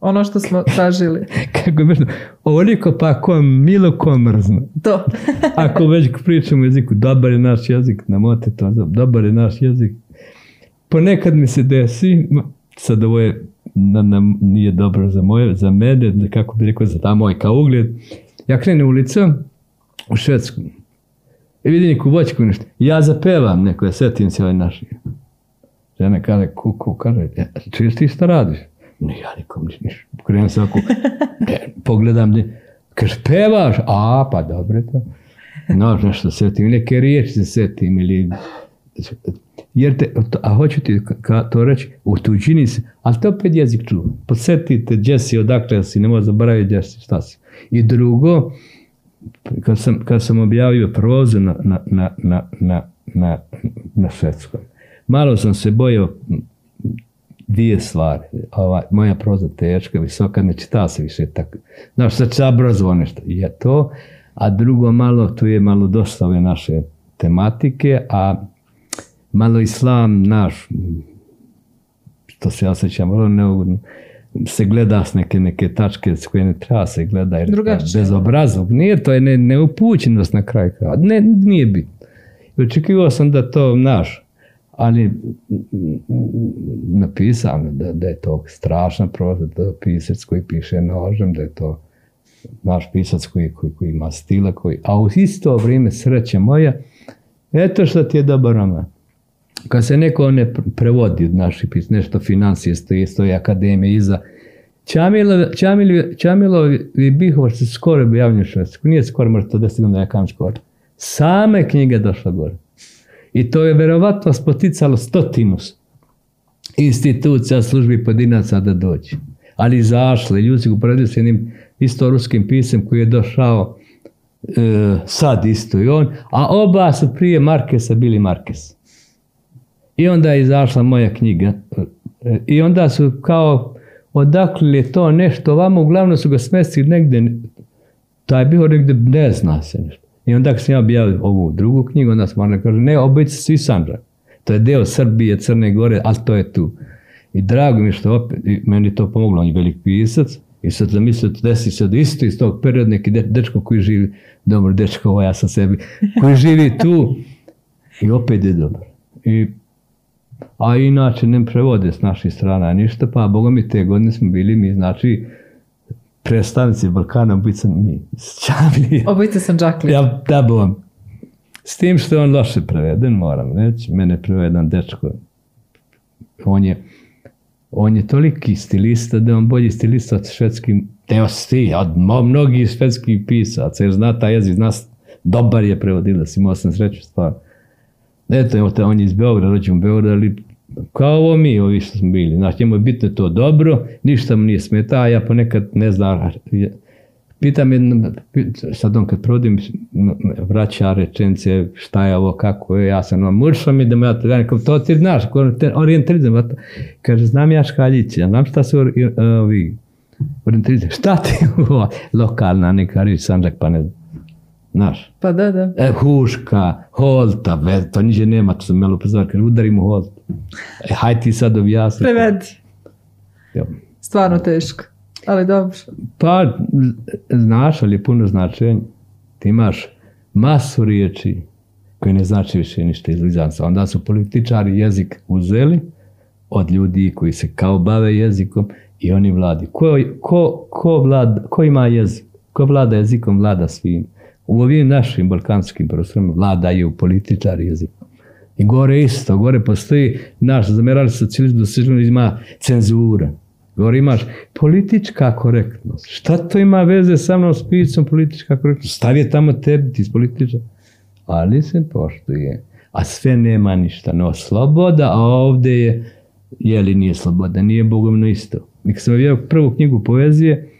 A: Ono što smo tražili.
B: Kako je ovoliko pa ko milo, ko mrzno.
A: To.
B: Ako već pričamo jeziku, dobar je naš jezik, namote to, dobar je naš jezik, ponekad mi se desi, sad ovo je, nije dobro za moje, za mene, kako bi rekao, za ta moj kao ugled. Ja krenem ulicom u Švedsku i vidim neku voćku nešto. Ja zapevam neko, ja setim se ovaj naš. Žena kaže, kuku, kaže, e, čuješ ti šta radiš? Ne, ja nikom niš, niš. Krenem se ovako, pogledam, kaže, pevaš? A, pa dobro to. No, nešto setim, neke riječi se setim ili jer te, a hoću ti to reći, u tuđini si, ali to opet jezik čuva. Podsjetite gdje si, odakle si, nemoj zaboraviti gdje si, šta si. I drugo, kad sam, kad sam objavio prozu na, na, na, na, na, na, švedskom, malo sam se bojao dvije stvari. Ova, moja proza teška, visoka, ne čita se više tako. Znaš, sad nešto. Je to. A drugo, malo, tu je malo dosta ove naše tematike, a malo islam naš, to se osjećam vrlo neugodno, se gleda s neke, neke tačke s koje ne treba se gleda jer bezobrazlog. Nije to je ne, neupućenost na kraju Ne, nije bitno. Očekivao sam da to naš, ali napisano da, da je to strašna proza, da je pisac koji piše nožem, da je to naš pisac koji, koji, koji ima stila, koji, a u isto vrijeme sreća moja, eto što ti je dobar roman kad se neko ne prevodi od naših pis, nešto financije stoji, stoji akademije iza, Čamilo, Bihov se skoro objavljuju Švedsku. Nije skoro, možda da ja kam skoro. Same knjige došla gore. I to je verovatno spoticalo stotinu institucija, službi pojedinaca da dođe. Ali izašli, ljudi uporedili s jednim isto ruskim pisem koji je došao e, sad isto i on, a oba su prije Markesa bili Markes. I onda je izašla moja knjiga, I onda su kao odakle je to nešto ovamo, uglavnom su ga smestili taj je bio negdje, ne zna se nešto. I onda sam ja objavio ovu drugu knjigu, onda sam Marna kaže, ne, obojice svi Sandžak. To je deo Srbije, Crne Gore, ali to je tu. I drago mi što opet, meni to pomoglo, on je velik pisac, i sad zamislite, desi se da isto iz tog perioda neki de, dečko koji živi, dobro, dečko, ovo ja sam sebi, koji živi tu i opet je dobar. I, a inače ne prevode s naših strana ništa, pa boga mi te godine smo bili mi, znači, predstavnici Balkana, obica mi, Čavlije.
A: Obojice sam džakli.
B: Ja, da bom. S tim što je on loše preveden, moram reći, mene je prevedan dečko. On je, on je toliki stilista da je on bolji stilista od švedskih, teo svi, od mnogih švedskih pisaca, jer zna taj jezik, zna, dobar je prevodilac, imao sam sreću stvar. Eto, evo on je iz Beograda, rođen u Beogradu, ali kao ovo mi, ovi što smo bili. Znači, njemu je bitno to dobro, ništa mu nije smeta, a ja ponekad ne znam, pitam jedno, sad on kad provodim, vraća rečenice, šta je ovo, kako je, ja sam, mušla mi da me ja to, nekam, to ti znaš, orijentalizam, kaže, znam ja škaljići, ja znam šta su ovi, orijentalizam, šta ti lokalna neka riječ, Sandžak, pa ne znam, znaš,
A: Pa da, da.
B: e, huška, holta, ve, to niđe nema, to sam malo pozvar, kaže, udari mu holta. E, haj ti sad objasni.
A: Prevedi.
B: Ja.
A: Stvarno teško. Ali dobro.
B: Pa, znaš, ali je puno značenja. Ti imaš masu riječi koje ne znači više ništa iz Lizanca. Onda su političari jezik uzeli od ljudi koji se kao bave jezikom i oni vladi. Ko, ko, ko, vlada, ko ima jezik? Ko vlada jezikom, vlada svim. U ovim našim balkanskim prostorima vladaju političari jezikom. I gore isto, gore postoji naš zamerali socijalizam do socijalizma ima cenzura. Gore imaš politička korektnost. Šta to ima veze sa mnom s politička korektnost? Stav je tamo tebi, ti političar. Ali se poštuje. A sve nema ništa. No, sloboda, a ovdje je, je li nije sloboda, nije bogomno isto. Kad sam vidio prvu knjigu poezije,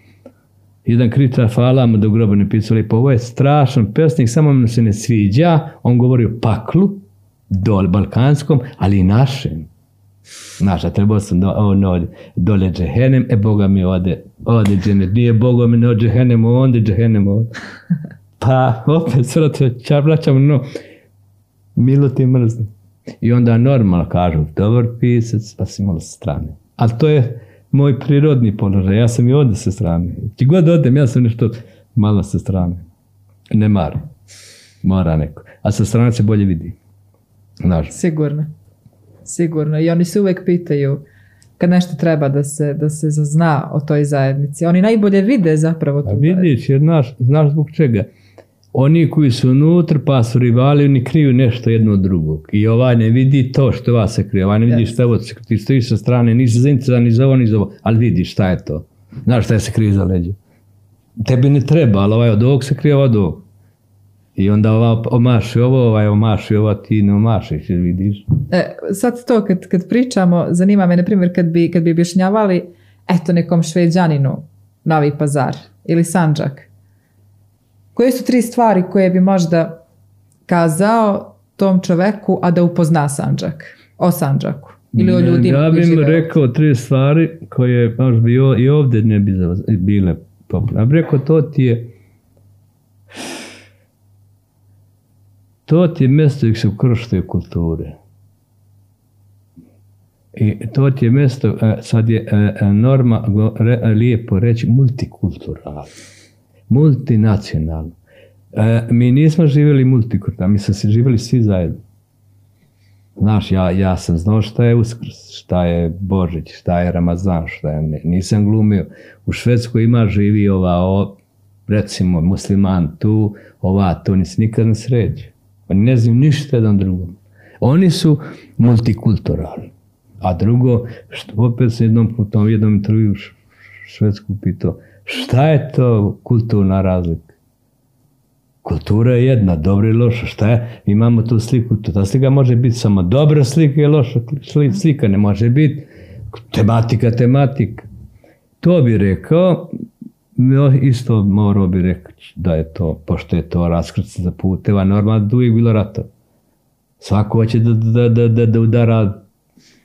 B: jedan kritičar hvala mu da u grobu ne pisao lijepo, ovo je strašan pesnik, samo mu se ne sviđa, on govori o paklu, dol balkanskom, ali i našem. Znaš, a trebao sam do, ono, dole džehenem, e Boga mi ode, ode dženet, nije Boga mi ne ode džehenem, onda džehenem ode. Pa, opet, svrate, čar vraćamo, no, milo ti mrzno. I onda normalno kažu, dobar pisac, pa si malo strane. Ali to je moj prirodni položaj, ja sam i ovdje sa strane. Ti god odem, ja sam nešto malo sa strane. Ne mara. Mora neko. A sa strane se bolje vidi.
A: Sigurno. Sigurno. I oni se uvijek pitaju kad nešto treba da se, da se zazna o toj zajednici. Oni najbolje vide zapravo tu
B: A vidiš, jer znaš, znaš zbog čega. Oni koji su unutra pa su rivali, oni kriju nešto jedno od drugog. I ovaj ne vidi to što vas se krije. Ovaj ne vidi šta ovo. Ti stojiš sa strane, nisi zainteresovan ni za ovo, ni za ovo. Ali vidi šta je to. Znaš šta je se krije za leđa. Tebi ne treba, ali ovaj od ovog se krije od ovog. I onda ova omaši ovo, ovaj omaši ovo, ti ne omašiš, vidiš.
A: E, sad to kad, kad pričamo, zanima me, na primjer, kad bi, kad bi objašnjavali eto nekom šveđaninu Novi Pazar ili Sanđak. Koje su tri stvari koje bi možda kazao tom čoveku, a da upozna Sanđak? O Sanđaku. Ili o ljudima
B: Ja bih rekao tri stvari koje baš bi o- i ovdje ne bi bile popularne. Ja bih rekao to ti je to ti je mjesto gdje se ukrštaju kulture. I to ti je mjesto, e, sad je e, e, norma lijepo reći multikulturalno, multinacionalno. E, mi nismo živjeli multikulturalno, mi smo se živjeli svi zajedno. Znaš, ja, ja sam znao šta je Uskrs, šta je Božić, šta je Ramazan, šta je... Nisam glumio. U Švedskoj ima živi ova, o, recimo, musliman tu, ova tu, nisi nikad ne sreće. Oni ne znaju ništa jedan drugom. Oni su multikulturalni. A drugo, što, opet sam jednom u tom jednom intervju Švedsku pitao, šta je to kulturna razlika? Kultura je jedna, dobra i loša. Šta je? Imamo tu sliku. Ta slika može biti samo dobra slika i loša sli- slika. Ne može biti tematika, tematika. To bi rekao, isto morao bi reći da je to, pošto je to raskrca za puteva, normalno da uvijek bilo rata. Svako hoće da, da, da, da, da udara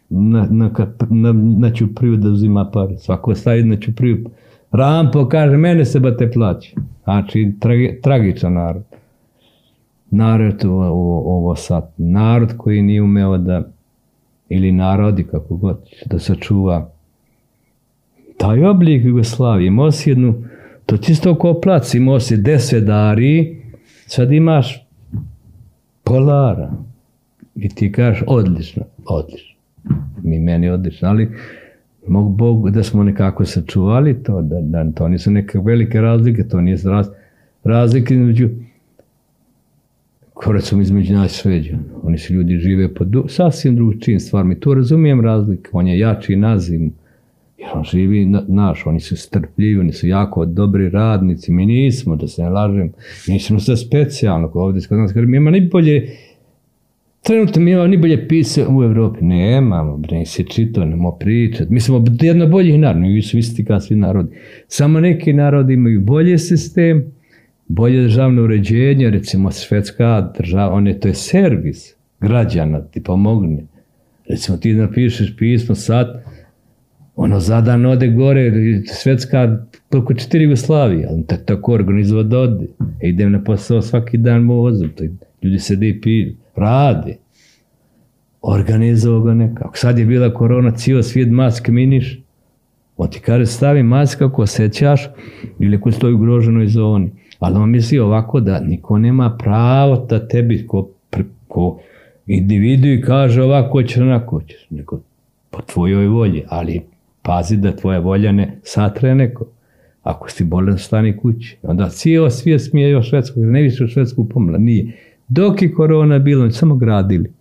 B: na, na, kap- na, na Ćupriju da uzima pare. Svako stavi na Ćupriju. Rampo kaže, mene se bate plaće. Znači, tragi, tragičan narod. Narod ovo, ovo, sad. Narod koji nije umeo da, ili narodi kako god, da sačuva taj oblik Jugoslavije. Imao si jednu, to čisto kao plac, imao si desedari, sad imaš polara. I ti kažeš odlično, odlično. Mi meni odlično, ali mogu Bog da smo nekako sačuvali to, da, da to nisu neke velike razlike, to nije raz, razlike između ko recimo između nas i Šveđana. Oni su ljudi žive po du, sasvim drugačijim stvarima. I to razumijem razlike. On je jači nazim. Jer on živi na, naš, oni su strpljivi, oni su jako dobri radnici. Mi nismo, da se ne lažem, mi nismo sve specijalno ovdje kod nas. Kažem, Mi ima najbolje Trenutno mi imamo najbolje pise u Evropi. Nemamo, bre, se čito, nemo pričat. Mi smo jedna od boljih naroda, mi su isti kao svi narodi. Samo neki narodi imaju bolje sistem, bolje državno uređenje, recimo švedska država, on je, to je servis građana, ti pomogne. Recimo ti napišeš pismo sad, ono zadan ode gore, svetska koliko četiri Jugoslavije, ali tak, tako organizova da ode. E, idem na posao svaki dan vozom, ljudi sede i piju, rade. Organizovao ga nekako. Sad je bila korona, cijel svijet maske miniš. On ti kaže stavi maske ako osjećaš ili ako stoji u ugroženoj zoni. Ali on misli ovako da niko nema pravo da tebi ko, ko individu i kaže ovako ćeš, onako ćeš. Nego po tvojoj volji. Ali pazi da tvoja volja ne satre neko. Ako si bolan, stani kući. Onda cijelo svijet smije o Švedsku, jer ne više u Švedsku pomla. Nije. Dok je korona bilo, samo gradili.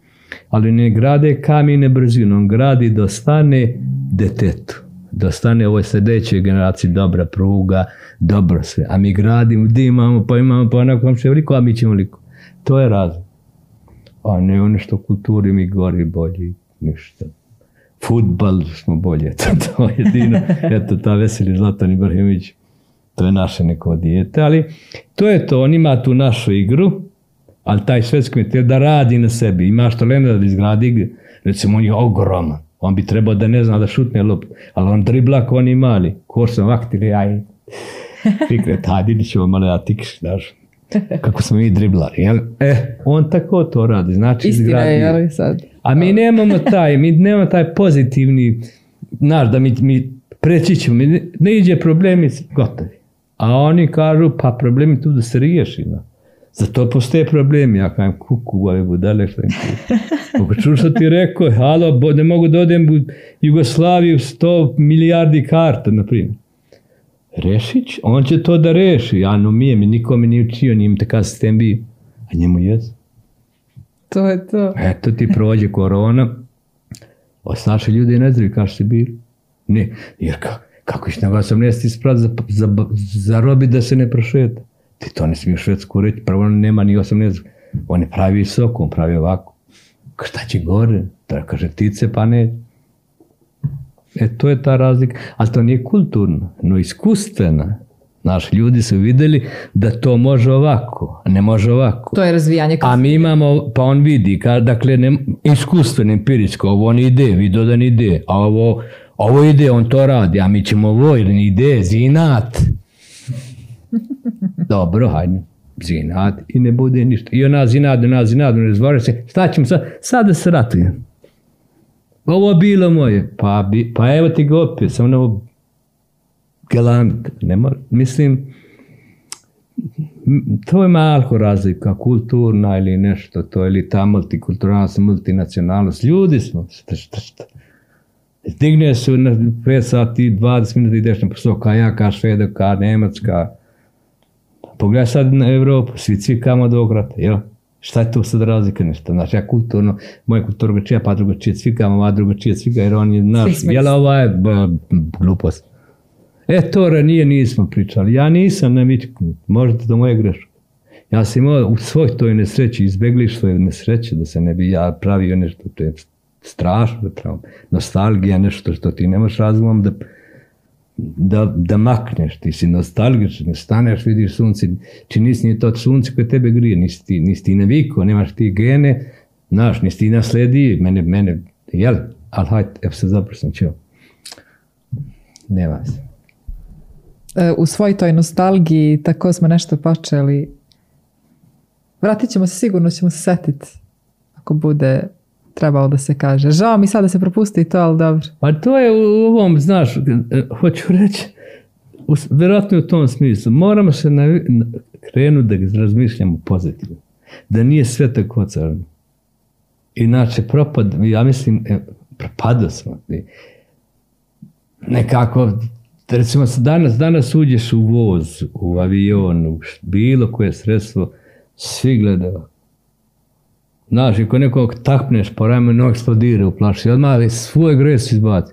B: Ali ne grade kamine brzinom, gradi da stane detetu. Da stane ovoj sljedećoj generaciji dobra pruga, dobro sve. A mi gradimo, gdje imamo, pa imamo, pa onako vam veliko, a mi ćemo veliko. To je razlog. A ne ono što kulturi mi gori bolji, ništa. Futbal smo bolje, to je jedino. Eto, ta veseli Zlatan Ibrahimović, to je naše neko dijete, ali to je to, on ima tu našu igru, ali taj švedski metel da radi na sebi, imaš talenta da izgradi, recimo on je ogroman, on bi trebao da ne zna da šutne loptu, ali on dribla ko oni mali, ko sam vaktili, aj, fikre, hajde, ćemo malo da tikš, znaš, kako smo mi driblari, jel? E, on tako to radi, znači
A: Istina je,
B: izgradi-
A: jel, sad.
B: a mi nemamo taj, mi nemamo taj pozitivni, znaš, da mi, mi preći ćemo, ne, ne iđe problemi, gotovi. A oni kažu, pa problemi tu da se riješi, no. Zato postoje problemi, ja kajem, kuku, ove budale, što im što ti rekao, halo, bo, ne mogu da odem u Jugoslaviju 100 milijardi karta, na primjer. Rešić, on će to da reši, ja no mi je, mi nikome nije učio, nije im takav sistem bio. A njemu jesu.
A: To je to.
B: Eto ti prođe korona, ostaše ljudi ne znaju kako si bili. Ne, jer ka, kako ćeš nego 18 isprat za, za, za robi da se ne prošeta. Ti to ne smije u Švedsku reći, prvo nema ni 18, on je pravi visoko, on pravi ovako. Šta će gore? Da kaže ptice pa ne. E to je ta razlika, ali to nije kulturno, no iskustvena. Naši ljudi su vidjeli da to može ovako, a ne može ovako.
A: To je razvijanje
B: A mi imamo, pa on vidi, ka, dakle, ne, iskustveno, ovo on ide, vidio da ne ide, a ovo, ovo ide, on to radi, a mi ćemo ovo, jer ne ide, zinat. Dobro, hajde, zinat i ne bude ništa. I ona zinat, ona zinat, ne razvara se, šta ćemo sad, sad da se ratujem. Ovo bilo moje, pa, bi, pa evo ti ga opet, samo ne ovo galant, ne mislim, to je malo razlika, kulturna ili nešto, to ili ta multikulturalnost, multinacionalnost. Ljudi smo, šta, šta, šta. Stigne su na 5 sati, 20 minuta ideš na posao, ka ja, ka Šveda, ka Nemačka. Pogledaj sad na Evropu, svi cvikamo do ograta, jel? Šta je tu sad razlika nešto? Znači, ja kulturno, moja kultura drugačija, pa drugačije cvikam, ova drugačije cvika, jer on je naš. Jel, ova je glupost. E, to ranije nismo pričali. Ja nisam namičknut. Možete do moje greške. Ja sam imao u svoj toj nesreći, izbeglištvo je nesreće, da se ne bi ja pravio nešto, to je strašno. Nostalgija, nešto što ti nemaš razumom da, da, da makneš, ti si nostalgičan, staneš, vidiš sunce, či nisi ni to sunce koje tebe grije, nisi ti, nisi ti navikao, nemaš ti gene, znaš, nisi ti nasledi, mene, mene, jel? ali hajde, evo se zaprosam, ću. Nema se.
A: E, u svoj toj nostalgiji tako smo nešto počeli. Vratit ćemo se, sigurno ćemo se setiti ako bude trebalo da se kaže. Žao mi sad da se propusti to, ali dobro.
B: Pa to je u ovom, znaš, e, hoću reći, u, vjerojatno u tom smislu, moramo se na, krenuti da razmišljamo pozitivno. Da nije sve tako crno. Inače, propad, ja mislim, e, propado smo. Nekako, recimo danas, danas uđeš u voz, u avion, u bilo koje sredstvo, svi gledaju. Znaš, ako nekog takneš po ramenu, eksplodira u plaši, odmah svoj gres izbaci.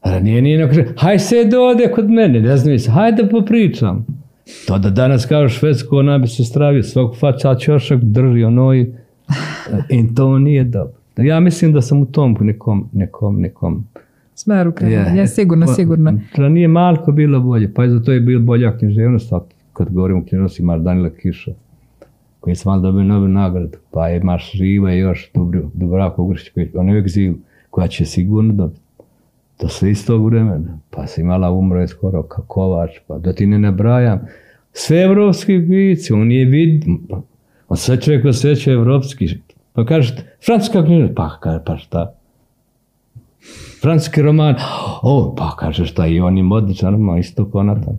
B: A nije, nije neko kaže, haj se dode kod mene, ne znam se, hajde popričam. To da danas kažeš švedsko, ona bi se stravio, svog faca čošak drži onoj, i to nije dobro. Ja mislim da sam u tom nekom, nekom, nekom
A: smeru krenuo. Ja, sigurno, sigurno.
B: Da nije malko bilo bolje, pa i zato je bilo bolja književnost, kad govorimo o književnosti, imaš Danila Kiša, koji sam dobio novu nagradu, pa imaš Živa još Dubravko Ugršić, koji on je u egzilu, koja će sigurno dobiti. To sve iz tog vremena. Pa si imala umro je skoro kao Kovač, pa da ti ne nabrajam. Sve evropski pici, on je vid, on sve čovjek osjeća evropski. Pa kažete, francuska knjiža, pa kaže, pa šta? Francuski roman, o, pa kaže šta, i on je odličan roman, isto kao Natan.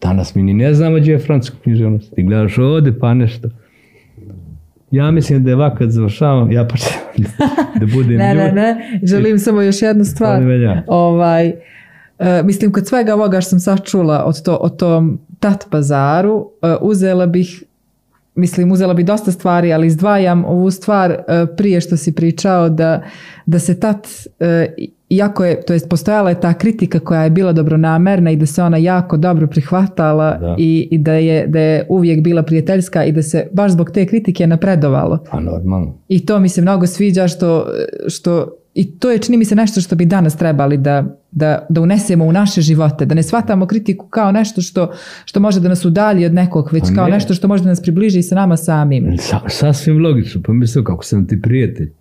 B: Danas mi ni ne znamo gdje je francuska književnost. Ti gledaš ovdje pa nešto. Ja mislim da je ovako kad završavam, ja počnem da budem
A: Ne, ne, ne, želim samo još jednu stvar. Ovaj, uh, mislim, kod svega ovoga što sam sad čula od, to, o tom tat pazaru, uh, uzela bih mislim, uzela bi dosta stvari, ali izdvajam ovu stvar uh, prije što si pričao da, da se tat iako je, to jest postojala je ta kritika koja je bila dobronamerna i da se ona jako dobro prihvatala I, i, da, je, da je uvijek bila prijateljska i da se baš zbog te kritike napredovalo.
B: Pa normalno.
A: I to mi se mnogo sviđa što, što i to je čini mi se nešto što bi danas trebali da, da, da unesemo u naše živote, da ne shvatamo kritiku kao nešto što, što može da nas udalji od nekog, već pa kao nešto što može da nas približi sa nama samim.
B: Sa, sasvim logično, pa mislim kako sam ti prijatelj.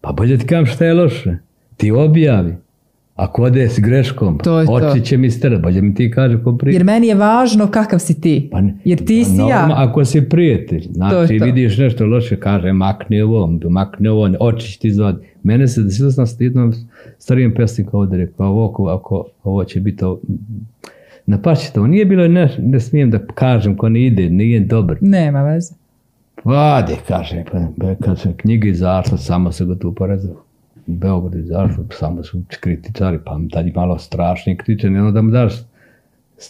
B: Pa bolje ti kam šta je loše ti objavi. Ako ode s greškom, to oči će mi strati, bolje mi ti kaže ko prijatelj.
A: Jer meni je važno kakav si ti. Pa Jer ti pa si ja.
B: Ako si prijatelj, znači vidiš nešto loše, kaže makni ovo, makni ovo, oči će ti zvati. Mene se desilo sam s jednom starijem pesnikom ovdje rekao, ovo, ako, ovo će biti ovo, napašće to. Nije bilo, ne, ne smijem da kažem ko ne ide, nije dobro.
A: Nema veze.
B: Vade, kaže, pa, kad se knjige izašla, samo se go tu porezao. Beograd izašao, samo su kritičari, pa tad je malo strašni kritičari, ono da mu daš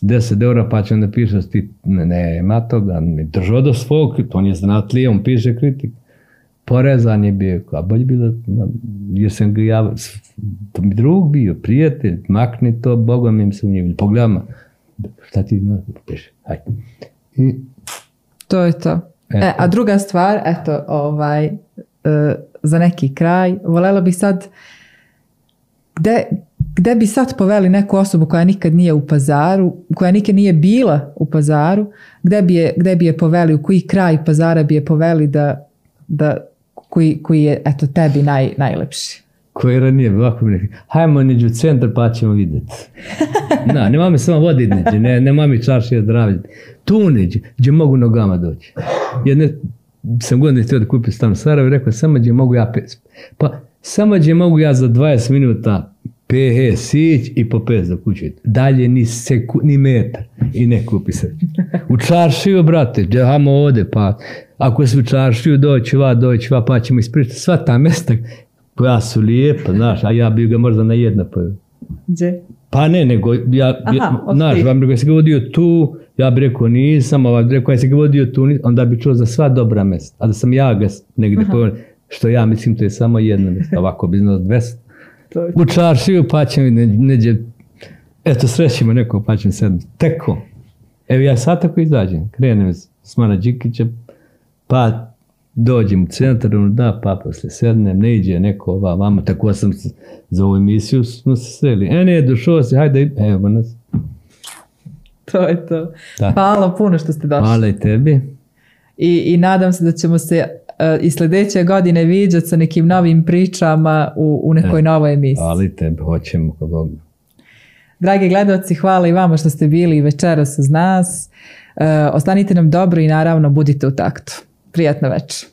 B: 10 eura pa će onda piše ti, ne, nema toga, držao do svog, on je znatlije, on piše kritik. Porezan je bio, a bolje bilo, jer sam ga ja, to mi drug bio, prijatelj, makni to, Bogom im se u njegu, pogledam, šta ti znaš, piše, hajde. I,
A: to je to. E, a druga stvar, eto, ovaj, za neki kraj. Volela bih sad, gde, gde bi sad poveli neku osobu koja nikad nije u pazaru, koja nikad nije bila u pazaru, gde bi je, gde bi je poveli, u koji kraj pazara bi je poveli da, da koji, koji je eto tebi naj, najlepši?
B: Koji ranije, ovako mi rekli, hajmo neđu centar pa ćemo vidjeti. Na, nema mi samo voditi neđe, ne, nema mi čaršije zdraviti. Tu neđe, gdje mogu nogama doći. Jedne, sam godinu htio da kupim stan u Sarajevo rekao samo gdje mogu ja pa samo gdje mogu ja za 20 minuta PH sić i po pes do kuće. Dalje ni, seku, ni metar i ne kupi se. U čaršiju, brate, hajmo ovdje, pa ako se u čaršiju doći va, doći va, pa ćemo ispričati sva ta mjesta koja su lijepa, znaš, a ja bi ga možda na jedna pojel.
A: Gdje?
B: Pa ne, nego ja, ja znaš, vam nego se ga vodio tu, ja bih rekao nisam, ovaj bi rekao ja se ga vodio tu, onda bi čuo za sva dobra mjesta. A da sam ja ga negdje povedao, što ja mislim to je samo jedno mjesto, ovako bi znao 200. U čaršiju pa će mi neđe, eto srećimo nekog pa će mi sedmi. Teko. Evo ja sad tako izađem, krenem s Mara Đikića, pa dođem u centar, ono da, pa poslije sednem, ne iđe neko ova vama, tako sam za ovu emisiju smo se sreli. E ne, došao si, hajde, evo nas.
A: To je to. Hvala puno što ste došli.
B: Hvala i tebi.
A: I, I nadam se da ćemo se e, i sljedeće godine viđati sa nekim novim pričama u, u nekoj novoj emisiji.
B: Ali te hoćemo kod Boga.
A: Dragi gledalci, hvala i vama što ste bili večeras uz nas. E, ostanite nam dobro i naravno budite u taktu. Prijatna večer.